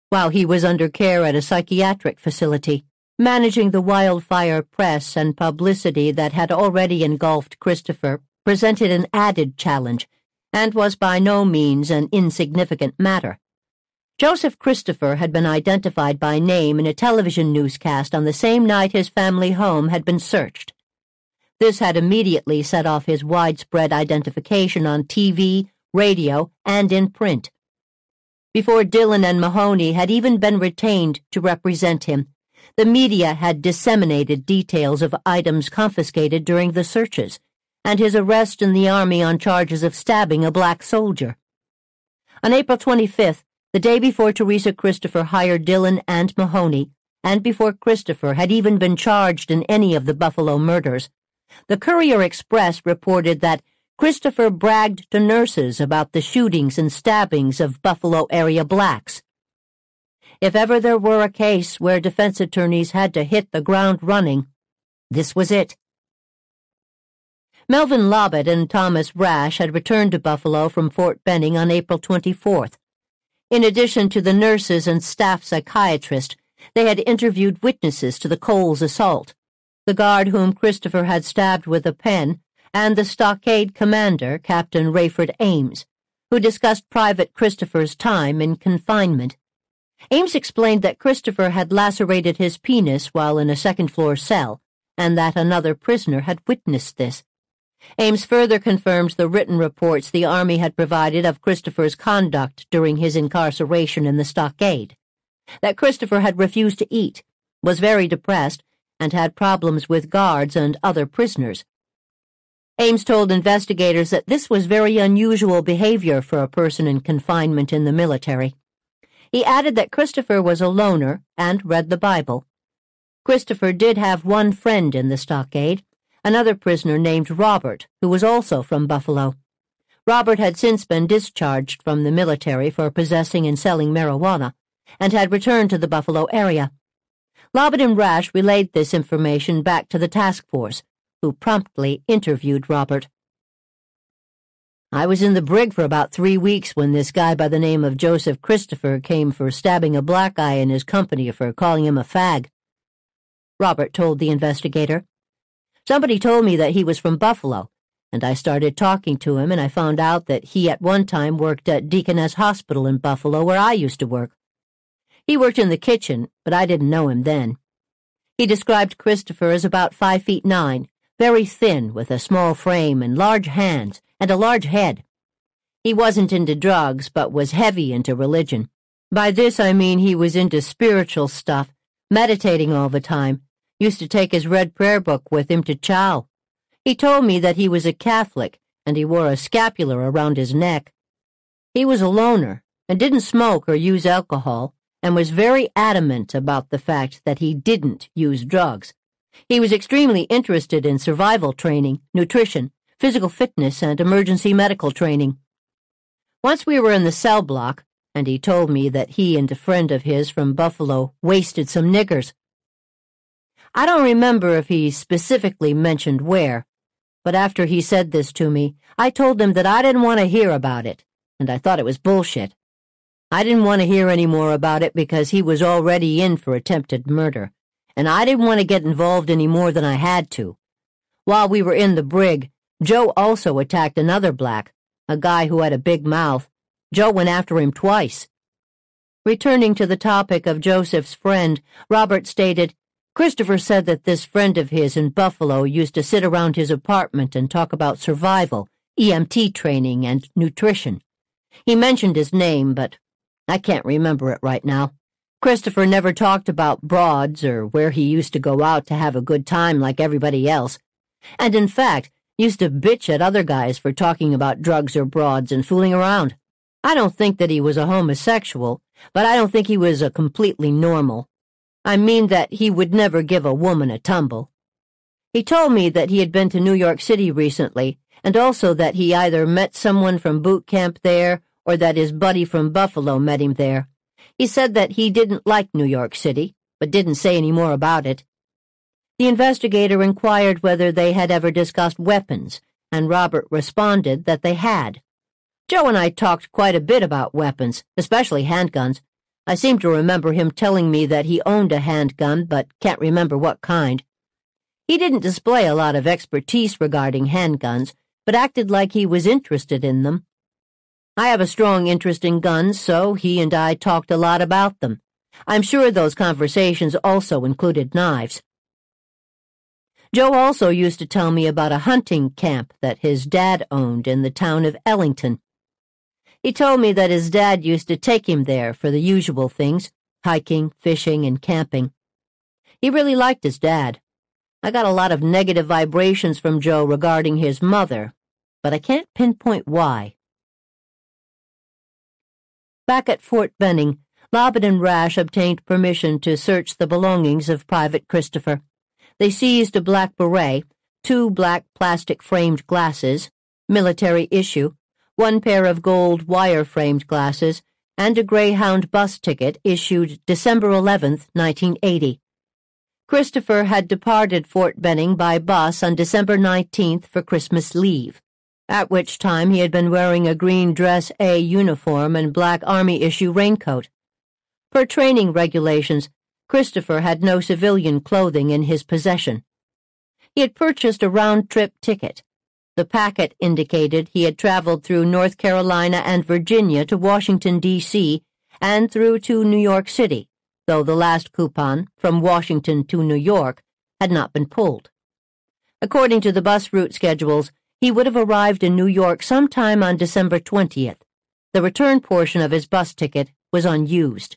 while he was under care at a psychiatric facility managing the wildfire press and publicity that had already engulfed Christopher, presented an added challenge, and was by no means an insignificant matter. Joseph Christopher had been identified by name in a television newscast on the same night his family home had been searched. This had immediately set off his widespread identification on TV, radio, and in print. Before Dillon and Mahoney had even been retained to represent him, the media had disseminated details of items confiscated during the searches and his arrest in the Army on charges of stabbing a black soldier. On April 25th, the day before Teresa Christopher hired Dillon and Mahoney, and before Christopher had even been charged in any of the Buffalo murders, the Courier Express reported that Christopher bragged to nurses about the shootings and stabbings of Buffalo area blacks if ever there were a case where defense attorneys had to hit the ground running, this was it. Melvin Lobbett and Thomas Rash had returned to Buffalo from Fort Benning on April 24th. In addition to the nurses and staff psychiatrist, they had interviewed witnesses to the Coles assault, the guard whom Christopher had stabbed with a pen, and the stockade commander, Captain Rayford Ames, who discussed Private Christopher's time in confinement. Ames explained that Christopher had lacerated his penis while in a second floor cell, and that another prisoner had witnessed this. Ames further confirmed the written reports the Army had provided of Christopher's conduct during his incarceration in the stockade. That Christopher had refused to eat, was very depressed, and had problems with guards and other prisoners. Ames told investigators that this was very unusual behavior for a person in confinement in the military. He added that Christopher was a loner and read the Bible. Christopher did have one friend in the stockade, another prisoner named Robert, who was also from Buffalo. Robert had since been discharged from the military for possessing and selling marijuana, and had returned to the Buffalo area. Lobbett and Rash relayed this information back to the task force, who promptly interviewed Robert. I was in the brig for about three weeks when this guy by the name of Joseph Christopher came for stabbing a black guy in his company for calling him a fag. Robert told the investigator. Somebody told me that he was from Buffalo, and I started talking to him and I found out that he at one time worked at Deaconess Hospital in Buffalo where I used to work. He worked in the kitchen, but I didn't know him then. He described Christopher as about five feet nine, very thin with a small frame and large hands, and a large head. He wasn't into drugs, but was heavy into religion. By this I mean he was into spiritual stuff, meditating all the time, used to take his red prayer book with him to chow. He told me that he was a Catholic and he wore a scapular around his neck. He was a loner and didn't smoke or use alcohol and was very adamant about the fact that he didn't use drugs. He was extremely interested in survival training, nutrition, physical fitness, and emergency medical training. Once we were in the cell block, and he told me that he and a friend of his from Buffalo wasted some niggers. I don't remember if he specifically mentioned where, but after he said this to me, I told him that I didn't want to hear about it, and I thought it was bullshit. I didn't want to hear any more about it because he was already in for attempted murder, and I didn't want to get involved any more than I had to. While we were in the brig, Joe also attacked another black, a guy who had a big mouth. Joe went after him twice. Returning to the topic of Joseph's friend, Robert stated, Christopher said that this friend of his in Buffalo used to sit around his apartment and talk about survival, EMT training, and nutrition. He mentioned his name, but I can't remember it right now. Christopher never talked about broads or where he used to go out to have a good time like everybody else. And in fact, used to bitch at other guys for talking about drugs or broads and fooling around. I don't think that he was a homosexual, but I don't think he was a completely normal. I mean that he would never give a woman a tumble. He told me that he had been to New York City recently, and also that he either met someone from boot camp there or that his buddy from Buffalo met him there. He said that he didn't like New York City, but didn't say any more about it. The investigator inquired whether they had ever discussed weapons, and Robert responded that they had. Joe and I talked quite a bit about weapons, especially handguns. I seem to remember him telling me that he owned a handgun, but can't remember what kind. He didn't display a lot of expertise regarding handguns, but acted like he was interested in them. I have a strong interest in guns, so he and I talked a lot about them. I'm sure those conversations also included knives. Joe also used to tell me about a hunting camp that his dad owned in the town of Ellington. He told me that his dad used to take him there for the usual things hiking, fishing, and camping. He really liked his dad. I got a lot of negative vibrations from Joe regarding his mother, but I can't pinpoint why. Back at Fort Benning, Lobbit and Rash obtained permission to search the belongings of Private Christopher. They seized a black beret, two black plastic framed glasses, military issue, one pair of gold wire framed glasses, and a Greyhound bus ticket issued December 11, 1980. Christopher had departed Fort Benning by bus on December 19th for Christmas leave, at which time he had been wearing a green dress A uniform and black Army issue raincoat. Per training regulations, Christopher had no civilian clothing in his possession. He had purchased a round-trip ticket. The packet indicated he had traveled through North Carolina and Virginia to Washington, D.C., and through to New York City, though the last coupon, from Washington to New York, had not been pulled. According to the bus route schedules, he would have arrived in New York sometime on December 20th. The return portion of his bus ticket was unused.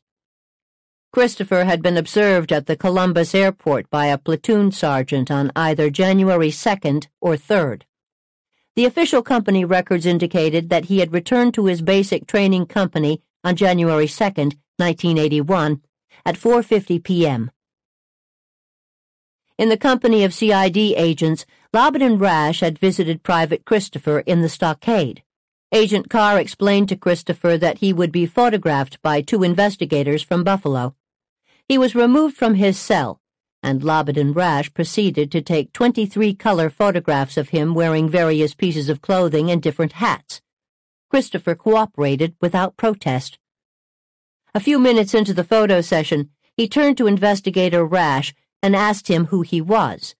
Christopher had been observed at the Columbus airport by a platoon sergeant on either January 2nd or 3rd. The official company records indicated that he had returned to his basic training company on January 2nd, 1981, at 4.50 p.m. In the company of CID agents, Lobbit and Rash had visited Private Christopher in the stockade. Agent Carr explained to Christopher that he would be photographed by two investigators from Buffalo. He was removed from his cell, and and Rash proceeded to take 23 color photographs of him wearing various pieces of clothing and different hats. Christopher cooperated without protest. A few minutes into the photo session, he turned to investigator Rash and asked him who he was.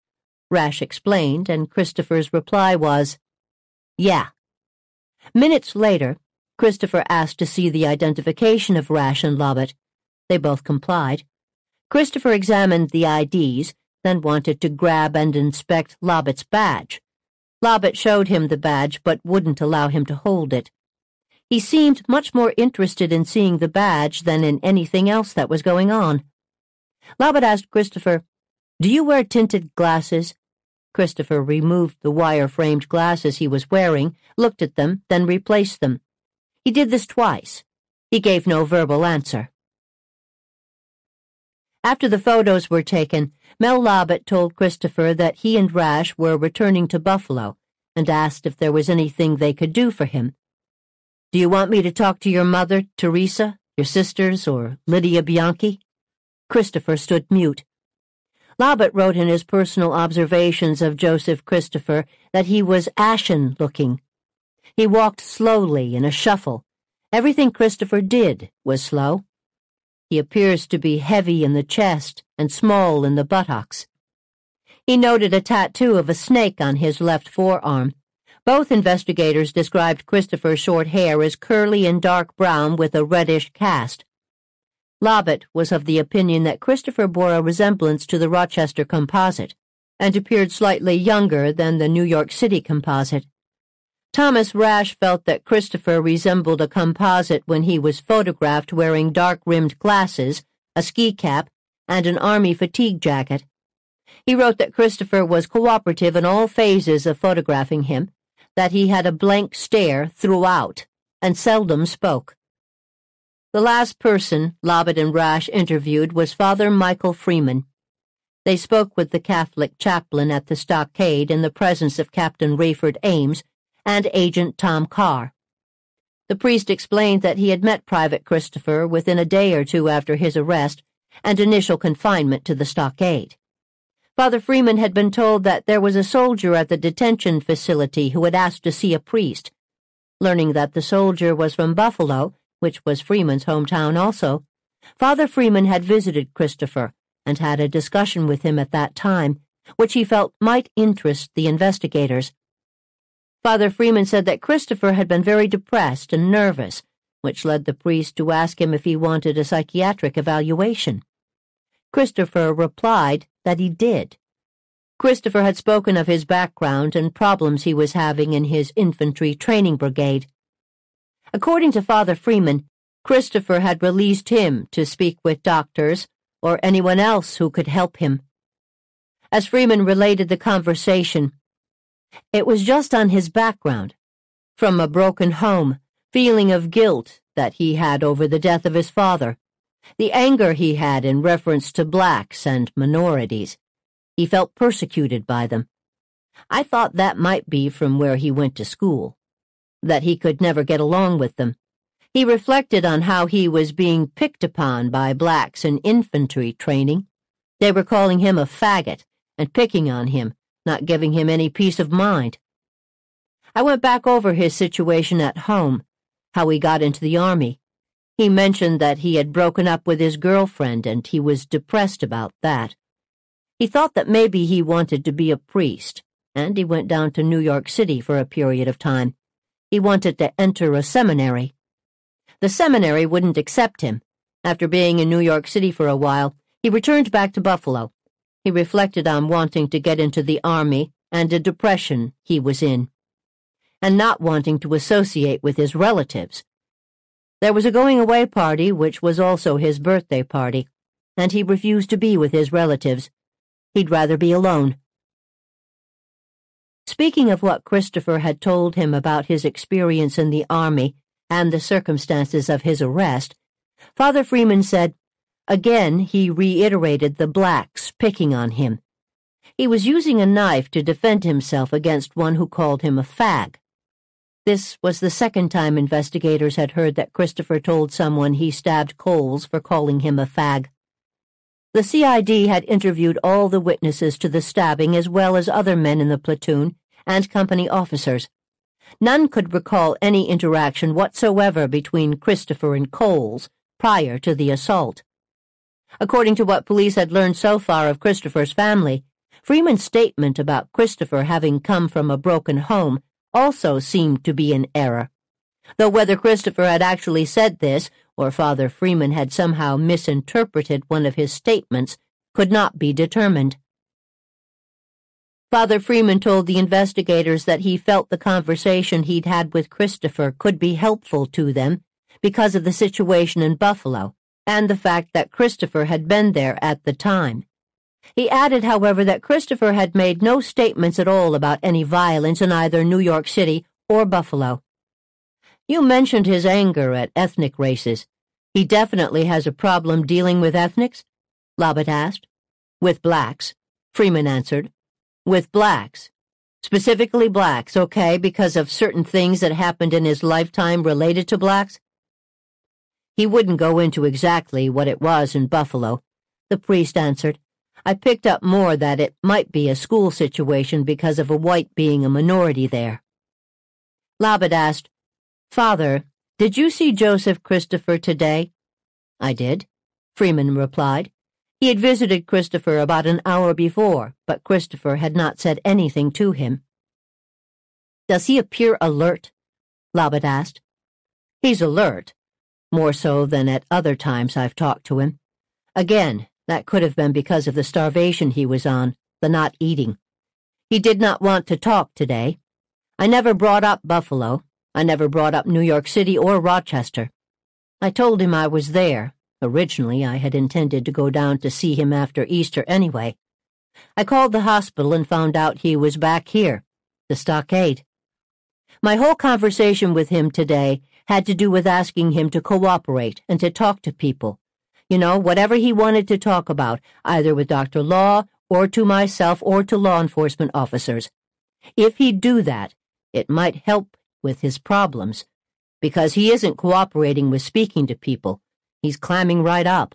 Rash explained, and Christopher's reply was, Yeah. Minutes later, Christopher asked to see the identification of Rash and Lobbit. They both complied. Christopher examined the IDs, then wanted to grab and inspect Lobbit's badge. Lobbit showed him the badge but wouldn't allow him to hold it. He seemed much more interested in seeing the badge than in anything else that was going on. Lobbit asked Christopher, Do you wear tinted glasses? Christopher removed the wire framed glasses he was wearing, looked at them, then replaced them. He did this twice. He gave no verbal answer. After the photos were taken, Mel Lobbit told Christopher that he and Rash were returning to Buffalo and asked if there was anything they could do for him. Do you want me to talk to your mother, Teresa, your sisters, or Lydia Bianchi? Christopher stood mute. Lobbit wrote in his personal observations of Joseph Christopher that he was ashen looking. He walked slowly in a shuffle. Everything Christopher did was slow. He appears to be heavy in the chest and small in the buttocks. He noted a tattoo of a snake on his left forearm. Both investigators described Christopher's short hair as curly and dark brown with a reddish cast. Lobbit was of the opinion that Christopher bore a resemblance to the Rochester composite and appeared slightly younger than the New York City composite. Thomas Rash felt that Christopher resembled a composite when he was photographed wearing dark-rimmed glasses, a ski cap, and an army fatigue jacket. He wrote that Christopher was cooperative in all phases of photographing him, that he had a blank stare throughout, and seldom spoke. The last person Lobbit and Rash interviewed was Father Michael Freeman. They spoke with the Catholic chaplain at the stockade in the presence of Captain Rayford Ames, and Agent Tom Carr. The priest explained that he had met Private Christopher within a day or two after his arrest and initial confinement to the stockade. Father Freeman had been told that there was a soldier at the detention facility who had asked to see a priest. Learning that the soldier was from Buffalo, which was Freeman's hometown also, Father Freeman had visited Christopher and had a discussion with him at that time, which he felt might interest the investigators. Father Freeman said that Christopher had been very depressed and nervous, which led the priest to ask him if he wanted a psychiatric evaluation. Christopher replied that he did. Christopher had spoken of his background and problems he was having in his infantry training brigade. According to Father Freeman, Christopher had released him to speak with doctors or anyone else who could help him. As Freeman related the conversation, it was just on his background. From a broken home, feeling of guilt that he had over the death of his father, the anger he had in reference to blacks and minorities. He felt persecuted by them. I thought that might be from where he went to school, that he could never get along with them. He reflected on how he was being picked upon by blacks in infantry training. They were calling him a faggot and picking on him not giving him any peace of mind. I went back over his situation at home, how he got into the army. He mentioned that he had broken up with his girlfriend and he was depressed about that. He thought that maybe he wanted to be a priest, and he went down to New York City for a period of time. He wanted to enter a seminary. The seminary wouldn't accept him. After being in New York City for a while, he returned back to Buffalo he reflected on wanting to get into the army and a depression he was in, and not wanting to associate with his relatives. There was a going away party, which was also his birthday party, and he refused to be with his relatives. He'd rather be alone. Speaking of what Christopher had told him about his experience in the army and the circumstances of his arrest, Father Freeman said, Again, he reiterated the blacks picking on him. He was using a knife to defend himself against one who called him a fag. This was the second time investigators had heard that Christopher told someone he stabbed Coles for calling him a fag. The CID had interviewed all the witnesses to the stabbing as well as other men in the platoon and company officers. None could recall any interaction whatsoever between Christopher and Coles prior to the assault. According to what police had learned so far of Christopher's family, Freeman's statement about Christopher having come from a broken home also seemed to be an error. Though whether Christopher had actually said this, or Father Freeman had somehow misinterpreted one of his statements, could not be determined. Father Freeman told the investigators that he felt the conversation he'd had with Christopher could be helpful to them because of the situation in Buffalo and the fact that Christopher had been there at the time. He added, however, that Christopher had made no statements at all about any violence in either New York City or Buffalo. You mentioned his anger at ethnic races. He definitely has a problem dealing with ethnics? Lobatt asked. With blacks, Freeman answered. With blacks. Specifically blacks, okay, because of certain things that happened in his lifetime related to blacks? He wouldn't go into exactly what it was in Buffalo, the priest answered. I picked up more that it might be a school situation because of a white being a minority there. Lobatt asked, Father, did you see Joseph Christopher today? I did, Freeman replied. He had visited Christopher about an hour before, but Christopher had not said anything to him. Does he appear alert? Lobatt asked. He's alert, more so than at other times I've talked to him. Again, that could have been because of the starvation he was on, the not eating. He did not want to talk today. I never brought up Buffalo. I never brought up New York City or Rochester. I told him I was there. Originally, I had intended to go down to see him after Easter anyway. I called the hospital and found out he was back here, the stockade. My whole conversation with him today had to do with asking him to cooperate and to talk to people, you know, whatever he wanted to talk about, either with Dr. Law or to myself or to law enforcement officers. If he'd do that, it might help with his problems, because he isn't cooperating with speaking to people. He's climbing right up.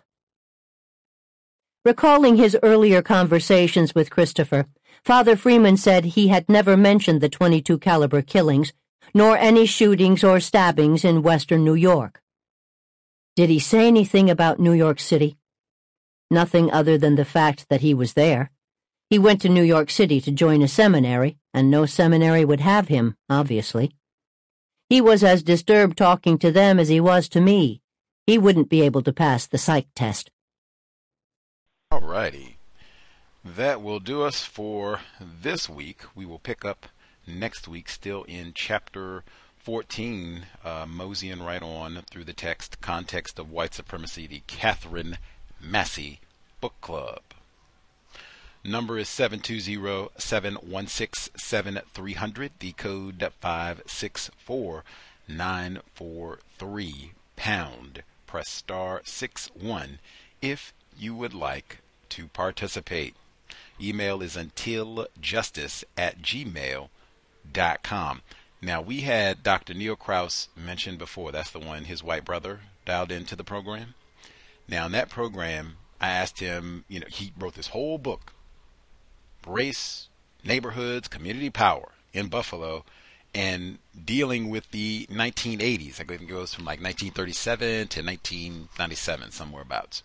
Recalling his earlier conversations with Christopher, Father Freeman said he had never mentioned the 22 caliber killings, nor any shootings or stabbings in western New York. Did he say anything about New York City? Nothing other than the fact that he was there. He went to New York City to join a seminary, and no seminary would have him, obviously. He was as disturbed talking to them as he was to me. He wouldn't be able to pass the psych test. All righty. That will do us for this week. We will pick up next week, still in chapter 14, uh, moseying right on through the text, context of white supremacy, the Katherine Massey Book Club. Number is 720-716-7300, the code 564943, pound. Press star 61 if you would like to participate. Email is untiljustice at Now, we had Dr. Neil Kraus mentioned before. That's the one his white brother dialed into the program. Now, in that program, I asked him, you know, he wrote this whole book Race, Neighborhoods, Community Power in Buffalo and dealing with the 1980s. I think it goes from like 1937 to 1997, somewhere abouts.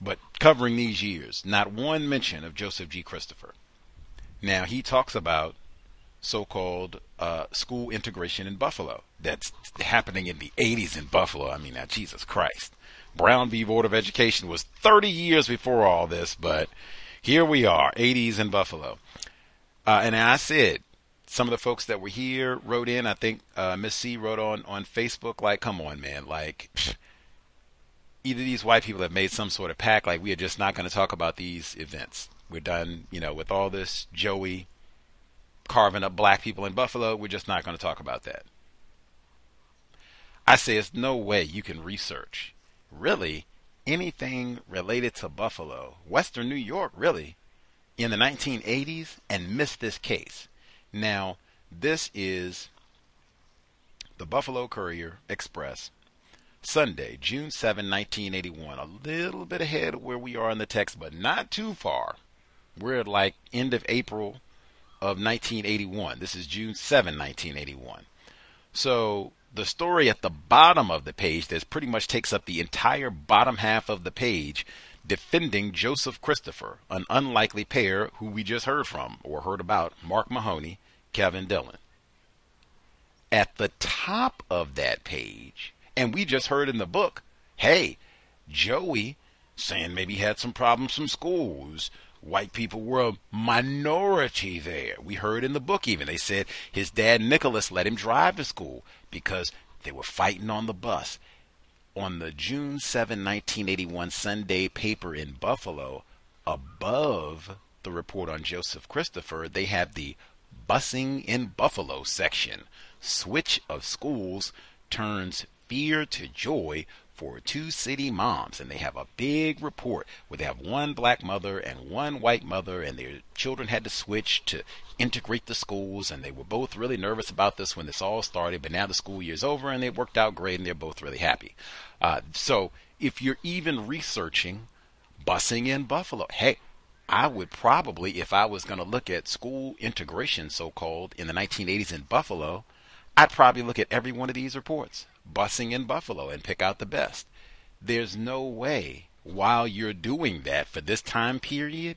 But covering these years, not one mention of Joseph G. Christopher. Now, he talks about so-called uh, school integration in Buffalo. That's happening in the 80s in Buffalo. I mean, now Jesus Christ. Brown v. Board of Education was 30 years before all this, but here we are, 80s in Buffalo. Uh, and I said, some of the folks that were here wrote in. I think uh, Miss C wrote on on Facebook, like, "Come on, man! Like, either these white people have made some sort of pact, like we are just not going to talk about these events. We're done, you know, with all this Joey carving up black people in Buffalo. We're just not going to talk about that. I say it's no way you can research really anything related to Buffalo, Western New York, really, in the 1980s and miss this case. Now, this is the Buffalo Courier Express, Sunday, June 7, 1981. A little bit ahead of where we are in the text, but not too far. We're at like end of April of 1981. This is June 7, 1981. So the story at the bottom of the page that pretty much takes up the entire bottom half of the page defending Joseph Christopher, an unlikely pair who we just heard from or heard about, Mark Mahoney, Kevin Dillon. At the top of that page, and we just heard in the book, hey, Joey saying maybe he had some problems from schools white people were a minority there. We heard in the book even they said his dad Nicholas let him drive to school because they were fighting on the bus. On the June 7, 1981 Sunday paper in Buffalo, above the report on Joseph Christopher, they have the busing in Buffalo section. Switch of schools turns fear to joy for two city moms, and they have a big report where they have one black mother and one white mother, and their children had to switch to integrate the schools, and they were both really nervous about this when this all started. But now the school year's over, and it worked out great, and they're both really happy. Uh, so if you're even researching busing in Buffalo, hey, I would probably, if I was going to look at school integration, so called, in the 1980s in Buffalo, I'd probably look at every one of these reports busing in Buffalo and pick out the best. There's no way while you're doing that for this time period,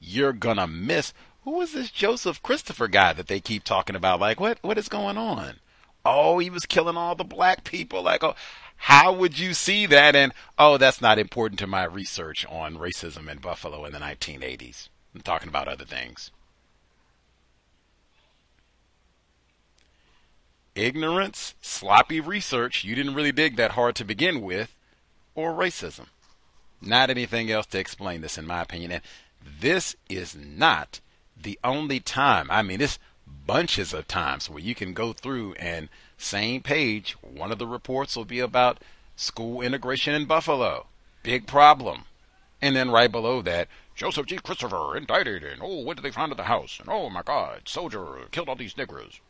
you're gonna miss who is this Joseph Christopher guy that they keep talking about? Like, what what is going on? Oh, he was killing all the black people. Like, oh, how would you see that? And oh, that's not important to my research on racism in Buffalo in the 1980s. I'm talking about other things. Ignorance, sloppy research, you didn't really dig that hard to begin with, or racism. Not anything else to explain this, in my opinion. And this is not the only time. I mean, it's bunches of times where you can go through and same page, one of the reports will be about school integration in Buffalo. Big problem. And then right below that, Joseph G. Christopher indicted, and oh, what did they find at the house? And oh my God, soldier killed all these niggers.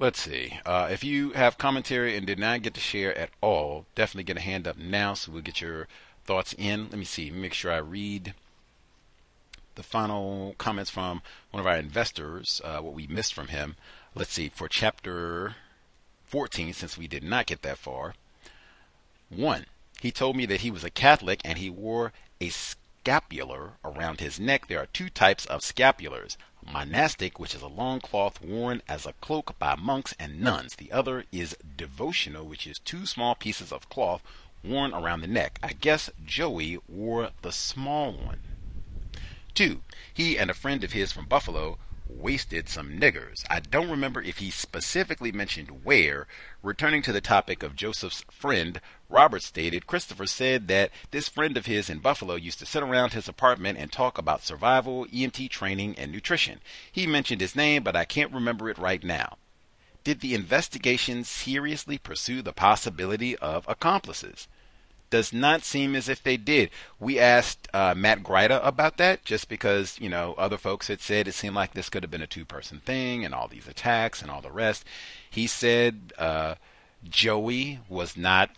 Let's see. Uh, if you have commentary and did not get to share at all, definitely get a hand up now so we'll get your thoughts in. Let me see. Make sure I read the final comments from one of our investors, uh, what we missed from him. Let's see. For chapter 14, since we did not get that far, one, he told me that he was a Catholic and he wore a scapular around his neck. There are two types of scapulars monastic, which is a long cloth worn as a cloak by monks and nuns. The other is devotional, which is two small pieces of cloth worn around the neck. I guess Joey wore the small one. Two, he and a friend of his from Buffalo wasted some niggers. I don't remember if he specifically mentioned where. Returning to the topic of Joseph's friend, Robert stated Christopher said that this friend of his in Buffalo used to sit around his apartment and talk about survival, EMT training, and nutrition. He mentioned his name, but I can't remember it right now. Did the investigation seriously pursue the possibility of accomplices? Does not seem as if they did. We asked uh, Matt Gryta about that just because, you know, other folks had said it seemed like this could have been a two person thing and all these attacks and all the rest. He said uh, Joey was not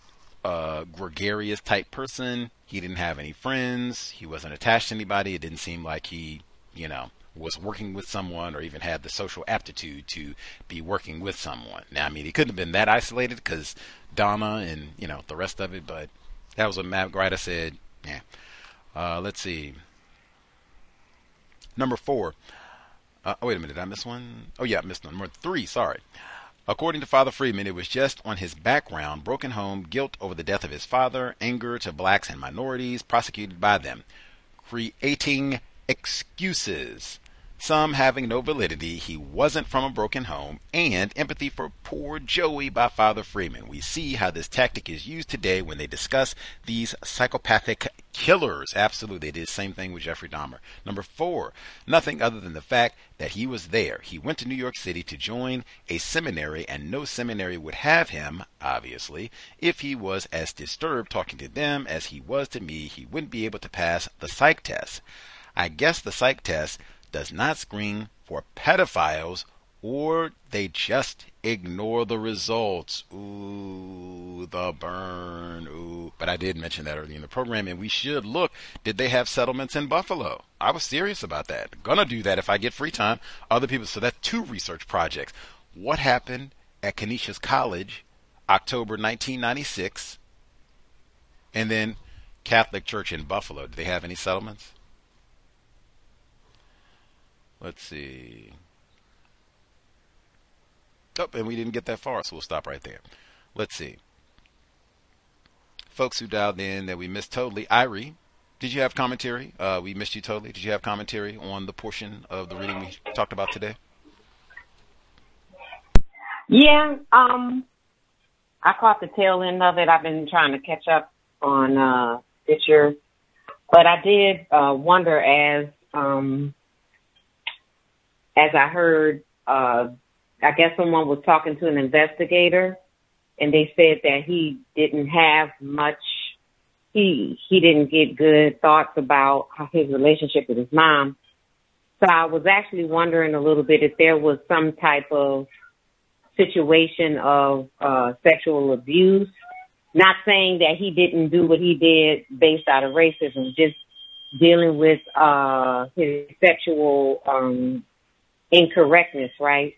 a gregarious type person. He didn't have any friends. He wasn't attached to anybody. It didn't seem like he, you know, was working with someone or even had the social aptitude to be working with someone. Now, I mean, he couldn't have been that isolated because Donna and, you know, the rest of it, but that was what Matt Gryta said. Yeah. Uh, let's see. Number four. Uh, oh, wait a minute. Did I miss one? Oh, yeah, I missed one. Number three. Sorry. According to Father Freeman, it was just on his background, broken home, guilt over the death of his father, anger to blacks and minorities, prosecuted by them, creating excuses some having no validity, he wasn't from a broken home, and empathy for poor Joey by Father Freeman. We see how this tactic is used today when they discuss these psychopathic killers. Absolutely, it is the same thing with Jeffrey Dahmer. Number four, nothing other than the fact that he was there. He went to New York City to join a seminary, and no seminary would have him, obviously, if he was as disturbed talking to them as he was to me. He wouldn't be able to pass the psych test. I guess the psych test does not screen for pedophiles or they just ignore the results. Ooh, the burn. Ooh. But I did mention that early in the program, and we should look. Did they have settlements in Buffalo? I was serious about that. Gonna do that if I get free time. Other people, so that's two research projects. What happened at Canisius College, October 1996? And then Catholic Church in Buffalo. Did they have any settlements? Let's see. Oh, and we didn't get that far, so we'll stop right there. Let's see. Folks who dialed in that we missed totally. Irie did you have commentary? Uh, we missed you totally. Did you have commentary on the portion of the reading we talked about today? Yeah, um, I caught the tail end of it. I've been trying to catch up on uh, Stitcher, but I did uh, wonder as um, as I heard. Uh, I guess someone was talking to an investigator, and they said that he didn't have much. He he didn't get good thoughts about his relationship with his mom. So I was actually wondering a little bit if there was some type of situation of uh, sexual abuse. Not saying that he didn't do what he did based out of racism, just dealing with uh, his sexual um, incorrectness, right?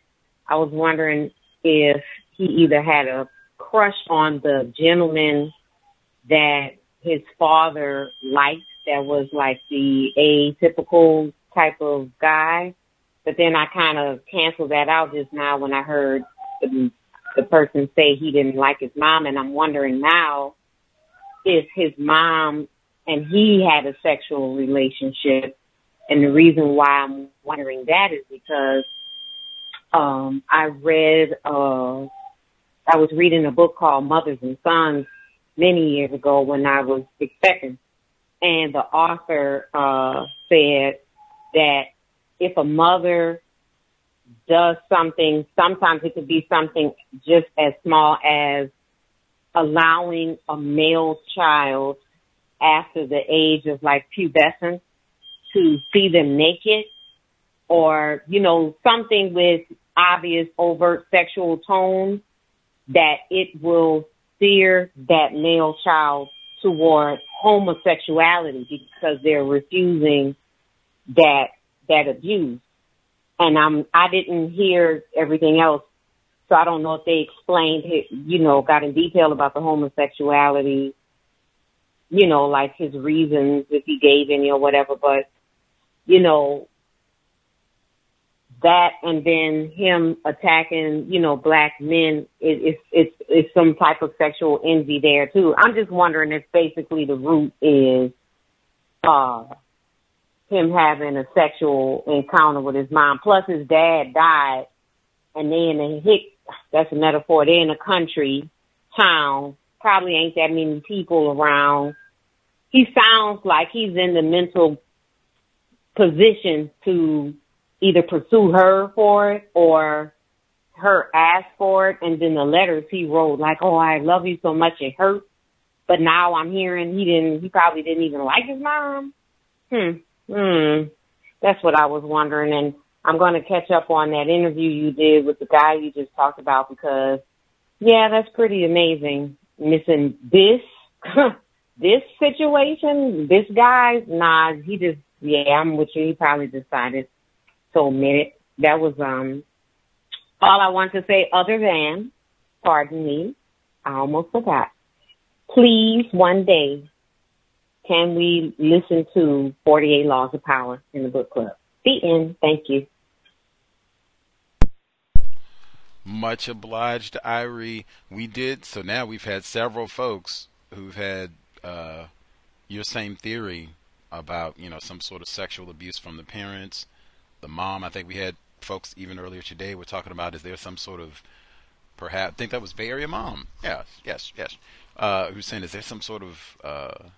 I was wondering if he either had a crush on the gentleman that his father liked that was like the atypical type of guy. But then I kind of canceled that out just now when I heard the, the person say he didn't like his mom. And I'm wondering now if his mom and he had a sexual relationship. And the reason why I'm wondering that is because um, I read, uh, I was reading a book called Mothers and Sons many years ago when I was expecting. And the author, uh, said that if a mother does something, sometimes it could be something just as small as allowing a male child after the age of like pubescence to see them naked or, you know, something with obvious overt sexual tone that it will steer that male child toward homosexuality because they're refusing that that abuse. And I'm I didn't hear everything else, so I don't know if they explained it, you know, got in detail about the homosexuality, you know, like his reasons if he gave any or whatever. But you know, that and then him attacking, you know, black men is it's it's some type of sexual envy there too. I'm just wondering if basically the root is uh him having a sexual encounter with his mom. Plus his dad died and they in a hick that's a metaphor, they're in a country town, probably ain't that many people around. He sounds like he's in the mental position to either pursue her for it or her ask for it. And then the letters he wrote, like, oh, I love you so much, it hurts. But now I'm hearing he didn't, he probably didn't even like his mom. Hmm. Hmm. That's what I was wondering. And I'm going to catch up on that interview you did with the guy you just talked about because, yeah, that's pretty amazing. Missing this, this situation, this guy, nah, he just, yeah, I'm with you. He probably decided to omit it. That was, um, all I want to say other than, pardon me, I almost forgot. Please, one day, can we listen to 48 Laws of Power in the book club? The end. Thank you. Much obliged, Irie. We did. So now we've had several folks who've had uh, your same theory about, you know, some sort of sexual abuse from the parents, the mom. I think we had folks even earlier today were talking about is there some sort of perhaps I think that was Bay Area mom. Yes, yes, yes. Uh, who's saying is there some sort of uh,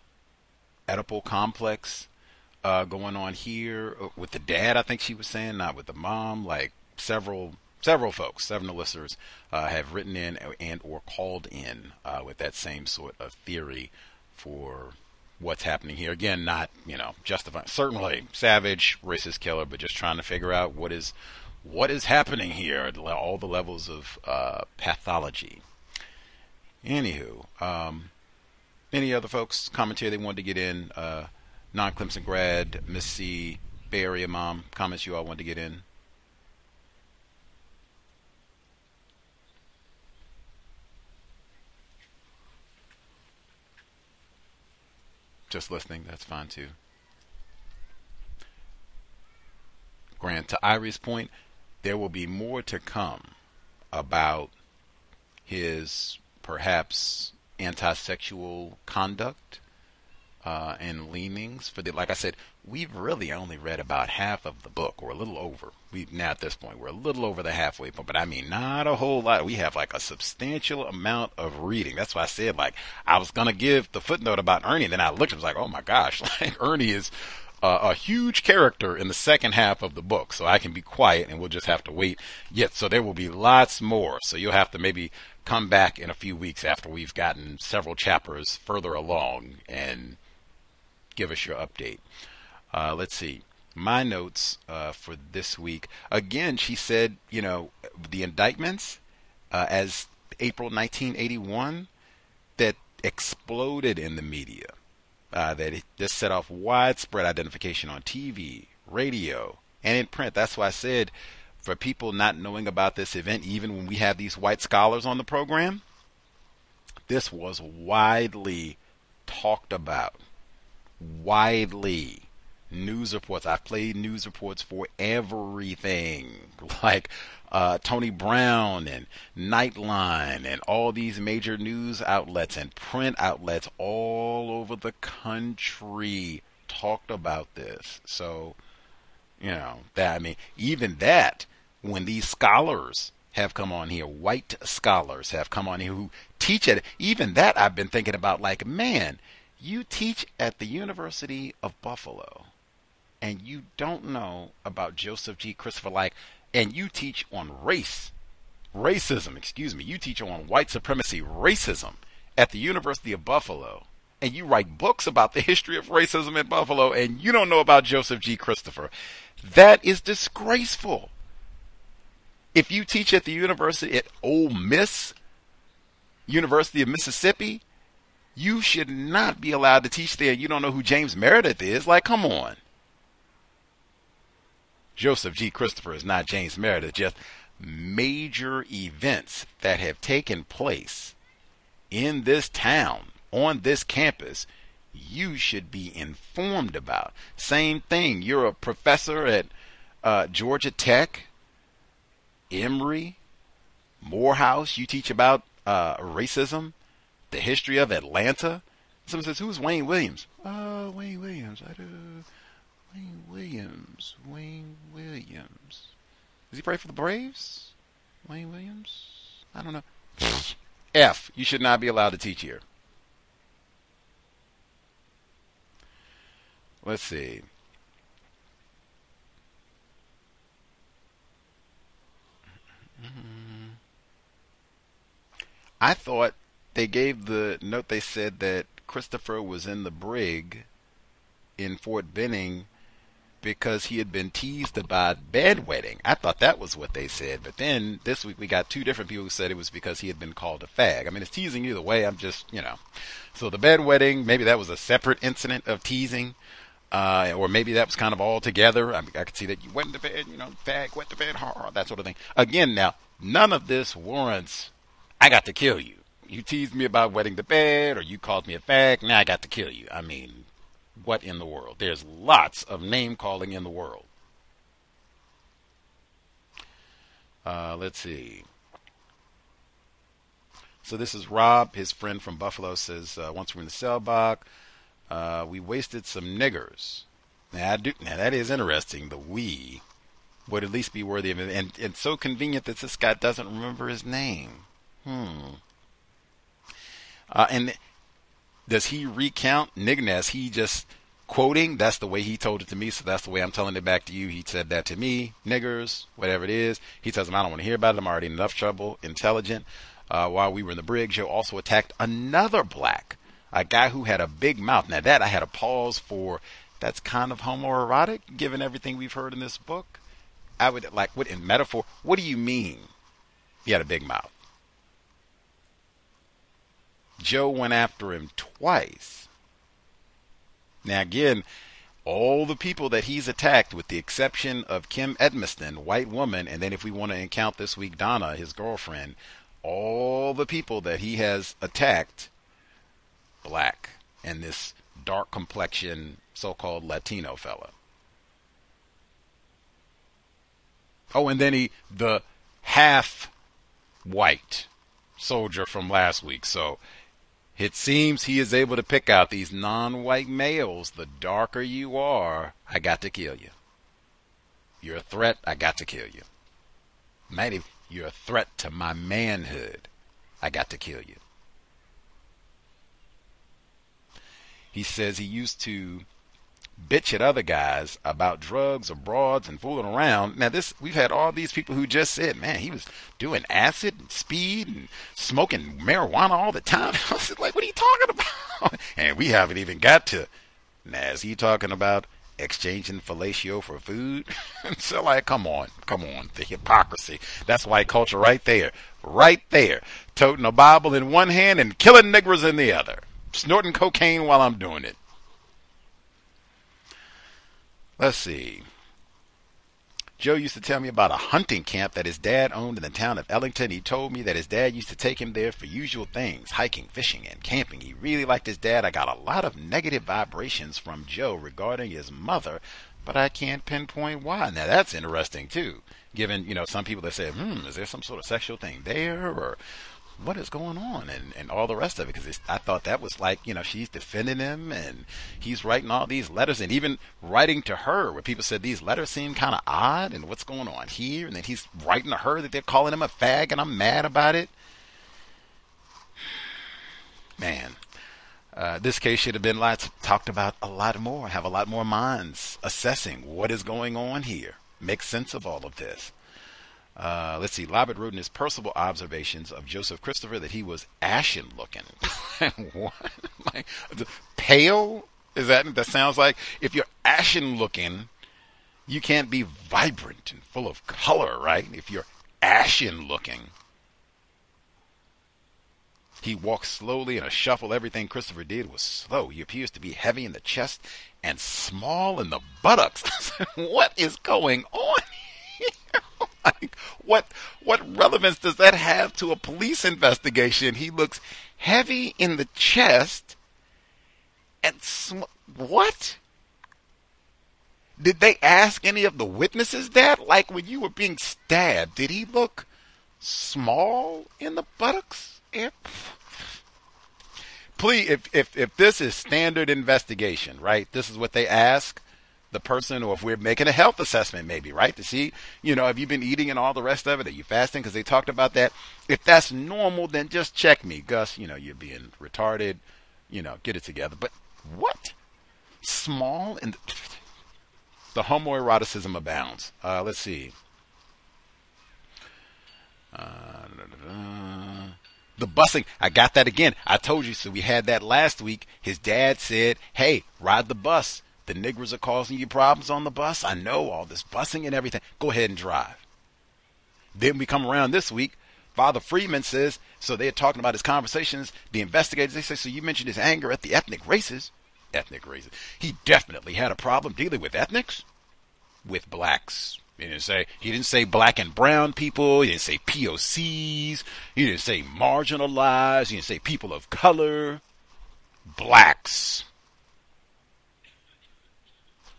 Oedipal complex uh, going on here uh, with the dad? I think she was saying, not with the mom. Like several several folks, several listeners uh, have written in and or called in uh, with that same sort of theory for what's happening here. Again, not you know justifying certainly savage racist killer, but just trying to figure out what is what is happening here, all the levels of uh, pathology. Anywho, um, any other folks commentary they wanted to get in? Uh, non Clemson grad, Miss C, Bay Area mom, comments you all wanted to get in? Just listening, that's fine too. Grant, to Irie's point, there will be more to come about his perhaps anti-sexual conduct uh, and leanings for the. Like I said, we've really only read about half of the book, or a little over. We now at this point we're a little over the halfway point, but I mean not a whole lot. We have like a substantial amount of reading. That's why I said like I was gonna give the footnote about Ernie, then I looked and was like, oh my gosh, like Ernie is. Uh, a huge character in the second half of the book, so I can be quiet and we'll just have to wait. Yet, so there will be lots more. So you'll have to maybe come back in a few weeks after we've gotten several chapters further along and give us your update. Uh, let's see. My notes uh, for this week. Again, she said, you know, the indictments uh, as April 1981 that exploded in the media. Uh, that it just set off widespread identification on TV, radio, and in print. That's why I said for people not knowing about this event, even when we have these white scholars on the program, this was widely talked about widely news reports. I've played news reports for everything, like uh, Tony Brown and Nightline and all these major news outlets and print outlets all over the country talked about this. So, you know, that I mean, even that when these scholars have come on here, white scholars have come on here who teach it. Even that I've been thinking about, like, man, you teach at the University of Buffalo and you don't know about Joseph G. Christopher, like, and you teach on race, racism, excuse me, you teach on white supremacy, racism at the University of Buffalo, and you write books about the history of racism in Buffalo, and you don't know about Joseph G. Christopher. That is disgraceful. If you teach at the university at Ole Miss, University of Mississippi, you should not be allowed to teach there. You don't know who James Meredith is. Like, come on. Joseph G. Christopher is not James Meredith, just major events that have taken place in this town, on this campus, you should be informed about. Same thing, you're a professor at uh, Georgia Tech, Emory, Morehouse, you teach about uh, racism the history of Atlanta. Someone says, "Who's Wayne Williams?" Oh, Wayne Williams. I do. Wayne Williams. Wayne Williams. Does he play for the Braves? Wayne Williams. I don't know. F. You should not be allowed to teach here. Let's see. I thought they gave the note. They said that Christopher was in the brig in Fort Benning because he had been teased about bedwetting. I thought that was what they said, but then this week we got two different people who said it was because he had been called a fag. I mean, it's teasing either way. I'm just, you know. So the bedwetting, maybe that was a separate incident of teasing. Uh, or maybe that was kind of all together. I, mean, I could see that you went to bed, you know, fag, went to bed hard, that sort of thing. Again, now, none of this warrants, I got to kill you you teased me about wetting the bed, or you called me a fag. Now I got to kill you. I mean, what in the world? There's lots of name calling in the world. Uh, let's see. So this is Rob, his friend from Buffalo, says uh, once we're in the cell block, uh, we wasted some niggers. Now, I do, now that is interesting. The we would at least be worthy of it, and it's so convenient that this guy doesn't remember his name. Hmm. Uh, and does he recount Nignas? He just quoting? That's the way he told it to me, so that's the way I'm telling it back to you. He said that to me, niggers, whatever it is. He tells them, I don't want to hear about it. I'm already in enough trouble. Intelligent. Uh, while we were in the brig, Joe also attacked another black, a guy who had a big mouth. Now that I had a pause for. That's kind of homoerotic, given everything we've heard in this book. I would like, what in metaphor? What do you mean? He had a big mouth. Joe went after him twice. Now, again, all the people that he's attacked, with the exception of Kim Edmiston, white woman, and then if we want to count this week Donna, his girlfriend, all the people that he has attacked, black, and this dark complexion so-called Latino fella. Oh, and then he the half white soldier from last week. So It seems he is able to pick out these non white males. The darker you are, I got to kill you. You're a threat, I got to kill you. Maybe you're a threat to my manhood. I got to kill you. He says he used to bitch at other guys about drugs or broads and fooling around. Now this we've had all these people who just said, man, he was doing acid and speed and smoking marijuana all the time. I was like, what are you talking about? And we haven't even got to now is he talking about exchanging fellatio for food? so like, come on, come on, the hypocrisy. That's white culture right there. Right there. Toting a Bible in one hand and killing niggers in the other. Snorting cocaine while I'm doing it. Let's see. Joe used to tell me about a hunting camp that his dad owned in the town of Ellington. He told me that his dad used to take him there for usual things, hiking, fishing, and camping. He really liked his dad. I got a lot of negative vibrations from Joe regarding his mother, but I can't pinpoint why. Now that's interesting too, given, you know, some people that say, hmm, is there some sort of sexual thing there or what is going on and, and all the rest of it because I thought that was like you know she's defending him and he's writing all these letters and even writing to her where people said these letters seem kind of odd and what's going on here? And then he's writing to her that they're calling him a fag and I'm mad about it. Man. Uh, this case should have been lots, talked about a lot more have a lot more minds assessing what is going on here. Make sense of all of this uh, let's see. Lobbett wrote in his personal observations of Joseph Christopher that he was ashen looking. what? Like, pale? Is that that sounds like if you're ashen looking, you can't be vibrant and full of color, right? If you're ashen looking. He walked slowly in a shuffle. Everything Christopher did was slow. He appears to be heavy in the chest and small in the buttocks. what is going on here? Like, what what relevance does that have to a police investigation? He looks heavy in the chest and sm- what? Did they ask any of the witnesses that? Like when you were being stabbed, did he look small in the buttocks? Please, if, if, if this is standard investigation, right? This is what they ask the person, or if we're making a health assessment, maybe, right? To see, you know, have you been eating and all the rest of it? Are you fasting? Because they talked about that. If that's normal, then just check me, Gus. You know, you're being retarded. You know, get it together. But what? Small and the homoeroticism abounds. Uh, let's see. Uh, the busing, I got that again. I told you, so we had that last week. His dad said, hey, ride the bus. The niggers are causing you problems on the bus. I know all this busing and everything. Go ahead and drive. Then we come around this week. Father Freeman says, so they're talking about his conversations. The investigators, they say, so you mentioned his anger at the ethnic races. Ethnic races. He definitely had a problem dealing with ethnics, with blacks. He didn't say he didn't say black and brown people. He didn't say POCs. He didn't say marginalized. He didn't say people of color. Blacks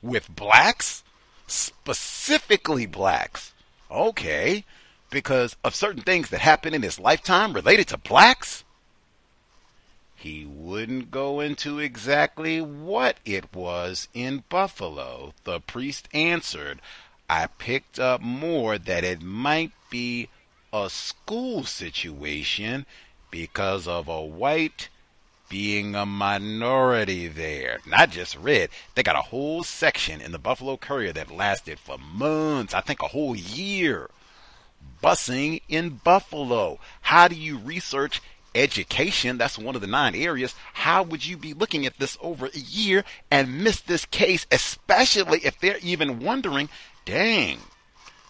with blacks? Specifically blacks. Okay. Because of certain things that happened in his lifetime related to blacks? He wouldn't go into exactly what it was in Buffalo. The priest answered, I picked up more that it might be a school situation because of a white being a minority there. Not just red. They got a whole section in the Buffalo Courier that lasted for months, I think a whole year. Busing in Buffalo. How do you research education? That's one of the nine areas. How would you be looking at this over a year and miss this case, especially if they're even wondering, dang,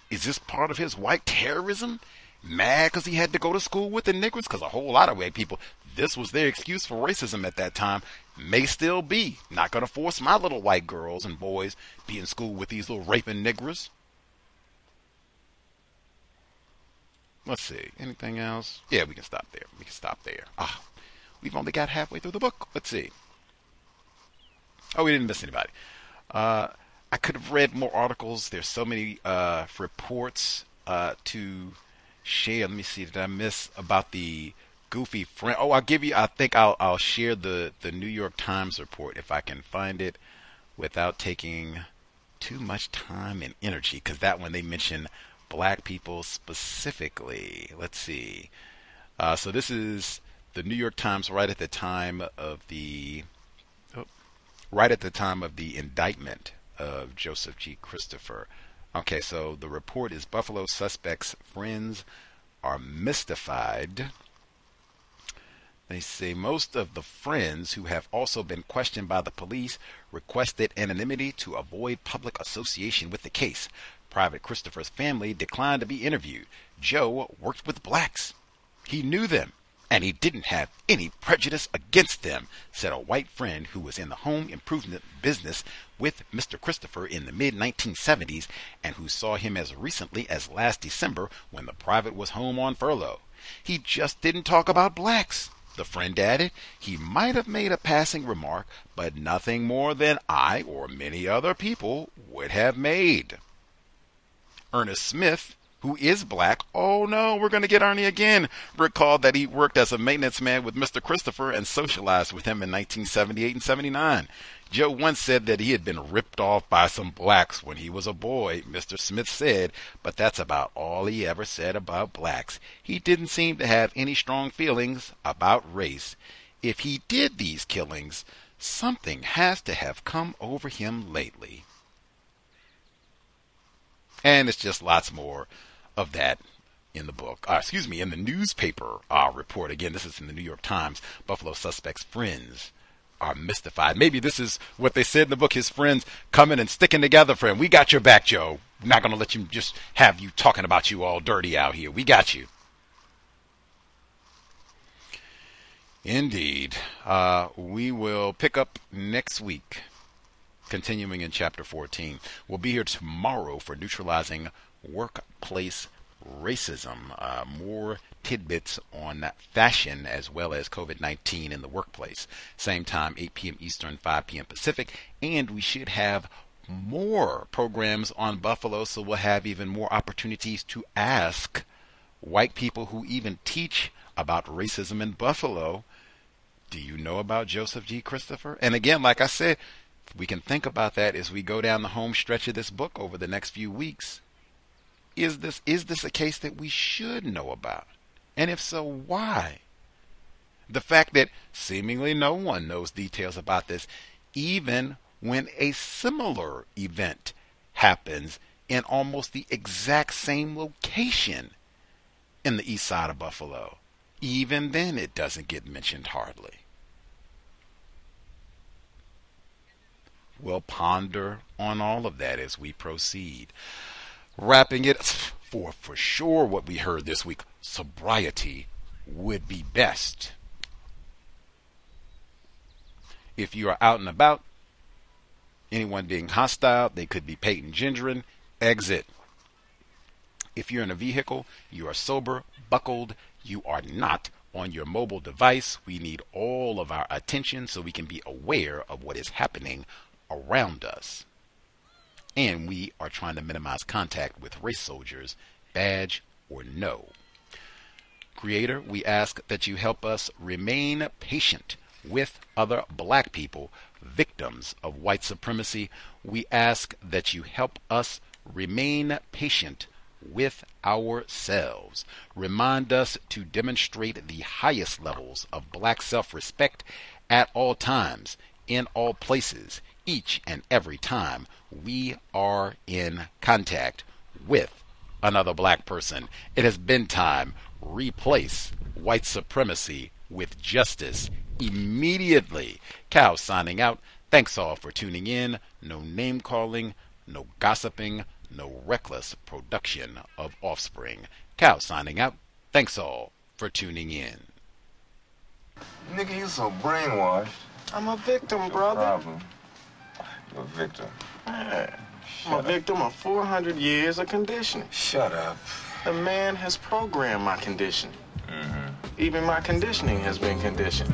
is this part of his white terrorism? Mad because he had to go to school with the niggers? Because a whole lot of white people this was their excuse for racism at that time, may still be. Not to force my little white girls and boys be in school with these little raping niggers. Let's see. Anything else? Yeah, we can stop there. We can stop there. Ah, we've only got halfway through the book. Let's see. Oh, we didn't miss anybody. Uh, I could have read more articles. There's so many uh, reports uh, to share. Let me see. Did I miss about the goofy friend. Oh, I'll give you. I think I'll I'll share the the New York Times report if I can find it without taking too much time and energy because that one they mention black people specifically. Let's see. Uh, so this is the New York Times right at the time of the oh, right at the time of the indictment of Joseph G. Christopher. Okay, so the report is Buffalo suspects' friends are mystified. They say most of the friends who have also been questioned by the police requested anonymity to avoid public association with the case. Private Christopher's family declined to be interviewed. Joe worked with blacks. He knew them and he didn't have any prejudice against them, said a white friend who was in the home improvement business with Mr. Christopher in the mid 1970s and who saw him as recently as last December when the private was home on furlough. He just didn't talk about blacks. The friend added, he might have made a passing remark, but nothing more than I or many other people would have made. Ernest Smith, who is black. Oh no, we're going to get Arnie again. Recalled that he worked as a maintenance man with Mr. Christopher and socialized with him in 1978 and 79. Joe once said that he had been ripped off by some blacks when he was a boy, Mr. Smith said, but that's about all he ever said about blacks. He didn't seem to have any strong feelings about race. If he did these killings, something has to have come over him lately. And it's just lots more of that in the book. Uh, excuse me, in the newspaper uh, report. Again, this is in the New York Times. Buffalo suspects' friends are mystified. Maybe this is what they said in the book. His friends coming and sticking together for him. We got your back, Joe. We're not going to let you just have you talking about you all dirty out here. We got you. Indeed. Uh, we will pick up next week, continuing in chapter 14. We'll be here tomorrow for neutralizing workplace racism. Uh, more tidbits on fashion as well as COVID 19 in the workplace. Same time, 8 p.m. Eastern, 5 p.m. Pacific. And we should have more programs on Buffalo, so we'll have even more opportunities to ask white people who even teach about racism in Buffalo. Do you know about Joseph G. Christopher? And again, like I said, we can think about that as we go down the home stretch of this book over the next few weeks. Is this is this a case that we should know about? And if so, why? The fact that seemingly no one knows details about this, even when a similar event happens in almost the exact same location in the east side of Buffalo. Even then, it doesn't get mentioned hardly. We'll ponder on all of that as we proceed. Wrapping it for for sure what we heard this week sobriety would be best. If you are out and about anyone being hostile they could be Payton Gendron exit. If you're in a vehicle you are sober buckled you are not on your mobile device. We need all of our attention so we can be aware of what is happening around us and we are trying to minimize contact with race soldiers, badge or no. Creator, we ask that you help us remain patient with other black people, victims of white supremacy. We ask that you help us remain patient with ourselves. Remind us to demonstrate the highest levels of black self respect at all times, in all places, each and every time we are in contact with another black person. It has been time. Replace white supremacy with justice immediately. Cow signing out. Thanks all for tuning in. No name calling, no gossiping, no reckless production of offspring. Cow signing out. Thanks all for tuning in. Nigga, you so brainwashed. I'm a victim, brother. Problem a victim. Man, I'm a victim of 400 years of conditioning. Shut up. The man has programmed my condition. Mm-hmm. Even my conditioning has been conditioned.